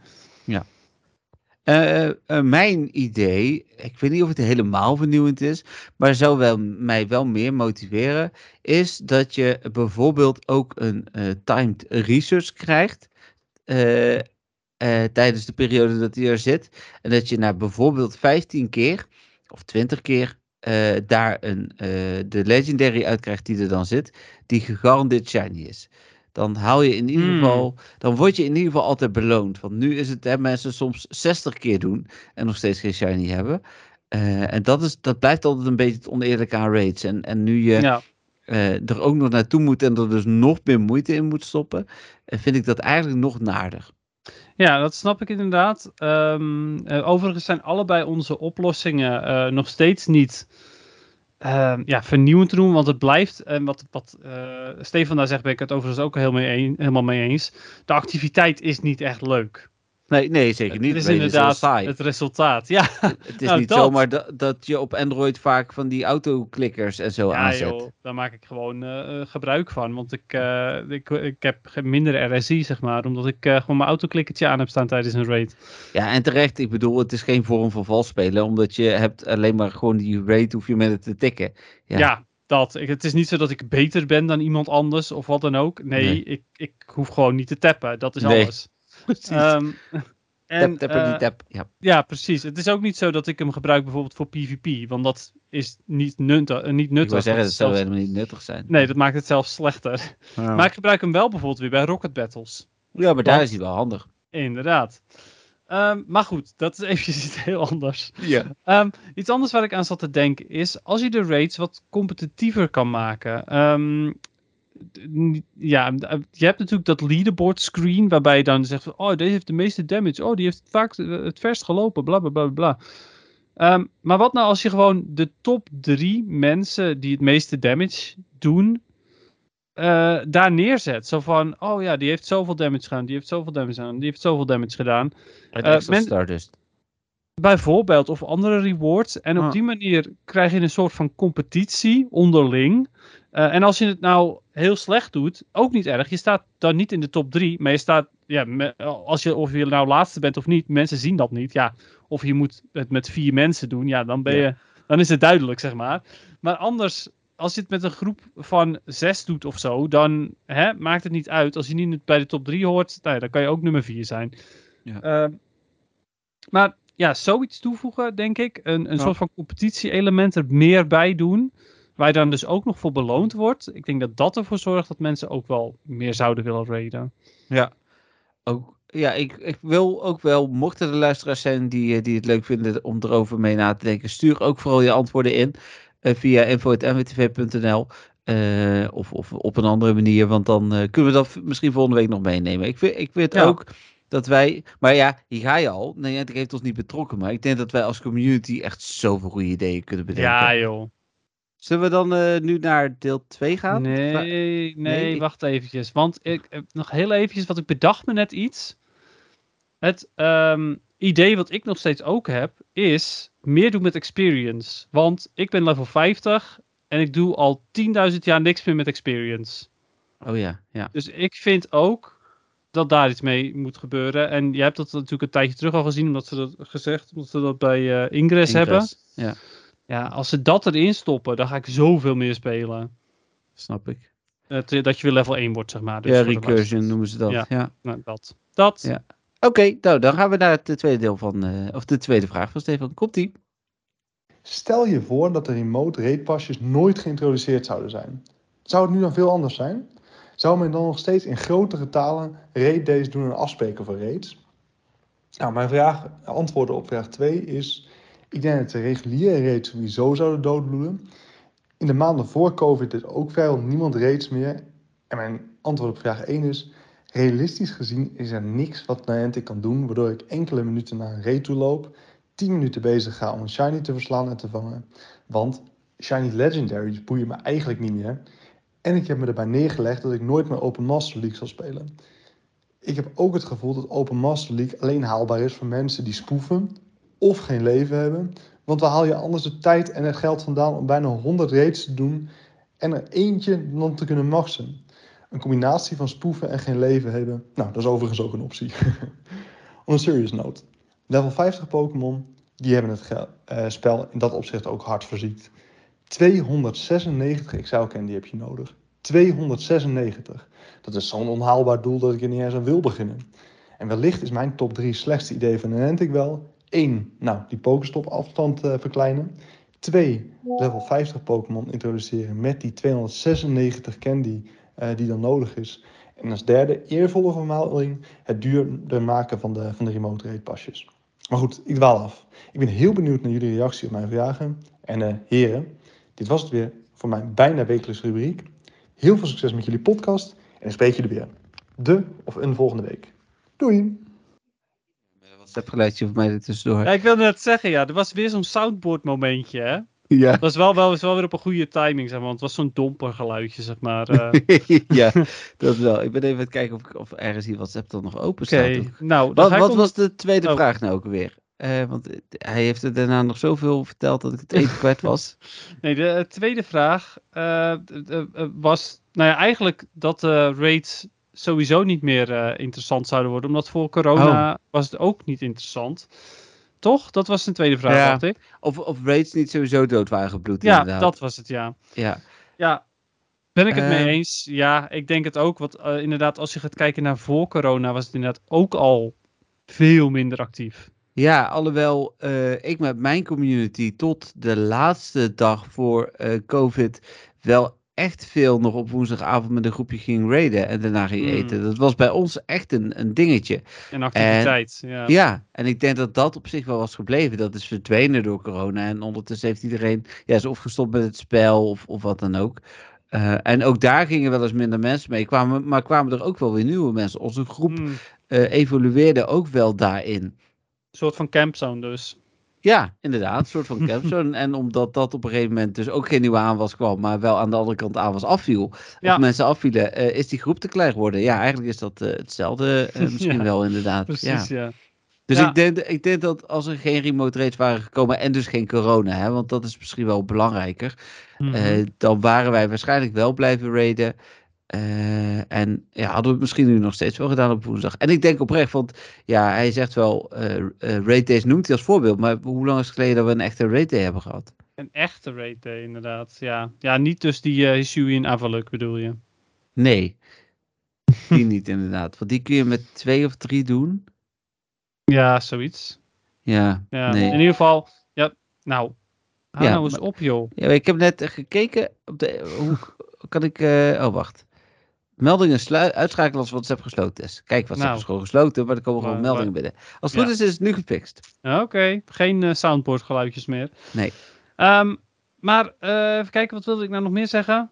Eh, eh, mijn idee, ik weet niet of het helemaal vernieuwend is, maar zou wel, mij wel meer motiveren, is dat je bijvoorbeeld ook een timed research krijgt eh, tijdens de periode dat hij er zit. En dat je na bijvoorbeeld 15 keer of 20 keer eh, daar een, eh, de legendary uitkrijgt die er dan zit, die gegarandeerd shiny is. Dan haal je in ieder Hmm. geval, dan word je in ieder geval altijd beloond. Want nu is het, hè, mensen soms 60 keer doen en nog steeds geen shiny hebben. En dat, is, dat blijft altijd een beetje het oneerlijke aan raids. En, en nu je Ja. er ook nog naartoe moet en er dus nog meer moeite in moet stoppen, vind ik dat eigenlijk nog naarder. Ja, dat snap ik inderdaad. Ehm, eh, overigens zijn allebei onze oplossingen eh, nog steeds niet ehm, ja, vernieuwend te doen, want het blijft, en wat, wat eh, Stefan daar zegt, ben ik het overigens ook heel mee helemaal mee eens. De activiteit is niet echt leuk. Nee, nee zeker niet. Het is inderdaad saai. het resultaat. Ja, Het is [laughs] Nou, niet dat. zomaar dat, dat je op Android vaak van die autoclickers en zo ja aanzet. joh, daar maak ik gewoon eh, eh, gebruik van. Want ik, eh, ik, ik heb minder RSI, zeg maar, omdat ik gewoon mijn autoklikkertje aan heb staan tijdens een raid. Ja, en terecht, ik bedoel, het is geen vorm van vals spelen, omdat je hebt alleen maar gewoon die rate hoef je met het te tikken. Ja. Ja, dat. Ik, het is niet zo dat ik beter ben dan iemand anders of wat dan ook. Nee, Nee. Ik, ik hoef gewoon niet te tappen. Dat is alles. Precies. Ehm, en, tap, die eh, tap. Ja. ja, precies. Het is ook niet zo dat ik hem gebruik bijvoorbeeld voor PvP. Want dat is niet, nuttig. eh, niet Ik nuttig. wil zeggen, Dat zou is zelfs- helemaal niet nuttig zijn. Nee, dat maakt het zelfs slechter. Maar ik gebruik hem wel bijvoorbeeld weer bij Rocket Battles. ja, maar daar is hij wel handig. Inderdaad. Ehm, maar goed, dat is [laughs] eventjes iets heel anders. Ja. Ehm, iets anders waar ik aan zat te denken is, als je de raids wat competitiever kan maken. Niet- ja, d- je hebt natuurlijk dat leaderboard screen, waarbij je dan zegt van, oh, deze heeft de meeste damage. Oh, die heeft vaak eh, het verst gelopen, bla bla bla bla. Ehm, maar wat nou als je gewoon de top drie mensen die het meeste damage doen, eh, daar neerzet? Zo van, oh ja, die heeft zoveel damage gedaan, die heeft zoveel damage gedaan, die heeft zoveel damage gedaan. Eh, men- Stardust. Bijvoorbeeld, of andere rewards. En op Ah. die manier krijg je een soort van competitie onderling. Eh, en als je het nou heel slecht doet, ook niet erg. Je staat dan niet in de top 3, maar je staat, ja, me- als je, of je nou laatste bent of niet, mensen zien dat niet. Ja, of je moet het met vier mensen doen, ja, dan ben Ja. je, dan is het duidelijk, zeg maar. Maar anders, als je het met een groep van zes doet of zo, dan hè, maakt het niet uit. Als je niet bij de top 3 hoort, nou ja, dan kan je ook nummer 4 zijn. Ja. Ehm, maar ja, zoiets toevoegen, denk ik. Een, een soort van competitie-element er meer bij doen. Waar je dan dus ook nog voor beloond wordt. Ik denk dat dat ervoor zorgt dat mensen ook wel meer zouden willen raiden. Ja. Ook, ja, ik, ik wil ook wel, mochten er luisteraars zijn die, eh, die het leuk vinden om erover mee na te denken, stuur ook vooral je antwoorden in eh, via info.mwtv.nl eh, of, of op een andere manier, want dan kunnen we dat misschien volgende week nog meenemen. Ik ik Ja. ook dat wij, maar ja, hier ga je al, nee, het heeft ons niet betrokken, maar ik denk dat wij als community echt zoveel goede ideeën kunnen bedenken. Ja, joh. Zullen we dan eh, nu naar deel 2 gaan? Nee, nee, wacht eventjes. Want ik, eh, nog heel eventjes, wat ik bedacht me net iets. Het ehm, idee wat ik nog steeds ook heb, is meer doen met experience. Want ik ben level 50 en ik doe al 10.000 jaar niks meer met experience. Oh ja, ja. Dus ik vind ook dat daar iets mee moet gebeuren. En je hebt dat natuurlijk een tijdje terug al gezien, omdat ze dat gezegd, omdat ze dat bij eh Ingress hebben. Ingress. Ja, Ja, als ze dat erin stoppen, dan ga ik zoveel meer spelen. snap ik. Het, eh, dat je weer level 1 wordt, zeg maar. Dus ja, recursion noemen ze dat. Ja. ja. Nou, dat. Dat. Ja. Oké, nou dan gaan we naar het tweede deel van, eh, of de tweede vraag van Stefan. Komt-ie? Stel je voor dat de remote raidpasjes nooit geïntroduceerd zouden zijn. Zou het nu dan veel anders zijn? Zou men dan nog steeds in grote getalen raid days doen en afspreken voor raids? Nou, mijn vraag, antwoorden op vraag 2 is... Ik denk dat de reguliere raids sowieso zouden doodbloeden. In de maanden voor COVID is ook vrijwel niemand raids meer. En mijn antwoord op vraag 1 is... Realistisch gezien is er niks wat Niantic kan doen... waardoor ik enkele minuten naar een raid toe loop... 10 minuten bezig ga om een shiny te verslaan en te vangen. Want shiny legendaries boeien me eigenlijk niet meer. En ik heb me erbij neergelegd dat ik nooit meer Open Master League zal spelen. Ik heb ook het gevoel dat Open Master League alleen haalbaar is voor mensen die spoeven of geen leven hebben. Want waar haal je anders de tijd en het geld vandaan om bijna 100 raids te doen en er eentje dan te kunnen maxen? Een combinatie van spoeven en geen leven hebben, nou, dat is overigens ook een optie. [laughs] On a serious note. Level 50 Pokémon, die hebben het eh, spel in dat opzicht ook hard verziekt. 296 Excel Candy heb je nodig. 296. Dat is zo'n onhaalbaar doel dat ik er niet eens aan wil beginnen. En wellicht is mijn top 3 slechtste idee van Niantic wel. 1. Nou, die Pokestop afstand eh, verkleinen. 2. Level 50 Pokémon introduceren met die 296 candy eh, die dan nodig is. En als derde, eervolle vermelding, het duurder maken van de, van de remote rate pasjes. Maar goed, ik dwaal af. Ik ben heel benieuwd naar jullie reactie op mijn vragen. En eh, heren, dit was het weer voor mijn bijna wekelijkse rubriek. Heel veel succes met jullie podcast en ik spreek jullie weer. De of een volgende week. Doei! WhatsApp geluidje voor mij er tussendoor. Ja, ik wilde net zeggen, ja, er was weer zo'n soundboard momentje, hè? Ja. Dat was wel, wel, was wel weer op een goede timing, zeg maar, want het was zo'n domper geluidje, zeg maar. eh. [laughs] ja, dat wel. Ik ben even aan het kijken of, of ergens hier WhatsApp dan nog open Oké, staat. nou, Wat, ik wat was de tweede Oh. vraag nou ook weer? Eh, want eh, hij heeft er daarna nog zoveel verteld dat ik het even kwijt was. [laughs] Nee, de tweede vraag was, nou ja, eigenlijk dat de rates sowieso niet meer eh, interessant zouden worden, omdat voor corona was het ook niet interessant. Toch? Dat was een tweede vraag, Ja, dacht ik. Of, of raids niet sowieso dood waren gebloed Ja, inderdaad. dat was het, ja. Ja. Ja, ben ik het mee Ehm. eens? Ja, ik denk het ook. Want eh, inderdaad, als je gaat kijken naar voor corona, was het inderdaad ook al veel minder actief. Ja, alhoewel eh, ik met mijn community tot de laatste dag voor eh, COVID wel echt veel nog op woensdagavond met een groepje ging raiden en daarna ging Mm. eten. Dat was bij ons echt een, een dingetje. En activiteit. ja. Ja, en ik denk dat dat op zich wel was gebleven. Dat is verdwenen door corona. En ondertussen heeft iedereen, ja, is of gestopt met het spel of, of wat dan ook. Eh, en ook daar gingen wel eens minder mensen mee. Kwamen, maar kwamen er ook wel weer nieuwe mensen. Onze groep Hmm, eh, evolueerde ook wel daarin. een soort van campzone dus. Ja, inderdaad, een soort van [laughs] capstone. en omdat dat op een gegeven moment dus ook geen nieuwe aanwas kwam, maar wel aan de andere kant aanwas afviel, Ja. of mensen afvielen, eh, is die groep te klein geworden. Ja, eigenlijk is dat eh, hetzelfde eh, [laughs] misschien Ja, wel inderdaad. Precies, ja. ja. Dus ik, denk, ik denk dat als er geen remote raids waren gekomen en dus geen corona, hè, want dat is misschien wel belangrijker, Mhm. dan waren wij waarschijnlijk wel blijven raiden. Eh, en ja, hadden we het misschien nu nog steeds wel gedaan op woensdag. En ik denk oprecht, want ja, hij zegt wel, eh eh, raid days noemt hij als voorbeeld, maar hoe lang is het geleden dat we een echte raid day hebben gehad? Een echte rate day, inderdaad. Ja, ja niet dus die uh, Hisui en Avaluk bedoel je. Nee, [laughs] die niet inderdaad. Want die kun je met twee of drie doen. Ja, zoiets. Ja, Ja, nee. In ieder geval, ja, nou, hou Ja, nou eens maar- op joh. Ja, ik heb net gekeken op de. Hoe kan ik. oh, wacht. Meldingen uitschakelen als WhatsApp gesloten is. Kijk, WhatsApp Nou. is gewoon gesloten, maar er komen gewoon meldingen binnen. Als het Ja. goed is, is het nu gefixt. Ja, Oké, geen eh, soundboard geluidjes meer. Nee. Ehm, maar eh, even kijken, wat wilde ik nou nog meer zeggen?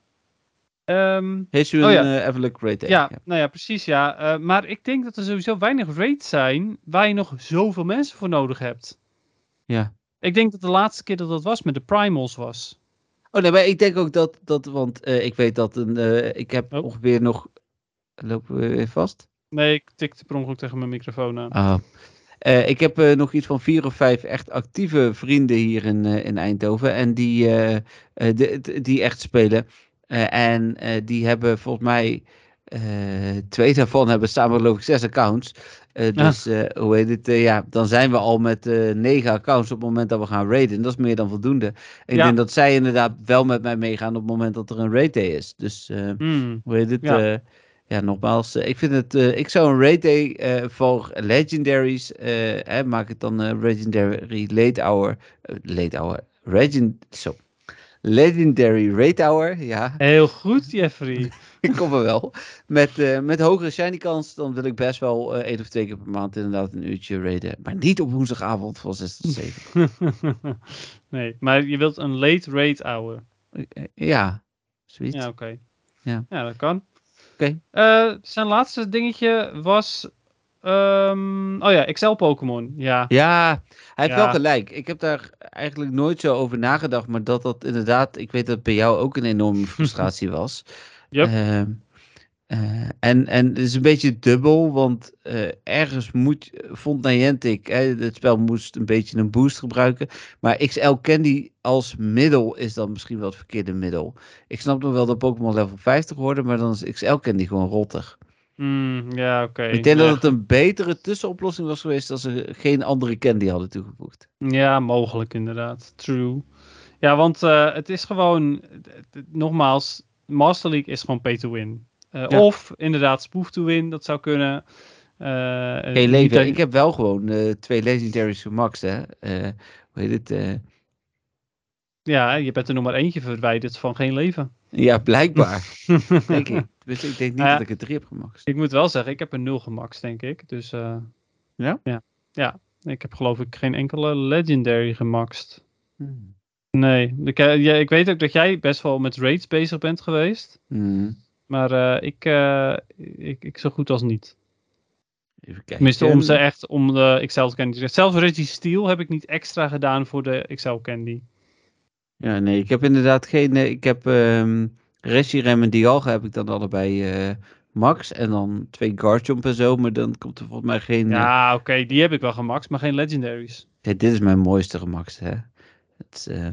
Ehm, Heeft u Oh een ja. eh, Rate? ja, nou ja, precies ja. Maar ik denk dat er sowieso weinig raids zijn waar je nog zoveel mensen voor nodig hebt. Ja. Ik denk dat de laatste keer dat dat was met de primals was. Oh nee, maar ik denk ook dat. dat want eh, ik weet dat een. eh, ik heb Oh. ongeveer nog. Lopen we weer vast? Nee, ik tikte per ongeluk tegen mijn microfoon aan. Oh. Eh, ik heb nog iets van vier of vijf echt actieve vrienden hier in, in Eindhoven. En die, de- die echt spelen. En die hebben volgens mij. Eh, twee daarvan hebben samen geloof ik zes accounts. Eh, dus eh, hoe heet het? ja, dan zijn we al met negen accounts op het moment dat we gaan raiden. Dat is meer dan voldoende. Ik Ja. denk dat zij inderdaad wel met mij meegaan op het moment dat er een raid day is. Dus Hmm. hoe heet het? Ja. Nogmaals, ik vind het, ik zou een raid day voor legendaries, eh, hè, maak het dan legendary late hour, late hour, legend, zo, legendary raid hour, ja, Heel goed, Jeffrey. [laughs] [laughs] ik kom er wel. Met, eh, met hogere shiny kans, dan wil ik best wel eh één of twee keer per maand inderdaad een uurtje raiden, maar niet op woensdagavond van 6 tot 7. [laughs] nee, maar je wilt een late rate hour. Eh, ja, zoiets. Ja, oké. Ja. ja, dat kan. Oké. Zijn laatste dingetje was... ehm, oh ja, Excel Pokémon. Ja. Ja, hij heeft Ja. wel gelijk. Ik heb daar eigenlijk nooit zo over nagedacht, maar dat dat inderdaad, ik weet dat het bij jou ook een enorme frustratie [laughs] was. Yep. Ehm, eh, en, en het is een beetje dubbel, want eh, ergens moet, vond Niantic, hè, het spel moest een beetje een boost gebruiken, maar XL Candy als middel is dan misschien wel het verkeerde middel. Ik snap nog wel dat Pokémon level 50 worden, maar dan is XL Candy gewoon rottig. Hmm, ja, oké. Ik denk Ja, dat het een betere tussenoplossing was geweest als ze geen andere candy hadden toegevoegd. Ja, mogelijk inderdaad. True. Ja, want eh, het is gewoon, nogmaals, Master League is gewoon pay to win. Eh, Ja. Of inderdaad spoof to win, dat zou kunnen. Niet leven. Ik heb wel gewoon eh, twee legendaries gemaxt, hè. Hoe heet het? Ja, je bent er nog maar eentje verwijderd van geen leven. ja, blijkbaar. [laughs] denk ik. Dus ik denk niet dat ik er drie heb gemaxt. Ik moet wel zeggen, ik heb een nul gemaxt, denk ik. Dus, Ja? Ja. Ja. Ik heb geloof ik geen enkele legendary gemaxt. Hmm. Nee. Ik, eh, ja, ik weet ook dat jij best wel met raids bezig bent geweest. Hmm. Maar eh, ik, eh, ik, ik zo goed als niet. Even kijken. Tenminste, om ze echt om de Excel Candy te. Zelfs Reggie Steel heb ik niet extra gedaan voor de Excel Candy. Ja, nee, ik heb inderdaad geen. ik heb ehm Reshiram en Dialga heb ik dan allebei max. En dan twee Garchomp en zo. Maar dan komt er volgens mij geen. Ja, oké, die heb ik wel gemaxt, maar geen legendaries. ja, dit is mijn mooiste gemaxt, hè. Het, eh,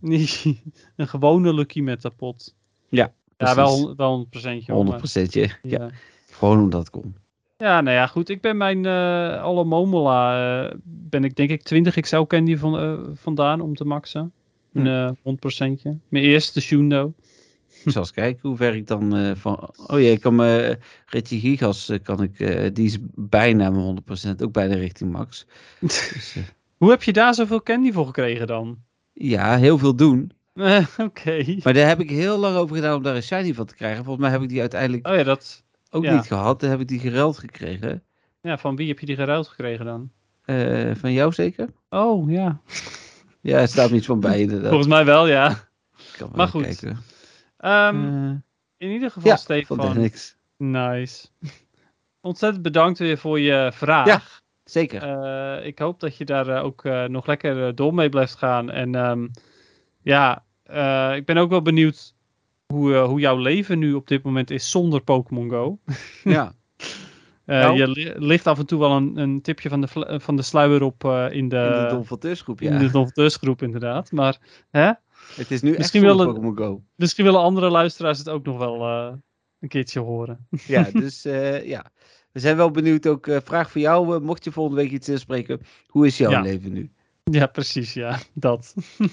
[laughs] een gewone Lucky Metapod. Ja, Ja, precies. wel, wel een procentje. hoor, 100 maar- procentje. Ja. Ja. gewoon omdat het kon. Ja, nou ja, goed. Ik ben mijn eh alle Momola, eh, ben ik denk ik 20 XL candy van, vandaan om te maxen. Een eh 100%. Mijn eerste Shundo. Ik zal eens kijken hoe ver ik dan van. Oh ja, ik kan me. Reggie Gigas kan ik. die is bijna mijn 100%. Ook bijna richting max. [laughs] Dus, Hoe heb je daar zoveel candy voor gekregen dan? ja, heel veel doen. Eh, [laughs] Oké. Maar daar heb ik heel lang over gedaan om daar een shiny van te krijgen. Volgens mij heb ik die uiteindelijk Oh ja, dat, ook ja. niet gehad. Dan heb ik die geruild gekregen. ja, van wie heb je die geruild gekregen dan? Eh, van jou zeker? Oh, ja. [laughs] Ja, er staat niets van bij inderdaad. Volgens mij wel, ja. Ik kan wel maar goed. kijken. Ehm, Eh, in ieder geval, ja, van Stefan. niks. Nice. Ontzettend bedankt weer voor je vraag. Ja. Zeker. Eh, ik hoop dat je daar eh, ook eh, nog lekker door mee blijft gaan. En ehm, ja, ik ben ook wel benieuwd hoe, hoe jouw leven nu op dit moment is zonder Pokémon Go. [laughs] [laughs] ja. Nou. Je li- ligt af en toe wel een, een tipje van de, van de sluier op in de, In de Don van Tusgroep, in ja. de groep inderdaad. Maar hè? Het is nu Misschien echt Pokémon Go. misschien willen andere luisteraars het ook nog wel een keertje horen. Ja, [laughs] dus ja. We zijn wel benieuwd ook. eh, vraag voor jou, eh, mocht je volgende week iets inspreken. Hoe is jouw Ja. leven nu? Ja, precies, ja. Dat. [laughs]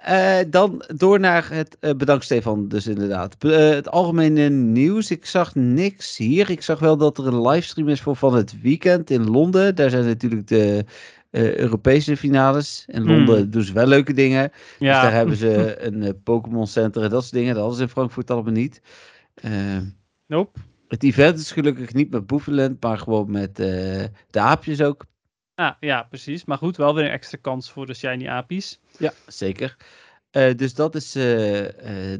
Eh, dan door naar het bedankt Stefan, dus inderdaad. Het algemene nieuws. Ik zag niks hier. Ik zag wel dat er een livestream is voor van het weekend in Londen. Daar zijn natuurlijk de Europese finales. In Londen Hmm. doen ze wel leuke dingen. Dus daar Ja, hebben ze [laughs] een Pokémon Center en dat soort dingen. Dat hadden ze in Frankfurt allemaal niet. Nope. Het event is gelukkig niet met Boeveland, maar gewoon met eh, de aapjes ook. Ah, ja, precies. Maar goed, wel weer een extra kans voor de Shiny Apies. Ja, zeker. Eh, dus dat is eh,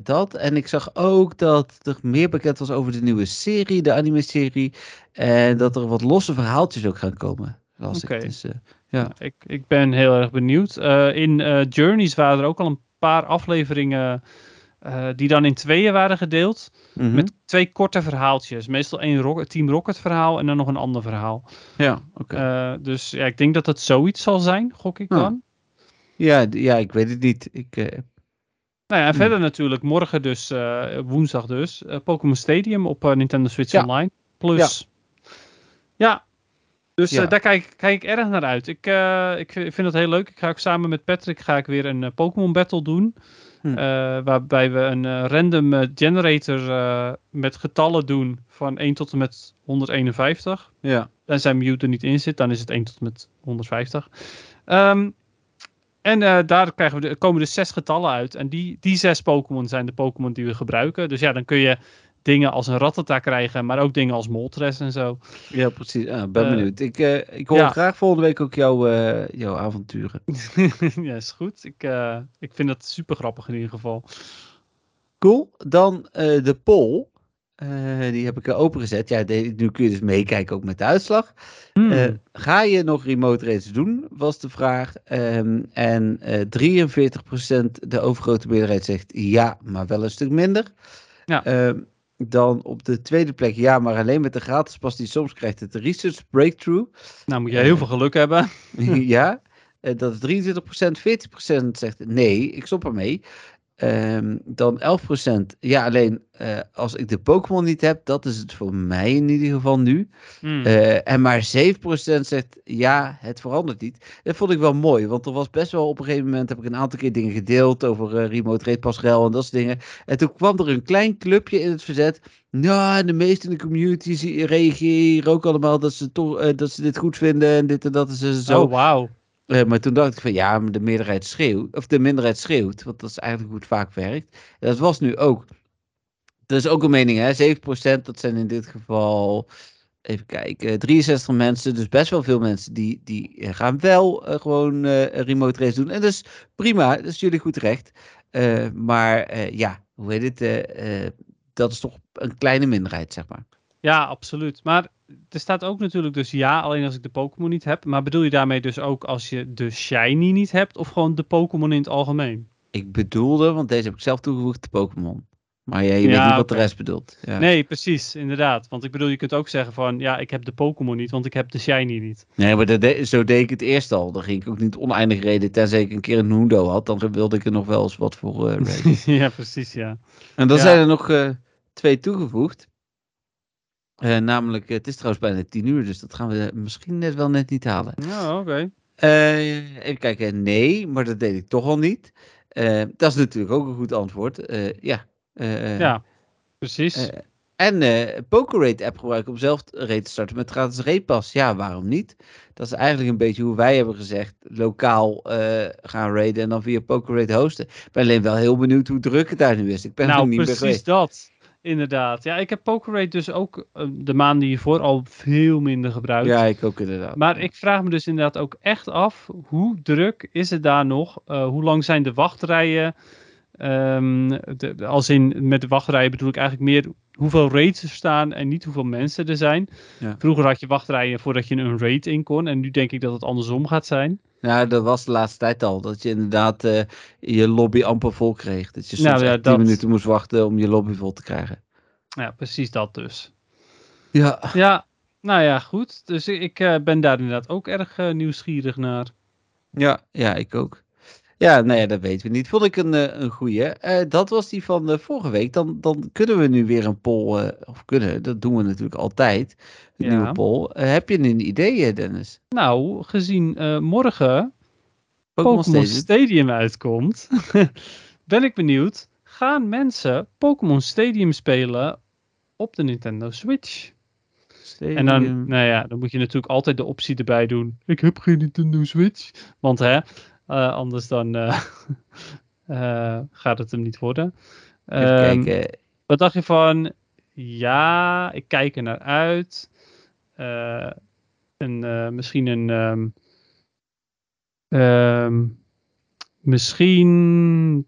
dat. En ik zag ook dat er meer bekend was over de nieuwe serie, de anime-serie. En dat er wat losse verhaaltjes ook gaan komen. Oké. ik. Dus, Ja. Ik, ik ben heel erg benieuwd. In Journeys waren er ook al een paar afleveringen eh, die dan in tweeën waren gedeeld. mhm. Met twee korte verhaaltjes. Meestal één Rock- Team Rocket verhaal en dan nog een ander verhaal. Ja, oké. Eh, dus ja, ik denk dat het zoiets zal zijn, gok ik dan. ja, ja, ik weet het niet. Ik, eh, Nou ja, en Hmm. verder natuurlijk morgen dus, woensdag dus, Pokémon Stadium op Nintendo Switch Ja. Online. Plus. Ja. Dus Ja. eh, daar kijk, kijk ik erg naar uit. Ik, ik vind het heel leuk. Ik ga ook samen met Patrick ga ik weer een Pokémon Battle doen. Hm. Eh, waarbij we een eh, random eh, generator met getallen doen van 1 tot en met 151. ja. En zijn Mew er niet in zit, dan is het 1 tot en met 150. Ehm, en eh, daar krijgen we de, komen dus zes getallen uit. En die, die zes Pokémon zijn de Pokémon die we gebruiken. Dus ja, dan kun je dingen als een Rattata krijgen, maar ook dingen als Moltres en zo. ja, precies. Ah, ben Eh, benieuwd. Ik, eh, ik hoor ja. graag volgende week ook jouw, eh, jouw avonturen. [laughs] ja, is goed. Ik, ik vind dat super grappig in ieder geval. Cool. Dan de poll. Die heb ik er opengezet. Ja, de- nu kun je dus meekijken ook met de uitslag. Hmm. Ga je nog remote races doen, was de vraag. Ehm, en eh 43% de overgrote meerderheid zegt ja, maar wel een stuk minder. Ja. Ehm, dan op de tweede plek ja, maar alleen met de gratis pas die soms krijgt het Research Breakthrough. nou, moet je heel veel geluk hebben. [laughs] ja, eh, dat is 23%. 40% zegt nee, ik stop ermee. Ehm, dan 11%. Ja, alleen eh, als ik de Pokémon niet heb, dat is het voor mij in ieder geval nu. Hmm. Eh, en maar 7% zegt ja, het verandert niet. Dat vond ik wel mooi, want er was best wel op een gegeven moment heb ik een aantal keer dingen gedeeld over eh, remote rate pasrel en dat soort dingen. En toen kwam er een klein clubje in het verzet. Ja, de meesten in de community reageren ook allemaal dat ze, toch, dat ze dit goed vinden en dit en dat is en zo. Oh, wauw. Eh, maar toen dacht ik van ja, de meerderheid schreeuwt, of de minderheid schreeuwt, want dat is eigenlijk hoe het vaak werkt. Dat was nu ook. Dat is ook een mening, hè? 7%, dat zijn in dit geval, even kijken, 63 mensen. Dus best wel veel mensen die, die gaan wel eh, gewoon eh, remote race doen. En dat is prima, dat is jullie goed recht. Maar ja, hoe heet het? dat is toch een kleine minderheid, zeg maar. Ja, absoluut. Maar er staat ook natuurlijk dus ja, alleen als ik de Pokémon niet heb. Maar bedoel je daarmee dus ook als je de Shiny niet hebt of gewoon de Pokémon in het algemeen? Ik bedoelde, want deze heb ik zelf toegevoegd, de Pokémon. Maar ja, je weet niet wat de rest bedoelt. Ja. Nee, precies, inderdaad. Want ik bedoel, je kunt ook zeggen van ja, ik heb de Pokémon niet, want ik heb de Shiny niet. Nee, maar dat de- zo deed ik het eerst al. Dan ging ik ook niet oneindig reden. Tenzij ik een keer een Nundo had. Dan wilde ik er nog wel eens wat voor [laughs] reden. ja, precies, ja. En dan Ja. zijn er nog eh, twee toegevoegd. Eh, namelijk, het is trouwens bijna tien uur. Dus dat gaan we misschien net wel net niet halen. Ja, oké. Eh, even kijken. Nee, maar dat deed ik toch al niet. Eh, dat is natuurlijk ook een goed antwoord. Ja. Ja, precies. en eh PokerRate app gebruiken om zelf rate te starten met gratis ratepas. Ja, waarom niet? Dat is eigenlijk een beetje hoe wij hebben gezegd. Lokaal gaan raiden en dan via PokerRate hosten. Ik ben alleen wel heel benieuwd hoe druk het daar nu is. Ik ben nou, nog niet meer precies dat. Inderdaad. Ja, ik heb PokerRate dus ook eh, de maanden hiervoor al veel minder gebruikt. Ja, ik ook inderdaad. Maar ik vraag me dus inderdaad ook echt af, hoe druk is het daar nog? Eh, hoe lang zijn de wachtrijen? Ehm, de- als in, met de wachtrijen bedoel ik eigenlijk meer hoeveel raids er staan en niet hoeveel mensen er zijn. Ja. Vroeger had je wachtrijen voordat je een raid in kon en nu denk ik dat het andersom gaat zijn. Ja, dat was de laatste tijd al. Dat je inderdaad eh, je lobby amper vol kreeg. Dat je soms Nou ja, echt 10 dat- minuten moest wachten om je lobby vol te krijgen. Ja, precies dat dus. Ja. Ja, nou ja, goed. Dus ik eh, ben daar inderdaad ook erg eh, nieuwsgierig naar. Ja, ja, ik ook. Ja, nou ja, dat weten we niet. Vond ik een, eh, een goeie. Eh, dat was die van eh, vorige week. Dan, dan kunnen we nu weer een poll, of kunnen, dat doen we natuurlijk altijd, een Ja. nieuwe poll. Heb je een idee, Dennis? Nou, gezien morgen Pokémon Stadium? Stadium uitkomt, [laughs] ben ik benieuwd. Gaan mensen Pokémon Stadium spelen op de Nintendo Switch? En dan, nou ja, dan moet je natuurlijk altijd de optie erbij doen. Ik heb geen Nintendo Switch. Want hè, anders dan eh, [laughs] eh, gaat het hem niet worden. Even Ehm, kijken. wat dacht je van, ja, ik kijk er naar uit. Eh, een, eh, misschien een, ehm, ehm, misschien,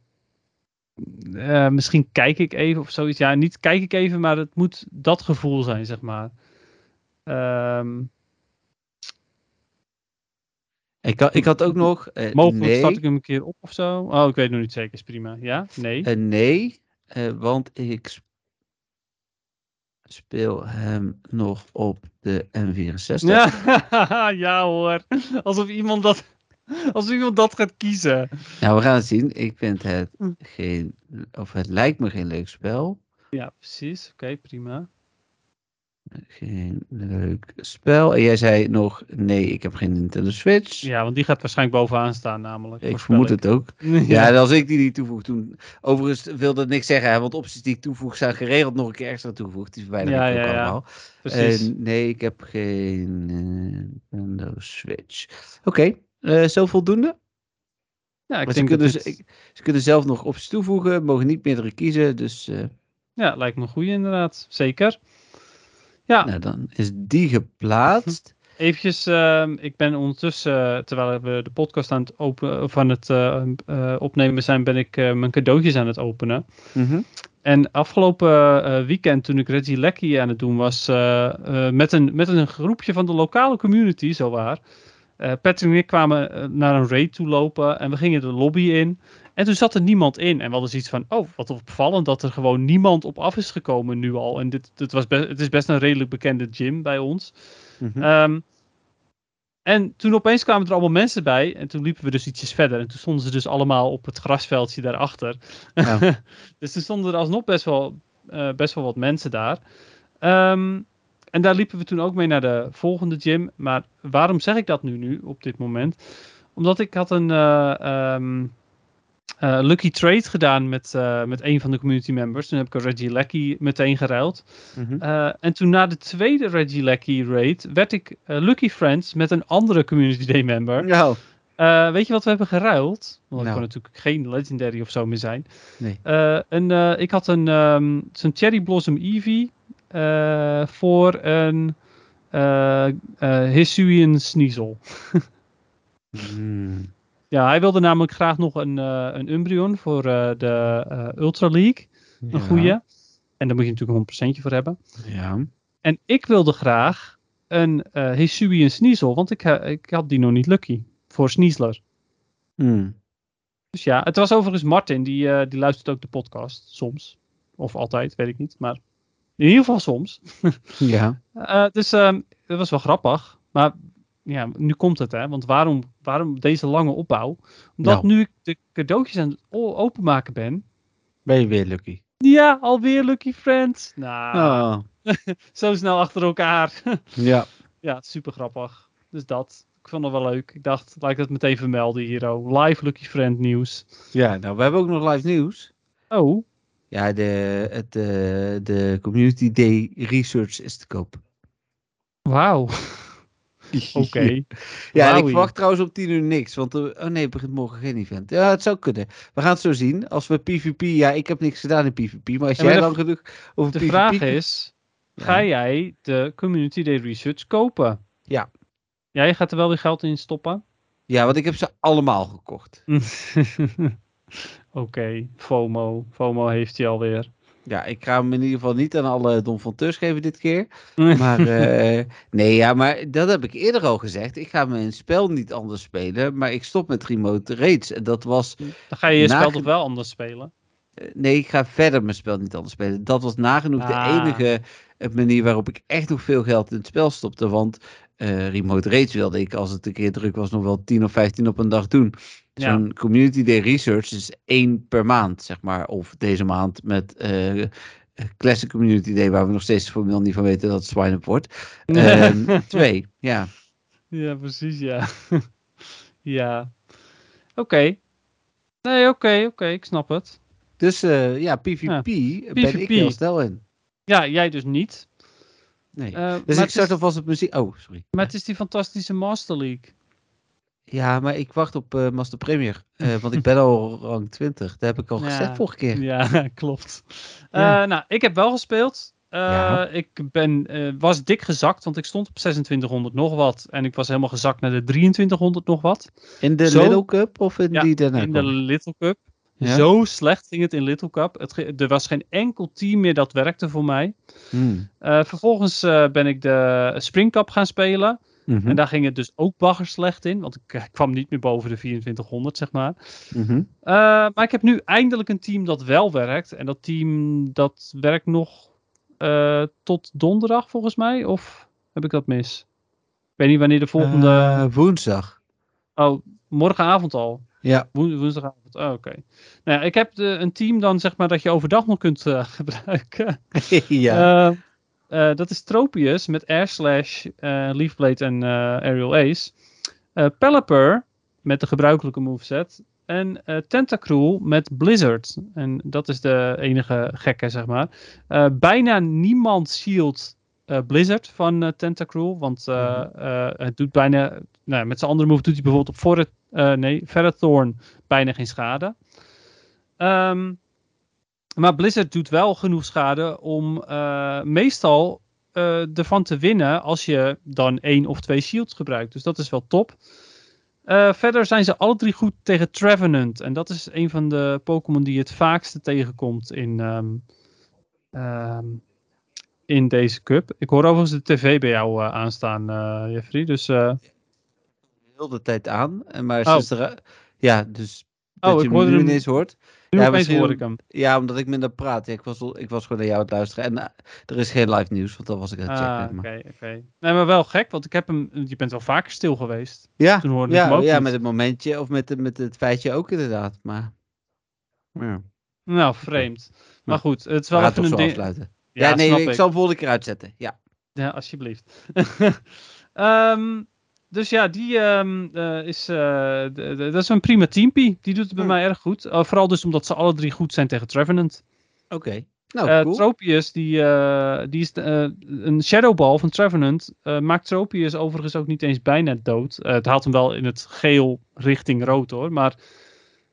eh, misschien kijk ik even of zoiets. Ja, niet kijk ik even, maar het moet dat gevoel zijn, zeg maar. Ehm, Ik, had, ik had ook nog. eh, mogelijk nee, start ik hem een keer op of zo. Oh, ik weet nog niet zeker, is prima. Ja, nee. eh, nee, eh, want ik sp- speel hem nog op de N64. Ja, [laughs] ja hoor. Alsof iemand dat, alsof iemand dat gaat kiezen. Nou, we gaan het zien. Ik vind het Hm. geen, of het lijkt me geen leuk spel. Ja, precies. Oké, prima. Geen leuk spel. En jij zei nog, nee, ik heb geen Nintendo Switch. Ja, want die gaat waarschijnlijk bovenaan staan namelijk. ik vermoed het ook. [laughs] Ja, en als ik die niet toevoeg toen... Overigens wilde het niks zeggen, hè, want opties die ik toevoeg zijn geregeld nog een keer extra toegevoegd. Die verwijder Ja, ik ook ja, allemaal. precies. En nee, ik heb geen eh, Nintendo Switch. Oké, eh, zo voldoende? ja, ik Maar ze denk dat kunnen, dit- ze, ik- ze kunnen zelf nog opties toevoegen, mogen niet meerdere kiezen. Dus eh, Ja, lijkt me goeie inderdaad. Zeker. Ja, nou, dan is die geplaatst. eventjes. ehm, ik ben ondertussen, eh, terwijl we de podcast aan het, open, of aan het eh, eh, opnemen zijn, ben ik mijn cadeautjes aan het openen. Mhm. En afgelopen weekend, toen ik Reggie Lecky aan het doen was, met, een, met een groepje van de lokale community, zowaar. eh Patrick en ik kwamen naar een raid toe lopen en we gingen de lobby in. En toen zat er niemand in. En we hadden zoiets van, oh, wat opvallend dat er gewoon niemand op af is gekomen nu al. En dit, dit was best, het is best een redelijk bekende gym bij ons. Mhm. Ehm, En toen opeens kwamen er allemaal mensen bij. En toen liepen we dus ietsjes verder. En toen stonden ze dus allemaal op het grasveldje daarachter. Ja. [laughs] dus er stonden er alsnog best wel, eh, best wel wat mensen daar. Ehm, en daar liepen we toen ook mee naar de volgende gym. Maar waarom zeg ik dat nu, nu op dit moment? Omdat ik had een eh, ehm, eh, lucky trade gedaan met, eh, met een van de community members. Toen heb ik een Reggie Lecky meteen geruild. Mhm. Eh, en toen na de tweede Reggie Lecky raid werd ik lucky friends met een andere community day member. Nou, weet je wat we hebben geruild? Want het Nou. kan natuurlijk geen legendary of zo meer zijn. nee. Eh, ik had een zo'n Cherry Blossom Eevee voor een eh Hisuian Sneasel. [laughs] Hmm. Ja, hij wilde namelijk graag nog een, eh, een Umbreon voor eh, de eh, Ultra League. Een Ja. goeie. En daar moet je natuurlijk een 100% voor hebben. Ja. En ik wilde graag een eh Hisuian Sneasel, want ik, ik had die nog niet lucky. Voor Sneasler. Hmm. Dus ja, het was overigens Martin, die, die luistert ook de podcast. Soms. Of altijd, weet ik niet. Maar in ieder geval soms. Ja. [laughs] Dus ehm, dat was wel grappig. Maar ja, nu komt het, hè. Want waarom, waarom deze lange opbouw? Omdat Nou. nu ik de cadeautjes aan het openmaken ben. Ben je weer lucky? Ja, alweer Lucky Friends. Nou, Oh. [laughs] zo snel achter elkaar. [laughs] Ja. ja, super grappig. Dus dat. Ik vond het wel leuk. Ik dacht, laat ik dat meteen vermelden hier. oh. Live Lucky Friend nieuws. Ja, nou, we hebben ook nog live nieuws. Oh, Ja, de, het, eh, de Community Day Research is te koop. wauw. [laughs] Oké. Ja, en ik verwacht trouwens op 10 uur niks. Want er, oh nee, begint morgen geen event. Ja, het zou kunnen. We gaan het zo zien. Als we PvP, ja, ik heb niks gedaan in PvP. Maar als Ja, maar jij dan genoeg over De PvP... vraag is, Ja. ga jij de Community Day Research kopen? Ja. Jij gaat er wel weer geld in stoppen? Ja, want ik heb ze allemaal gekocht. [laughs] Oké, FOMO. FOMO heeft hij alweer. Ja, ik ga hem in ieder geval niet aan alle Don Fonteurs geven dit keer. [laughs] Maar eh, nee, ja, maar dat heb ik eerder al gezegd. Ik ga mijn spel niet anders spelen, maar ik stop met remote raids. En dat was, Dan ga je je spel toch wel anders spelen? eh, nee, ik ga verder mijn spel niet anders spelen. Dat was nagenoeg de Ah. enige eh, manier waarop ik echt nog veel geld in het spel stopte. Want eh, remote raids wilde ik, als het een keer druk was, nog wel 10 of 15 op een dag doen. Ja. Zo'n community day research is één per maand, zeg maar. Of deze maand met eh, Classic Community Day, waar we nog steeds formeel niet van weten dat het Swine wordt. Ehm, [laughs] twee, ja. Ja, precies, ja. [laughs] ja. Oké. Nee, oké, oké, ik snap het. Dus eh, ja, PvP Ja, ben ik heel snel in. Ja, jij dus niet. Nee. Eh, Dus ik start alvast op muziek. Oh, sorry. maar het is die fantastische Master League. Ja, maar ik wacht op eh, Master Premier. eh, want ik ben al [laughs] rang 20. Dat heb ik al Ja. gezegd vorige keer. Ja, [laughs] klopt. Ja. Nou, ik heb wel gespeeld. Ja. Ik ben, was dik gezakt, want ik stond op 2600 nog wat. En ik was helemaal gezakt naar de 2300 nog wat. In de Zo- Little Cup of in die daarna in de? Little Cup. Ja? Zo slecht ging het in Little Cup. Het, er was geen enkel team meer dat werkte voor mij. Hmm. Eh, vervolgens eh, ben ik de Spring Cup gaan spelen. Mhm. En daar ging het dus ook bagger slecht in. Want ik eh, kwam niet meer boven de 2400, zeg maar. Mhm. Maar ik heb nu eindelijk een team dat wel werkt. En dat team dat werkt nog tot donderdag volgens mij. Of heb ik dat mis? Ik weet niet wanneer de volgende... Woensdag. Oh, morgenavond al. Ja. Woen- woensdagavond. Oh, oké. Nou ja, ik heb de, een team dan zeg maar dat je overdag nog kunt eh, [laughs] gebruiken. [laughs] ja. Eh, eh, dat is Tropius met Air Slash, eh, Leafblade en Aerial Ace. Pelipper met de gebruikelijke moveset. En Tentacruel met Blizzard. En dat is de enige gekke, zeg maar. Bijna niemand shield Blizzard van eh, Tentacruel. Want eh, het doet bijna... Nou, met zijn andere move doet hij bijvoorbeeld op Forret, eh nee, Ferrothorn bijna geen schade. Ehm, maar Blizzard doet wel genoeg schade om eh, meestal eh, ervan te winnen als je dan één of twee shields gebruikt. Dus dat is wel top. Verder zijn ze alle drie goed tegen Trevenant. En dat is een van de Pokémon die het vaakste tegenkomt in, ehm, ehm, in deze cup. Ik hoor overigens de tv bij jou aanstaan, Jeffrey. Dus eh, heel de tijd aan. en Maar Oh. er, ja, dus Oh, dat ik je hem hoorde nu ineens hoort. Nu Ja, misschien hoor ik hem. Ja, omdat ik minder praat. Ja, ik, was, ik was gewoon naar jou aan het luisteren. En eh, er is geen live nieuws, want dat was ik aan het Ah, checken. oké, oké. Nee, maar wel gek, want ik heb hem... Je bent wel vaker stil geweest. Ja, Toen hoorde ik hem ja, ook ja niet. met het momentje of met, de- met het feitje ook inderdaad. Maar ja, Nou, vreemd. Maar goed, het is we wel even een zo ding... afsluiten. Ja, Ja, nee, ik, ik. zal hem volgende keer uitzetten. Ja. Ja, alsjeblieft. [laughs] Ehm, dus ja, die ehm, eh, is, eh, dat is een prima teampie. Die doet het bij Hmm. mij erg goed. Eh, vooral dus omdat ze alle drie goed zijn tegen Trevenant. Oké. Nou, cool. Tropius, die, die is een Shadowball van Trevenant. maakt Tropius overigens ook niet eens bijna dood. Het haalt hem wel in het geel richting rood hoor. Maar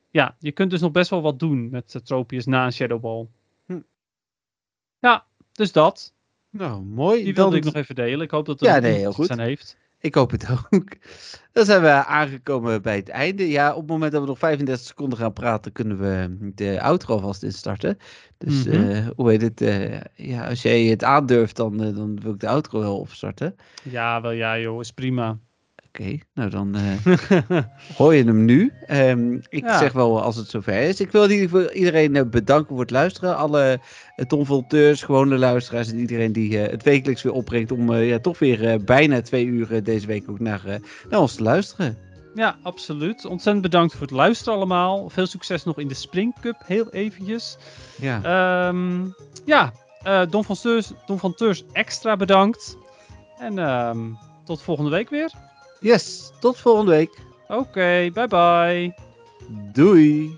ja, je kunt dus nog best wel wat doen met Tropius na een Shadowball. Hm. Ja, dus dat. Nou, mooi. Die Dan- wilde ik nog even delen. Ik hoop dat er Ja, nee, heel goed. aan heeft. Ik hoop het ook. Dan zijn we aangekomen bij het einde. Ja, op het moment dat we nog 35 seconden gaan praten, kunnen we de outro alvast instarten. Dus eh, hoe heet het? eh, ja, als jij het aandurft, dan, eh, dan wil ik de outro wel opstarten. Ja, wel ja joh, is prima. Oké, nou dan eh, [laughs] hoor je hem nu. Ehm, ik Ja. zeg wel als het zover is. Ik wil in ieder geval iedereen eh, bedanken voor het luisteren. Alle uh, tonvolteurs, gewone luisteraars en iedereen die eh, het wekelijks weer opbrengt om eh, ja, toch weer eh, bijna twee uur eh, deze week ook naar, eh, naar ons te luisteren. Ja, absoluut. Ontzettend bedankt voor het luisteren allemaal. Veel succes nog in de Spring Cup, heel eventjes. Ja, Ehm, ja, eh, Don, van Steurs, Don van Teurs extra bedankt. En ehm, tot volgende week weer. Yes, tot volgende week. Oké, bye bye. Doei.